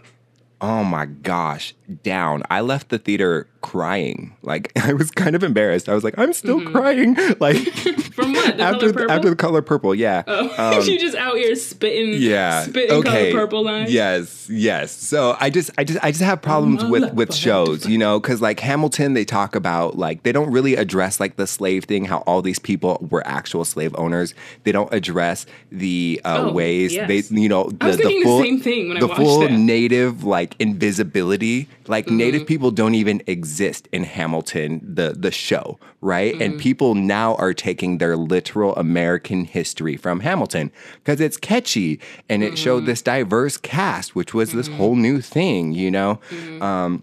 Oh my gosh, down. I left the theater crying. Like I was kind of embarrassed. I was like, I'm still crying. Like From what? The after color purple? after the color purple, yeah. oh, you just out here spitting, Um, Yeah. spitting okay. color purple lines. Yes. Yes. So I just, I just, I just have problems with with shows, you know, because like Hamilton, they talk about like they don't really address like the slave thing, how all these people were actual slave owners. They don't address the uh, Oh, ways yes. they, you know, the, I the thinking the full same thing when I the watched full that. native like invisibility. Like Mm-hmm. native people don't even exist in Hamilton, the the show, right? Mm-hmm. And people now are taking their literal American history from Hamilton because it's catchy and it Mm-hmm. showed this diverse cast, which was this whole new thing, you know. Mm-hmm. Um,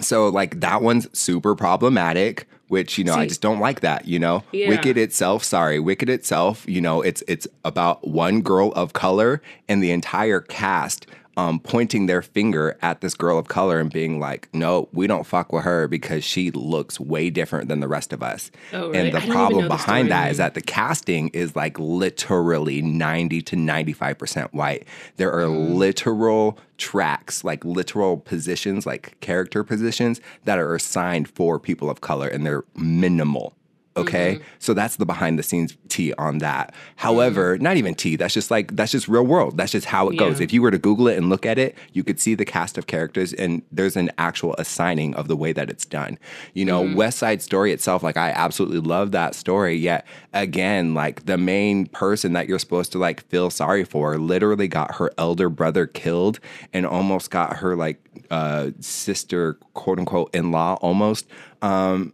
so like that one's super problematic. Which you know, I just don't like that. You know, Yeah. Wicked itself. Sorry, Wicked itself. You know, it's it's about one girl of color and the entire cast um, pointing their finger at this girl of color and being like, "No, we don't fuck with her because she looks way different than the rest of us." Oh, really? And the problem know the behind that is that the casting is like literally 90 to 95% white. There are Mm. literal tracks, like literal positions, like character positions that are assigned for people of color and they're minimal. Okay. Mm-hmm. So that's the behind the scenes tea on that. However, not even tea, that's just like, that's just real world. That's just how it goes. If you were to Google it and look at it, you could see the cast of characters and there's an actual assigning of the way that it's done. You know, West Side Story itself, like I absolutely love that story. Yet again, like the main person that you're supposed to like feel sorry for literally got her elder brother killed and almost got her like uh sister, quote unquote, in law almost um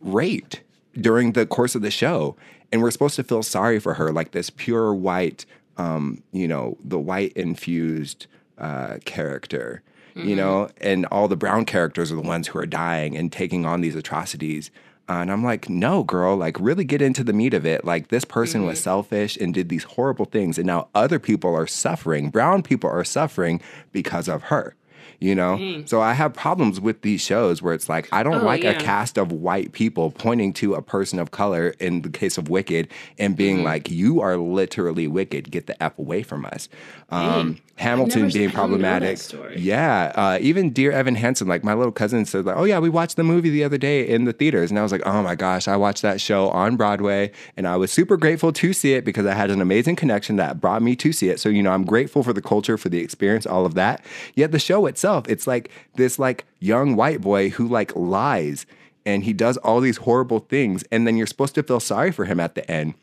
raped during the course of the show and we're supposed to feel sorry for her like this pure white um you know the white infused uh character you know and all the brown characters are the ones who are dying and taking on these atrocities uh, and I'm like, no, girl, like really get into the meat of it. Like this person was selfish and did these horrible things, and now other people are suffering. Brown people are suffering because of her. You know, so I have problems with these shows where it's like I don't Oh, like a cast of white people pointing to a person of color in the case of Wicked and being Mm-hmm. like, "You are literally wicked. Get the f away from us." Um, Hamilton being I don't know that problematic. Yeah, uh, even Dear Evan Hansen, like my little cousin said, like, "Oh yeah, we watched the movie the other day in the theaters," and I was like, "Oh my gosh, I watched that show on Broadway, and I was super grateful to see it because I had an amazing connection that brought me to see it. So you know, I'm grateful for the culture, for the experience, all of that. Yet the show itself, it's like this like young white boy who like lies." And he does all these horrible things, and then you're supposed to feel sorry for him at the end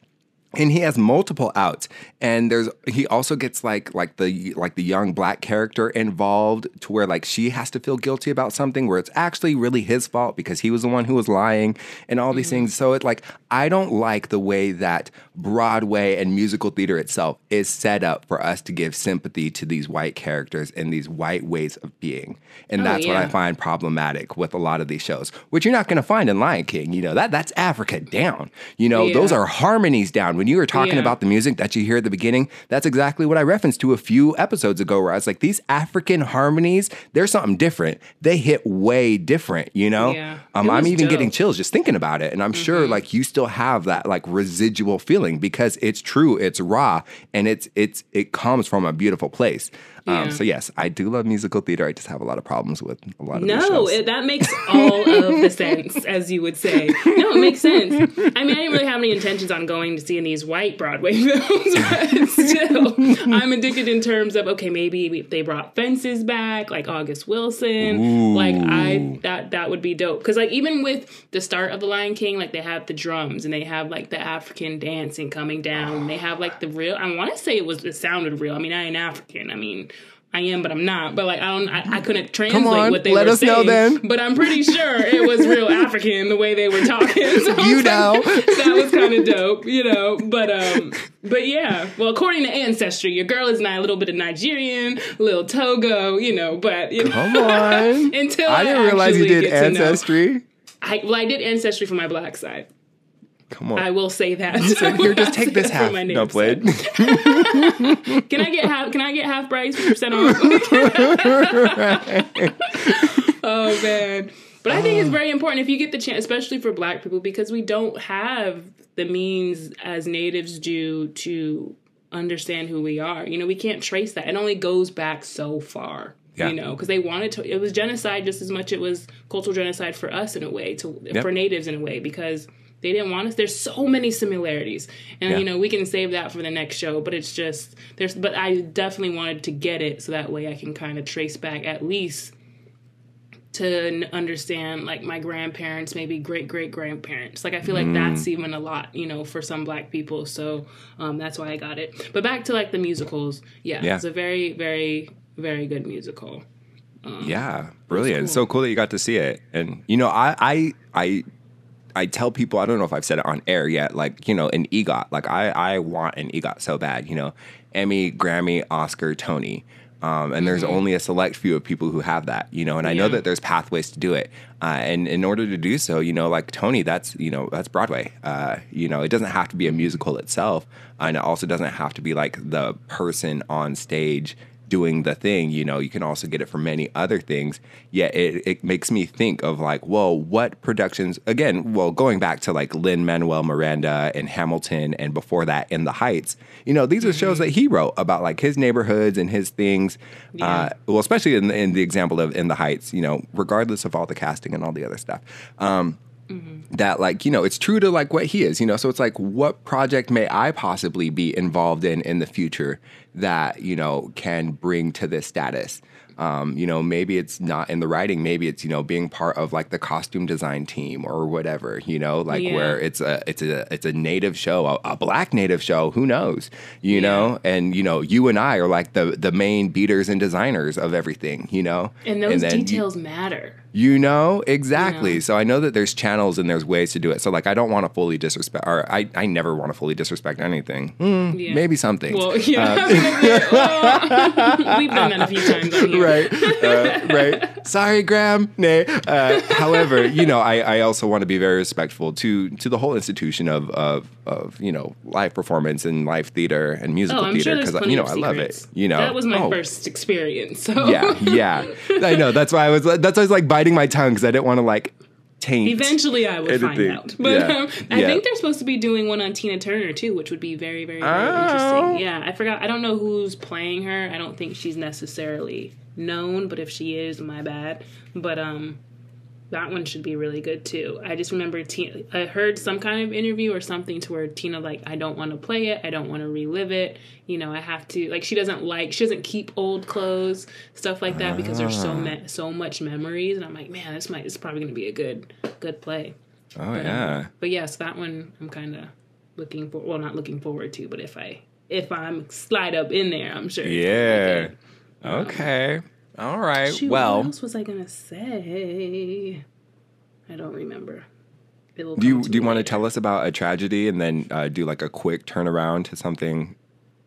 and he has multiple outs. And there's he also gets like like the like the young black character involved to where like she has to feel guilty about something where it's actually really his fault because he was the one who was lying and all these things. Mm-hmm. So it like i don't like the way that broadway and musical theater itself is set up for us to give sympathy to these white characters and these white ways of being. And Oh, that's what i find problematic with a lot of these shows which you're not going to find in lion king you know that that's africa down. You know those are harmonies down. When you were talking Yeah. about the music that you hear at the beginning, that's exactly what I referenced to a few episodes ago, where I was like, these African harmonies, they're something different. They hit way different, you know? Yeah. Um, I'm even getting dope. Mm-hmm. chills just thinking about it. And I'm sure like you still have that like residual feeling because it's true, it's raw, and it's it's it comes from a beautiful place. Um, so yes, I do love musical theater. I just have a lot of problems with a lot of No, it, that makes all of the sense, as you would say. No, it makes sense. I mean, I didn't really have any intentions on going to seeing these white Broadway films, but still, I'm addicted in terms of okay, maybe if they brought Fences back, like August Wilson, like I that that would be dope. Because like even with the start of the Lion King, like they have the drums and they have like the African dancing coming down. They have like the real. I want to say it was it sounded real. I mean, I ain't African. I mean. I am, but I'm not. But like, I don't. I, I couldn't translate on, what they let were us know saying. then. But I'm pretty sure it was real African the way they were talking. So You was like, know. that was kind of dope, you know. But um, but yeah. Well, according to ancestry, your girl is not a little bit of Nigerian, a little Togo, you know. But you know, Come on. until I didn't realize you did know. ancestry. I, well, I did ancestry for my black side. Come on. I will say that. So here, just take this half. my No, side. Can I get half? Can I get half price percent off? oh man. But I think it's very important if you get the chance, especially for black people, because we don't have the means as natives do to understand who we are. You know, we can't trace that. It only goes back so far. Yeah. You know, because they wanted to. It was genocide just as much. As it was cultural genocide for us in a way, to for natives in a way, because they didn't want us. There's so many similarities, and Yeah. you know we can save that for the next show. But it's just there's. But I definitely wanted to get it so that way I can kind of trace back at least to n- understand like my grandparents, maybe great great grandparents. Like I feel like Mm. that's even a lot, you know, for some black people. So um, that's why I got it. But back to like the musicals, yeah, Yeah. it's a very very very good musical. Yeah, brilliant. cool. So cool that you got to see it. And you know, I I I I tell people I don't know if I've said it on air yet. Like you know, an EGOT. Like I I want an EGOT so bad. You know, Emmy, Grammy, Oscar, Tony. Um, and there's only a select few of people who have that, you know, and I know Mm-hmm. That there's pathways to do it. Uh, and in order to do so, you know, like Tony, that's, you know, that's Broadway. Uh, you know, it doesn't have to be a musical itself. And it also doesn't have to be like the person on stage doing the thing, you know, you can also get it from many other things. Yet it, it makes me think of like, whoa, what productions, again, well, going back to like Lin-Manuel Miranda and Hamilton and before that in the Heights, you know, these are shows that he wrote about like his neighborhoods and his things. Uh, well, especially in, in the example of In the Heights, you know, regardless of all the casting and all the other stuff. Um, that like you know it's true to like what he is you know? So it's like what project may i possibly be involved in in the future that you know can bring to this status? Um, you know maybe it's not in the writing maybe it's you know being part of like the costume design team or whatever you know? Like Yeah. where it's a it's a it's a native show a, a black native show who knows you know? And you know you and i are like the the main beaters and designers of everything you know? And those then you- details matter. You know exactly. Yeah. So I know that there's channels and there's ways to do it. So like I don't want to fully disrespect, or I, I never want to fully disrespect anything. Hmm, Yeah. Maybe something. Well, yeah, I was gonna say, well, we've done that a few times right, uh, right. Sorry, Gram. Nay. Uh, however, you know, I, I also want to be very respectful to to the whole institution of of, of you know live performance and live theater and musical Oh, theater because plenty you know I love it. You know, that was my Oh, first experience. So Yeah, yeah. I know. That's why I was. That's why I was like biting my tongue because I didn't want to like taint. Eventually, I would find out. But Yeah. um, I Yeah. think they're supposed to be doing one on Tina Turner too, which would be very, very, very Oh. interesting. Yeah, I forgot. I don't know who's playing her. I don't think she's necessarily known, but if she is, my bad. But um, that one should be really good too. I just remember Tina. I heard some kind of interview or something to where Tina like, I don't want to play it. I don't want to relive it. You know, I have to like. She doesn't like. She doesn't keep old clothes, stuff like that, because there's so Ah. me- so much memories. And I'm like, man, this might. It's probably going to be a good good play. Oh yeah. But yes, that one I'm kind of looking for. Well, not looking forward to, but if I if I'm slide up in there, I'm sure. gonna Yeah. Okay. All right. Shoot, well, what else was I gonna say? I don't remember. Do you do you me want to tell us about a tragedy and then uh, do like a quick turnaround to something?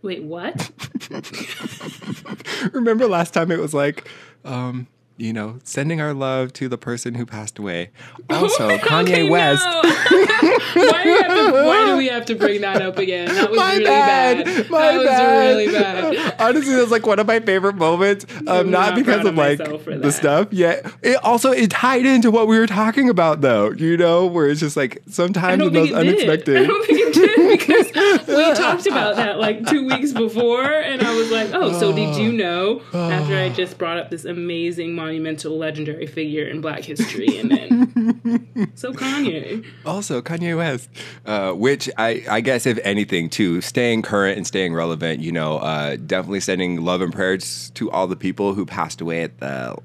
Wait, what? Remember last time it was like, um, you know, sending our love to the person who passed away. Also, Kanye Okay, West. no. why, do we have to, why do we have to bring that up again? That was My really bad. bad. My that was bad. really bad. Honestly, that's like one of my favorite moments. Um, not not because of of like the stuff. Yeah. It also it tied into what we were talking about though. You know, where it's just like sometimes the most did. I unexpected. don't think it did because we talked about that like two weeks before, and I was like, "Oh, so did you know?" After I just brought up this amazing, monumental, legendary figure in Black history, and then so Kanye. Also, Kanye West, uh, which I, I guess if anything too, staying current and staying relevant. You know, uh, definitely sending love and prayers to all the people who passed away at the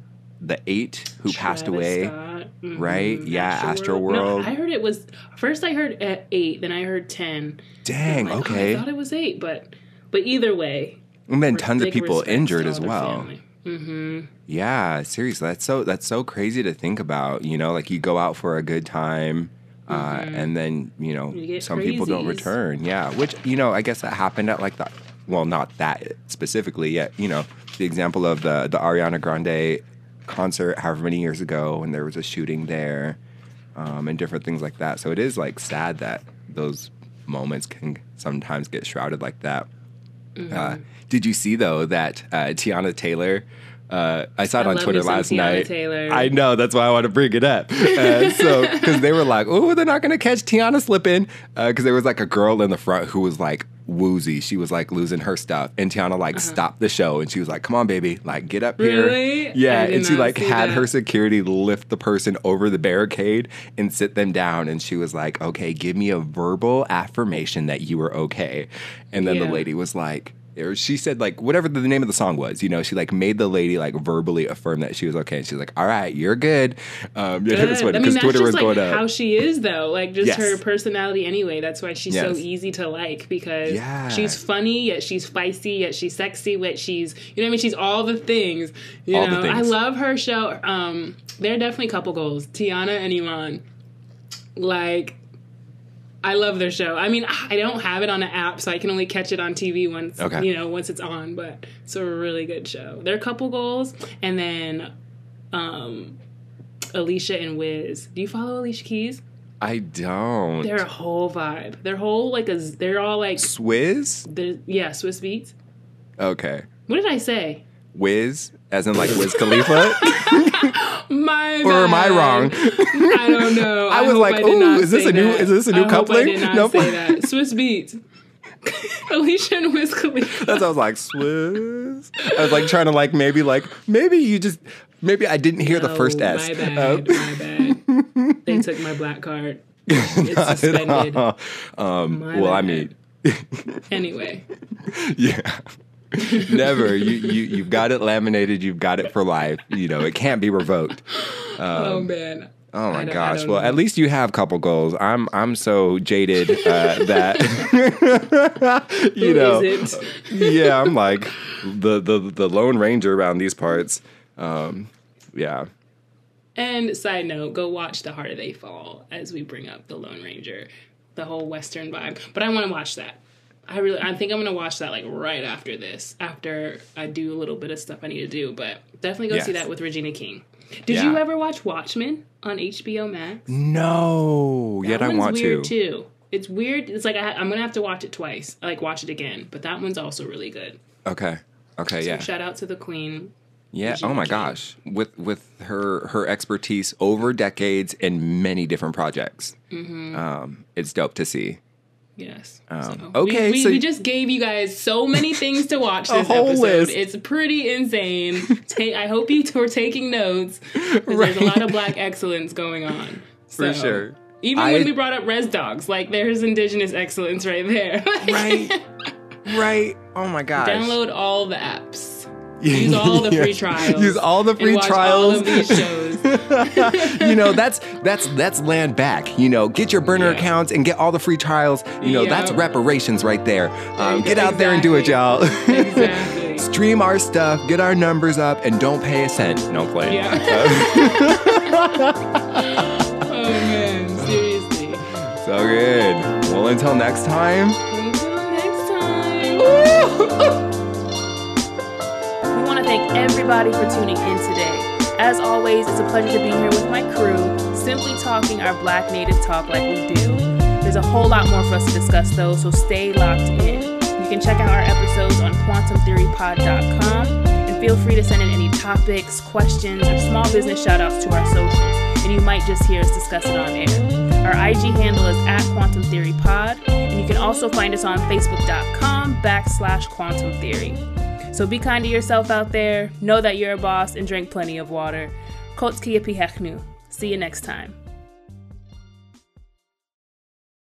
the eight who passed away. Scott, mhm, right? Yeah, Astroworld. No, I heard it was first. I heard at eight, then I heard ten. Dang. I'm like, oh, okay. I thought it was eight, but but either way, and then tons of people injured as well. family. Mm-hmm. Yeah, seriously, that's so that's so crazy to think about. You know, like you go out for a good time, uh, and then you know Mm-hmm. You some people don't return. Yeah, which you know, I guess that happened at like the well, not that specifically yet. You know, the example of the the Ariana Grande concert, however many years ago, when there was a shooting there, um, and different things like that. So it is like sad that those moments can sometimes get shrouded like that. Mm-hmm. Uh, did you see though that uh, Teyana Taylor? Uh, I saw it I on Twitter last Teyana night. Taylor. I know that's why I want to bring it up. Uh, so because they were like, "Oh, they're not going to catch Teyana slipping," because there was like a girl in the front who was like woozy. She was like losing her stuff, and Teyana like stopped the show, and she was like, "Come on, baby, like get up here." Uh-huh. Yeah, and she like had that. her security lift the person over the barricade and sit them down, and she was like, "Okay, give me a verbal affirmation that you were okay," and then the lady was like. Or She said like whatever the name of the song was, you know. She like made the lady like verbally affirm that she was okay, and she's like, "All right, you're good." Um, Good. funny I mean, because Twitter was like going up. how she is, though. Like just Yes. her personality, anyway. That's why she's so easy to like because Yeah. she's funny, yet she's feisty, yet she's sexy, yet she's you know what I mean. She's all the things. You All the know, I love her show. Um, there are definitely couple goals. Teyana and Iman, like. I love their show. I mean, I don't have it on an app, so I can only catch it on TV once Okay. you know once it's on. But it's a really good show. They're couple goals, and then um, Alicia and Wiz. Do you follow Alicia Keys? I don't. They're a whole vibe. They're whole like a. They're all like. Swizz? they're- Yeah, Swizz Beatz. Okay. What did I say? Wiz, as in like Wiz Khalifa? My or am I wrong? I don't know. I was like, did ooh, is this a new- that. is this a new I coupling? I not Nope. say that. Swizz Beatz. Alicia and Wiz Khalifa. That's I was like Swizz. I was like trying to like maybe like maybe you just maybe I didn't hear the Oh, first S. My bad. Um, My bad. they took my black card. It's suspended. um, well, I mean, Anyway. yeah. Never. You you you've got it laminated. You've got it for life. You know it can't be revoked. oh man. Oh my gosh! Well, know. at least you have couple goals. I'm I'm so jaded uh, that you know. yeah, I'm like the the the Lone Ranger around these parts. Um, yeah. And side note, go watch The Harder They Fall as we bring up the Lone Ranger, the whole Western vibe. But I want to watch that. I really, I think I'm gonna watch that like right after this, after I do a little bit of stuff I need to do. But definitely go see that with Regina King. Did Yeah. you ever watch Watchmen on HBO Max? No, yet That I one's want weird to. too. It's weird. It's like I, I'm gonna have to watch it twice. Like watch it again. But that one's also really good. Okay. Okay. Yeah. Shout out to the Queen. Yeah. Regina Oh my King. gosh. With with her her expertise over decades in many different projects, Mm-hmm. um, it's dope to see. Yes. Um, So, okay, We, we, so- we just gave you guys so many things to watch A this whole episode. list. It's pretty insane. Ta- I hope you were taking notes. 'cause There's a lot of black excellence going on. For sure. Even I- when we brought up res dogs, like there's indigenous excellence right there. Right. right. Oh my gosh. Download all the apps. Use all the free trials. Use all the free trials. All of these shows. you know, that's that's that's land back. You know, get your burner Yeah. accounts and get all the free trials. You know, that's reparations right there. Um, get go. out there and do it, y'all. Exactly. Stream our stuff, get our numbers up, and don't pay a cent. No play. Yeah. oh man, seriously. So good. Well, until next time. Until next time. we want to thank everybody for tuning in today. As always, it's a pleasure to be here with my crew, simply talking our Black Native talk like we do. There's a whole lot more for us to discuss, though, so stay locked in. You can check out our episodes on quantumtheorypod.com and feel free to send in any topics, questions, or small business shout outs to our socials, and you might just hear us discuss it on air. Our IG handle is at Quantum Theory Pod, and you can also find us on Facebook.com backslash Quantum Theory. So be kind to yourself out there, know that you're a boss, and drink plenty of water. Pihechnu. See you next time.